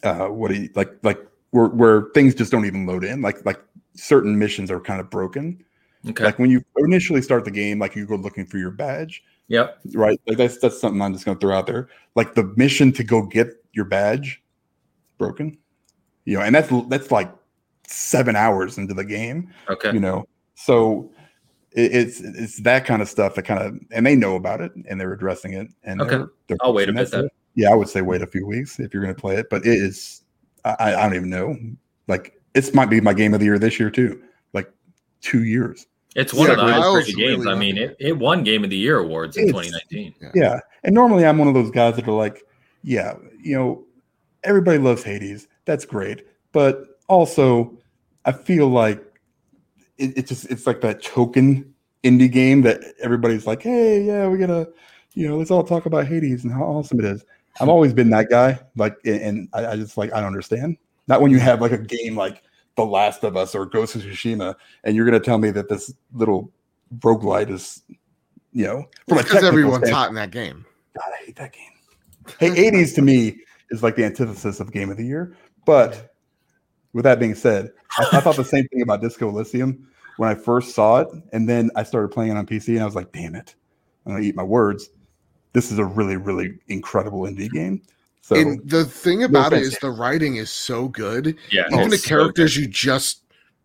Speaker 2: uh, what do you like like where where things just don't even load in. Like like certain missions are kind of broken.
Speaker 1: Okay.
Speaker 2: Like when you initially start the game, like you go looking for your badge,
Speaker 1: Yep.
Speaker 2: right? Like that's that's something I'm just gonna throw out there. Like the mission to go get your badge, broken. You know, and that's that's like seven hours into the game
Speaker 1: Okay.
Speaker 2: you know so it's it's that kind of stuff that kind of and they know about it and they're addressing it and
Speaker 1: Okay.
Speaker 2: they're, they're
Speaker 1: I'll wait a bit
Speaker 2: that's
Speaker 1: then.
Speaker 2: yeah i would say wait a few weeks if you're going to play it but it is I, I don't even know like this might be my game of the year this year too like two years
Speaker 1: It's one
Speaker 3: Yeah,
Speaker 1: of the
Speaker 3: but
Speaker 1: highest rated games.
Speaker 3: really
Speaker 1: I mean, it, it won Game of the Year awards in
Speaker 2: It's-
Speaker 1: 2019.
Speaker 2: yeah and normally i'm one of those guys that are like yeah you know everybody loves hades that's great but also i feel like it, it just it's like that token indie game that everybody's like hey yeah we gotta you know let's all talk about hades and how awesome it is i've always been that guy like and- I, I just like i don't understand not when you have like a game like the last of us or ghost of tsushima and you're gonna tell me that this little roguelite is you know from
Speaker 3: because everyone's hot in that game.
Speaker 2: God, I hate that game. Hades to me is like the antithesis of game of the year. But with that being said, I, I thought the same thing about Disco Elysium when I first saw it. And then I started playing it on PC and I was like, damn it. I'm going to eat my words. This is a really, really incredible indie game. So,
Speaker 3: and the thing about it
Speaker 2: offense.
Speaker 3: the writing is so good.
Speaker 1: Yeah.
Speaker 3: Even the
Speaker 1: it's so
Speaker 3: characters you just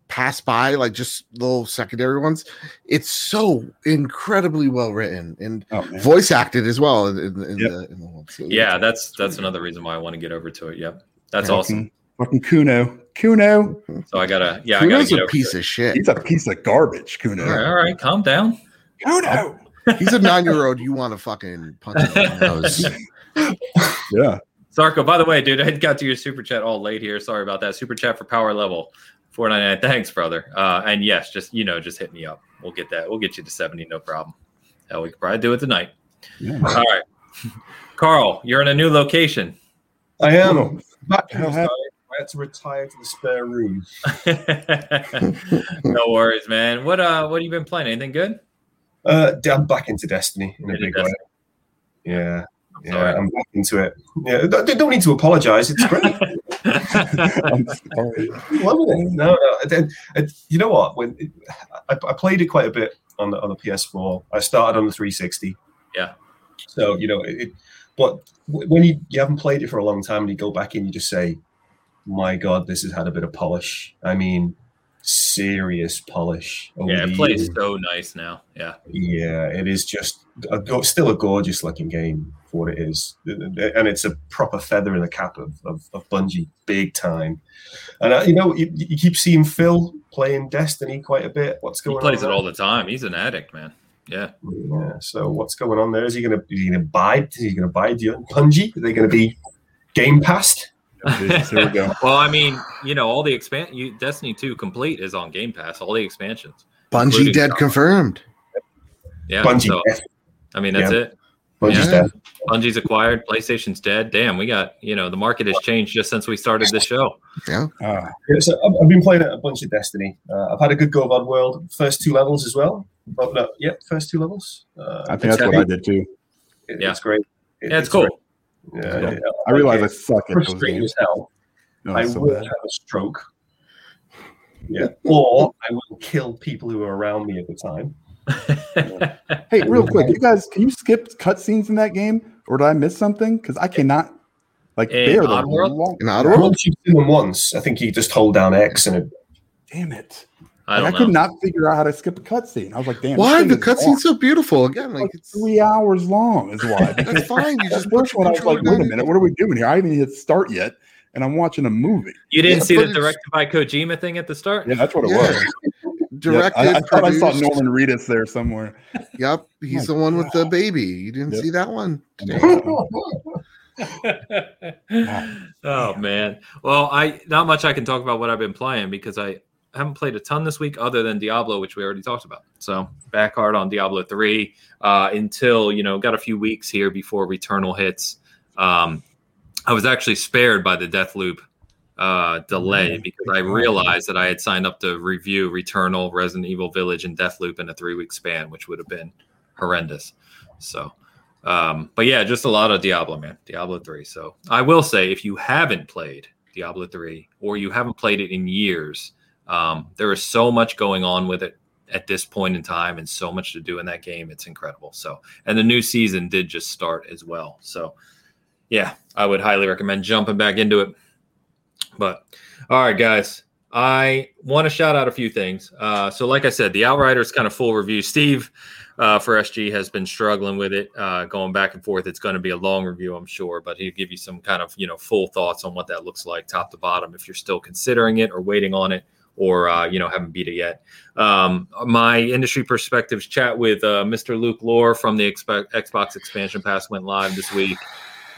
Speaker 3: pass by, like just little secondary ones, it's so incredibly well written and
Speaker 2: oh,
Speaker 3: voice acted as well in, in, in
Speaker 2: Yep.
Speaker 3: the in the whole
Speaker 1: good.
Speaker 3: series.
Speaker 1: Yeah, that's that's another reason why I want to get over to it. Yep. That's
Speaker 3: Yeah.
Speaker 1: awesome.
Speaker 2: Fucking, fucking Cuno. Cuno.
Speaker 1: So I gotta, yeah, I gotta
Speaker 3: Cuno's
Speaker 1: get
Speaker 3: a piece
Speaker 1: to it.
Speaker 3: of shit.
Speaker 2: He's a piece of garbage, Cuno.
Speaker 1: All right, all right, calm down.
Speaker 2: Cuno.
Speaker 3: He's a nine year old you want to fucking punch him in the nose.
Speaker 2: Yeah.
Speaker 1: Sarko, by the way, dude, I got to your super chat all late here. Sorry about that. Super chat for power level. 499. Thanks, brother. Uh, and yes, just you know, just hit me up. We'll get that. We'll get you to 70, no problem. Hell, we could probably do it tonight.
Speaker 2: yeah.
Speaker 1: All right. Carl, you're in a new location.
Speaker 4: I am
Speaker 2: Cuno.
Speaker 4: Back
Speaker 2: How
Speaker 4: from
Speaker 2: hap-
Speaker 4: I had to retire to the spare room.
Speaker 1: no worries, man. What uh what have you been playing? Anything good?
Speaker 4: Uh, I'm back into Destiny in a big way. Yeah, yeah,
Speaker 1: sorry.
Speaker 4: I'm back into it. Yeah, don't, don't need to apologize. It's great.
Speaker 2: I'm sorry.
Speaker 4: Loving it. No, no. You know what? When I, I played it quite a bit on the on the PS4. I started on the 360.
Speaker 1: Yeah.
Speaker 4: So you know it. it but when you you haven't played it for a long time and you go back and you just say, "My God, this has had a bit of polish." I mean, serious polish.
Speaker 1: yeah, it plays
Speaker 4: years.
Speaker 1: so nice now. Yeah.
Speaker 4: Yeah, it is just a, still a gorgeous looking game for what it is, and it's a proper feather in the cap of of, of Bungie, big time. And uh, you know, you, you keep seeing Phil playing Destiny quite a bit. What's going? On?
Speaker 1: He plays
Speaker 4: on?
Speaker 1: it all the time. He's an addict, man. Yeah.
Speaker 4: Yeah. So what's going on there? Is he gonna is he gonna buy? Is he gonna buy the- Bungie? Are they gonna be Game Passed?
Speaker 2: Jesus, Here we go.
Speaker 1: Well, I mean, you know, all the expand you Destiny 2 complete is on Game Pass, all the expansions.
Speaker 3: Bungie dead
Speaker 1: Star-
Speaker 3: confirmed.
Speaker 1: Yeah.
Speaker 4: Bungie.
Speaker 1: so,
Speaker 4: dead.
Speaker 1: I mean, that's
Speaker 4: Yeah.
Speaker 1: it.
Speaker 4: Bungie's
Speaker 3: Yeah.
Speaker 4: dead.
Speaker 1: Bungie's acquired, PlayStation's dead. Damn, we got, you know, the market has changed just since we started the show.
Speaker 3: Yeah.
Speaker 2: Ah,
Speaker 4: Yeah, so I've, I've been playing a bunch of Destiny. Uh, I've had a good go of Oddworld. First two levels as well. But no, yep, first two levels. Uh,
Speaker 2: I think that's what I did too.
Speaker 4: It-
Speaker 1: Yeah.
Speaker 4: It's great. It-
Speaker 1: Yeah, it's cool.
Speaker 4: great. Yeah,
Speaker 2: Yeah.
Speaker 4: yeah.
Speaker 2: I realize I suck at those
Speaker 4: frustrating
Speaker 2: games.
Speaker 4: as hell.
Speaker 2: No,
Speaker 4: I
Speaker 2: it's so
Speaker 4: will
Speaker 2: bad.
Speaker 4: have a stroke. Yeah. Or I will kill people who are around me at the time.
Speaker 2: Hey, real quick, you guys, can you skip cutscenes in that game, or did I miss something? Because I cannot. Like
Speaker 1: In
Speaker 2: they are the
Speaker 1: Oddworld?
Speaker 2: long.
Speaker 3: In Oddworld?
Speaker 4: Once you've seen them once, I think you just hold down X and it,
Speaker 2: Damn it!
Speaker 1: I
Speaker 2: Like, I,
Speaker 1: don't
Speaker 2: could
Speaker 1: know.
Speaker 2: not figure out how to skip a cutscene. I was like, damn.
Speaker 3: Why? The
Speaker 2: thing is
Speaker 3: cutscene's so beautiful. Again, like
Speaker 2: like
Speaker 3: it's
Speaker 2: three hours long is why.
Speaker 3: that's fine. You just put
Speaker 2: first one, I was like, wait a minute, what are we doing here? I haven't even hit start yet, and I'm watching a movie.
Speaker 1: You didn't
Speaker 3: Yeah,
Speaker 1: see the directed by Kojima thing at the start?
Speaker 2: Yeah, that's what it
Speaker 3: Yeah.
Speaker 2: was.
Speaker 3: Directed,
Speaker 2: Yeah, I, I thought I saw. Norman Reedus there somewhere.
Speaker 3: Yep, he's
Speaker 2: My
Speaker 3: the one with the oh, baby. You didn't
Speaker 2: Yep.
Speaker 3: see that one?
Speaker 1: oh man. Well, I not much I can talk about what I've been playing because I haven't played a ton this week other than Diablo, which we already talked about. So back hard on Diablo three uh, until you know got a few weeks here before Returnal hits. Um, I was actually spared by the Deathloop uh, delay because I realized that I had signed up to review Returnal, Resident Evil Village, and Deathloop in a three week span, which would have been horrendous. So, um, but yeah, just a lot of Diablo, man. Diablo 3. So I will say, if you haven't played Diablo 3 or you haven't played it in years, um, there is so much going on with it at this point in time and so much to do in that game. It's incredible. So, and the new season did just start as well. So, yeah, I would highly recommend jumping back into it. But all right, guys, I want to shout out a few things. Uh, so, like I said, the Outriders kind of full review. Steve uh, for SG has been struggling with it, uh, going back and forth. It's going to be a long review, I'm sure, but he'll give you some kind of you know full thoughts on what that looks like, top to bottom, if you're still considering it or waiting on it, or uh, you know haven't beat it yet. Um, my industry perspectives chat with uh, Mr. Luke Lore from the Xbox, Xbox expansion pass went live this week.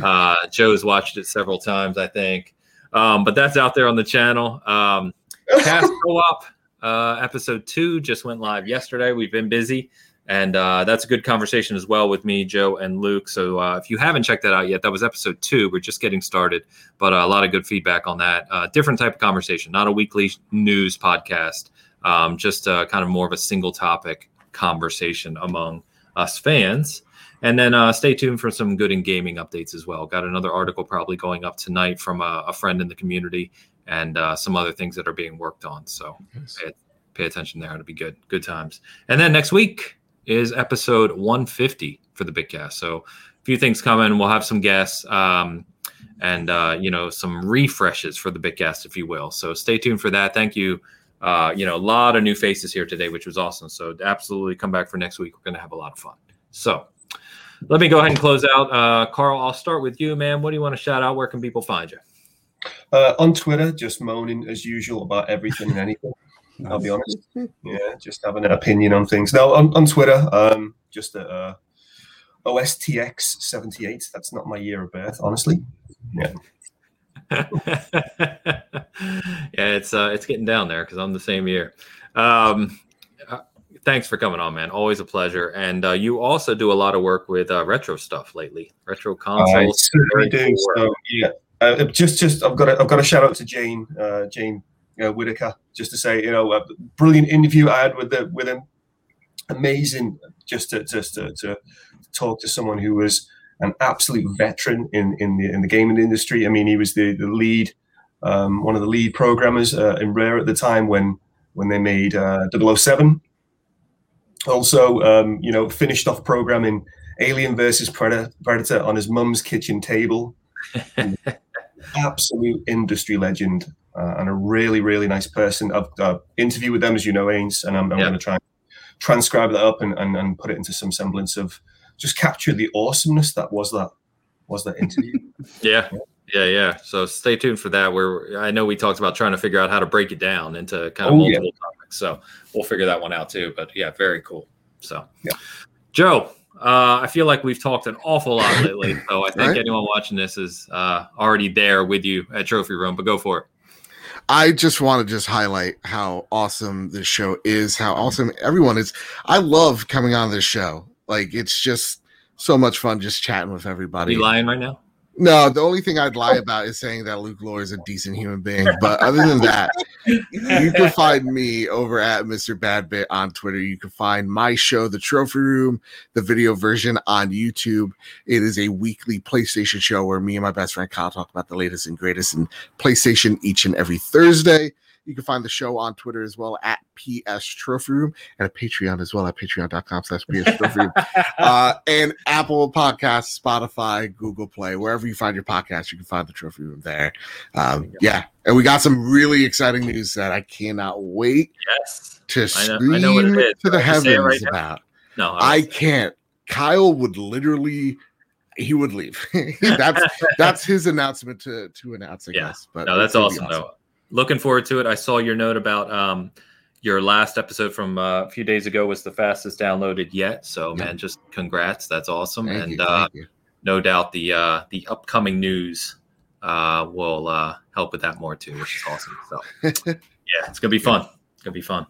Speaker 1: Uh, Joe's watched it several times, I think. Um, but that's out there on the channel. Um, Cast Co-op uh, episode two just went live yesterday. We've been busy, and uh, that's a good conversation as well with me, Joe, and Luke. So uh, if you haven't checked that out yet, that was episode two. We're just getting started, but uh, a lot of good feedback on that. Uh, different type of conversation, not a weekly news podcast, um, just uh, kind of more of a single topic conversation among us fans. And then uh, stay tuned for some good in gaming updates as well. Got another article probably going up tonight from a, a friend in the community and uh, some other things that are being worked on. So pay, pay attention there. It'll be good. Good times. And then next week is episode 150 for the Big Cast. So a few things coming. We'll have some guests um, and, uh, you know, some refreshes for the Big Cast, if you will. So stay tuned for that. Thank you. Uh, you know, a lot of new faces here today, which was awesome. So absolutely come back for next week. We're going to have a lot of fun. So let me go ahead and close out. Uh, Carl, I'll start with you, man. What do you want to shout out? Where can people find you?
Speaker 4: Uh, on Twitter, just moaning as usual about everything and anything. I'll be honest. Yeah, just having an opinion on things. Now on, on Twitter, um, just at uh, OSTX78. That's not my year of birth, honestly. Yeah.
Speaker 1: yeah, it's uh, it's getting down there because I'm the same year. Um, uh, thanks for coming on, man. Always a pleasure. And uh, you also do a lot of work with uh, retro stuff lately, retro
Speaker 4: I
Speaker 1: consoles.
Speaker 4: certainly do. So, yeah. Uh, just, just, I've got, a, I've got a shout out to Jane, uh, Jane uh, Whittaker, just to say, you know, a brilliant interview I had with the, with him. Amazing, just to, just to, to talk to someone who was an absolute veteran in, in the in the gaming industry. I mean, he was the the lead, um, one of the lead programmers uh, in Rare at the time when when they made uh, 007. Also, um, you know, finished off programming Alien versus Predator, Predator on his mum's kitchen table. Absolute industry legend uh, and a really, really nice person. I've uh, interviewed with them, as you know, Ains, and I'm, I'm
Speaker 1: Yeah.
Speaker 4: going to try and transcribe that up and, and, and put it into some semblance of just capture the awesomeness that was that was that interview.
Speaker 1: Yeah, yeah, yeah. So stay tuned for that. Where I know we talked about trying to figure out how to break it down into kind of
Speaker 4: Oh, yeah.
Speaker 1: multiple topics. So we'll figure that one out too. But yeah, very cool. So,
Speaker 4: Yeah.
Speaker 1: Joe, uh, I feel like we've talked an awful lot lately. So I think
Speaker 3: Right.
Speaker 1: anyone watching this is uh, already there with you at Trophy Room. But go for it.
Speaker 3: I just want to just highlight how awesome this show is, how awesome everyone is. I love coming on this show. Like it's just so much fun just chatting with
Speaker 1: Are
Speaker 3: everybody.
Speaker 1: you lying right now?
Speaker 3: No, the only thing I'd lie about is saying that Luke Lore is a decent human being. But other than that, you can find me over at Mr. Badbit on Twitter. You can find my show, The Trophy Room, the video version on YouTube. It is a weekly PlayStation show where me and my best friend Kyle talk about the latest and greatest in PlayStation each and every Thursday. You can find the show on Twitter as well at PS Trophy Room and a Patreon as well at patreon.com slash PS Trophy Room. uh, and Apple Podcasts, Spotify, Google Play, wherever you find your podcast, you can find the Trophy Room there. Um, yeah, and we got some really exciting news that I cannot wait
Speaker 1: Yes.
Speaker 3: to
Speaker 1: I know-
Speaker 3: scream
Speaker 1: I know what it is.
Speaker 3: to the
Speaker 1: Can I say it
Speaker 3: heavens
Speaker 1: right now?
Speaker 3: about.
Speaker 1: No.
Speaker 3: I can't. Kyle would literally he would leave. that's that's his announcement to to announce. I
Speaker 1: Yeah.
Speaker 3: guess. But
Speaker 1: no, that's
Speaker 3: it's
Speaker 1: awesome, though. Looking forward to it. I saw your note about um, your last episode from uh, a few days ago was the fastest downloaded yet. So,
Speaker 3: Yeah.
Speaker 1: man, just congrats. That's awesome.
Speaker 3: Thank
Speaker 1: and
Speaker 3: you,
Speaker 1: uh,
Speaker 3: thank you.
Speaker 1: no doubt the uh, the upcoming news uh, will uh, help with that more too, which is awesome. So, yeah, it's gonna be fun. It's gonna be fun.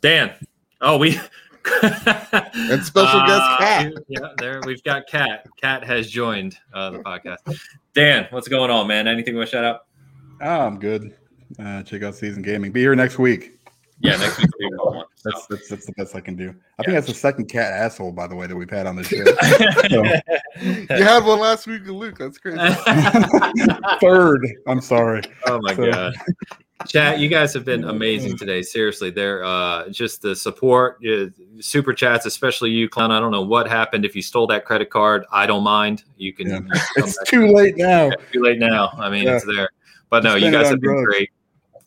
Speaker 1: Dan, oh we and
Speaker 3: special guest cat.
Speaker 1: Yeah, there we've got Cat. Cat has joined uh, the podcast. Dan, what's going on, man? Anything we want to shout out?
Speaker 2: Oh, I'm good. Uh, check out Seasoned Gaming. Be here next week.
Speaker 1: Yeah, next week will be a one. So.
Speaker 2: That's, that's that's the best I can do. I
Speaker 1: Yeah.
Speaker 2: think that's the second cat asshole, by the way, that we've had on the show.
Speaker 3: You had one last week with Luke. That's crazy.
Speaker 2: Third. I'm sorry.
Speaker 1: Oh my
Speaker 2: So-
Speaker 1: god. Chat, you guys have been amazing today. Seriously, they're uh, just the support, uh, super chats, especially you, clown. I don't know what happened. If you stole that credit card, I don't mind. You can.
Speaker 2: Yeah.
Speaker 1: you can come
Speaker 2: It's too late now.
Speaker 1: too late now. I mean,
Speaker 2: Yeah.
Speaker 1: it's there. But no,
Speaker 2: Just
Speaker 1: you guys have been
Speaker 2: drugs.
Speaker 1: great.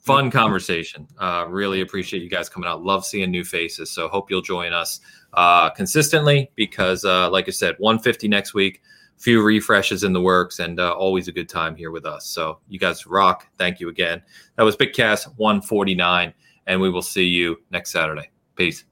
Speaker 1: Fun conversation. Uh, really appreciate you guys coming out. Love seeing new faces. So hope you'll join us uh, consistently because, uh, like I said, 150 next week. Few refreshes in the works, and uh, always a good time here with us. So you guys rock. Thank you again. That was Big Cast 149, and we will see you next Saturday. Peace.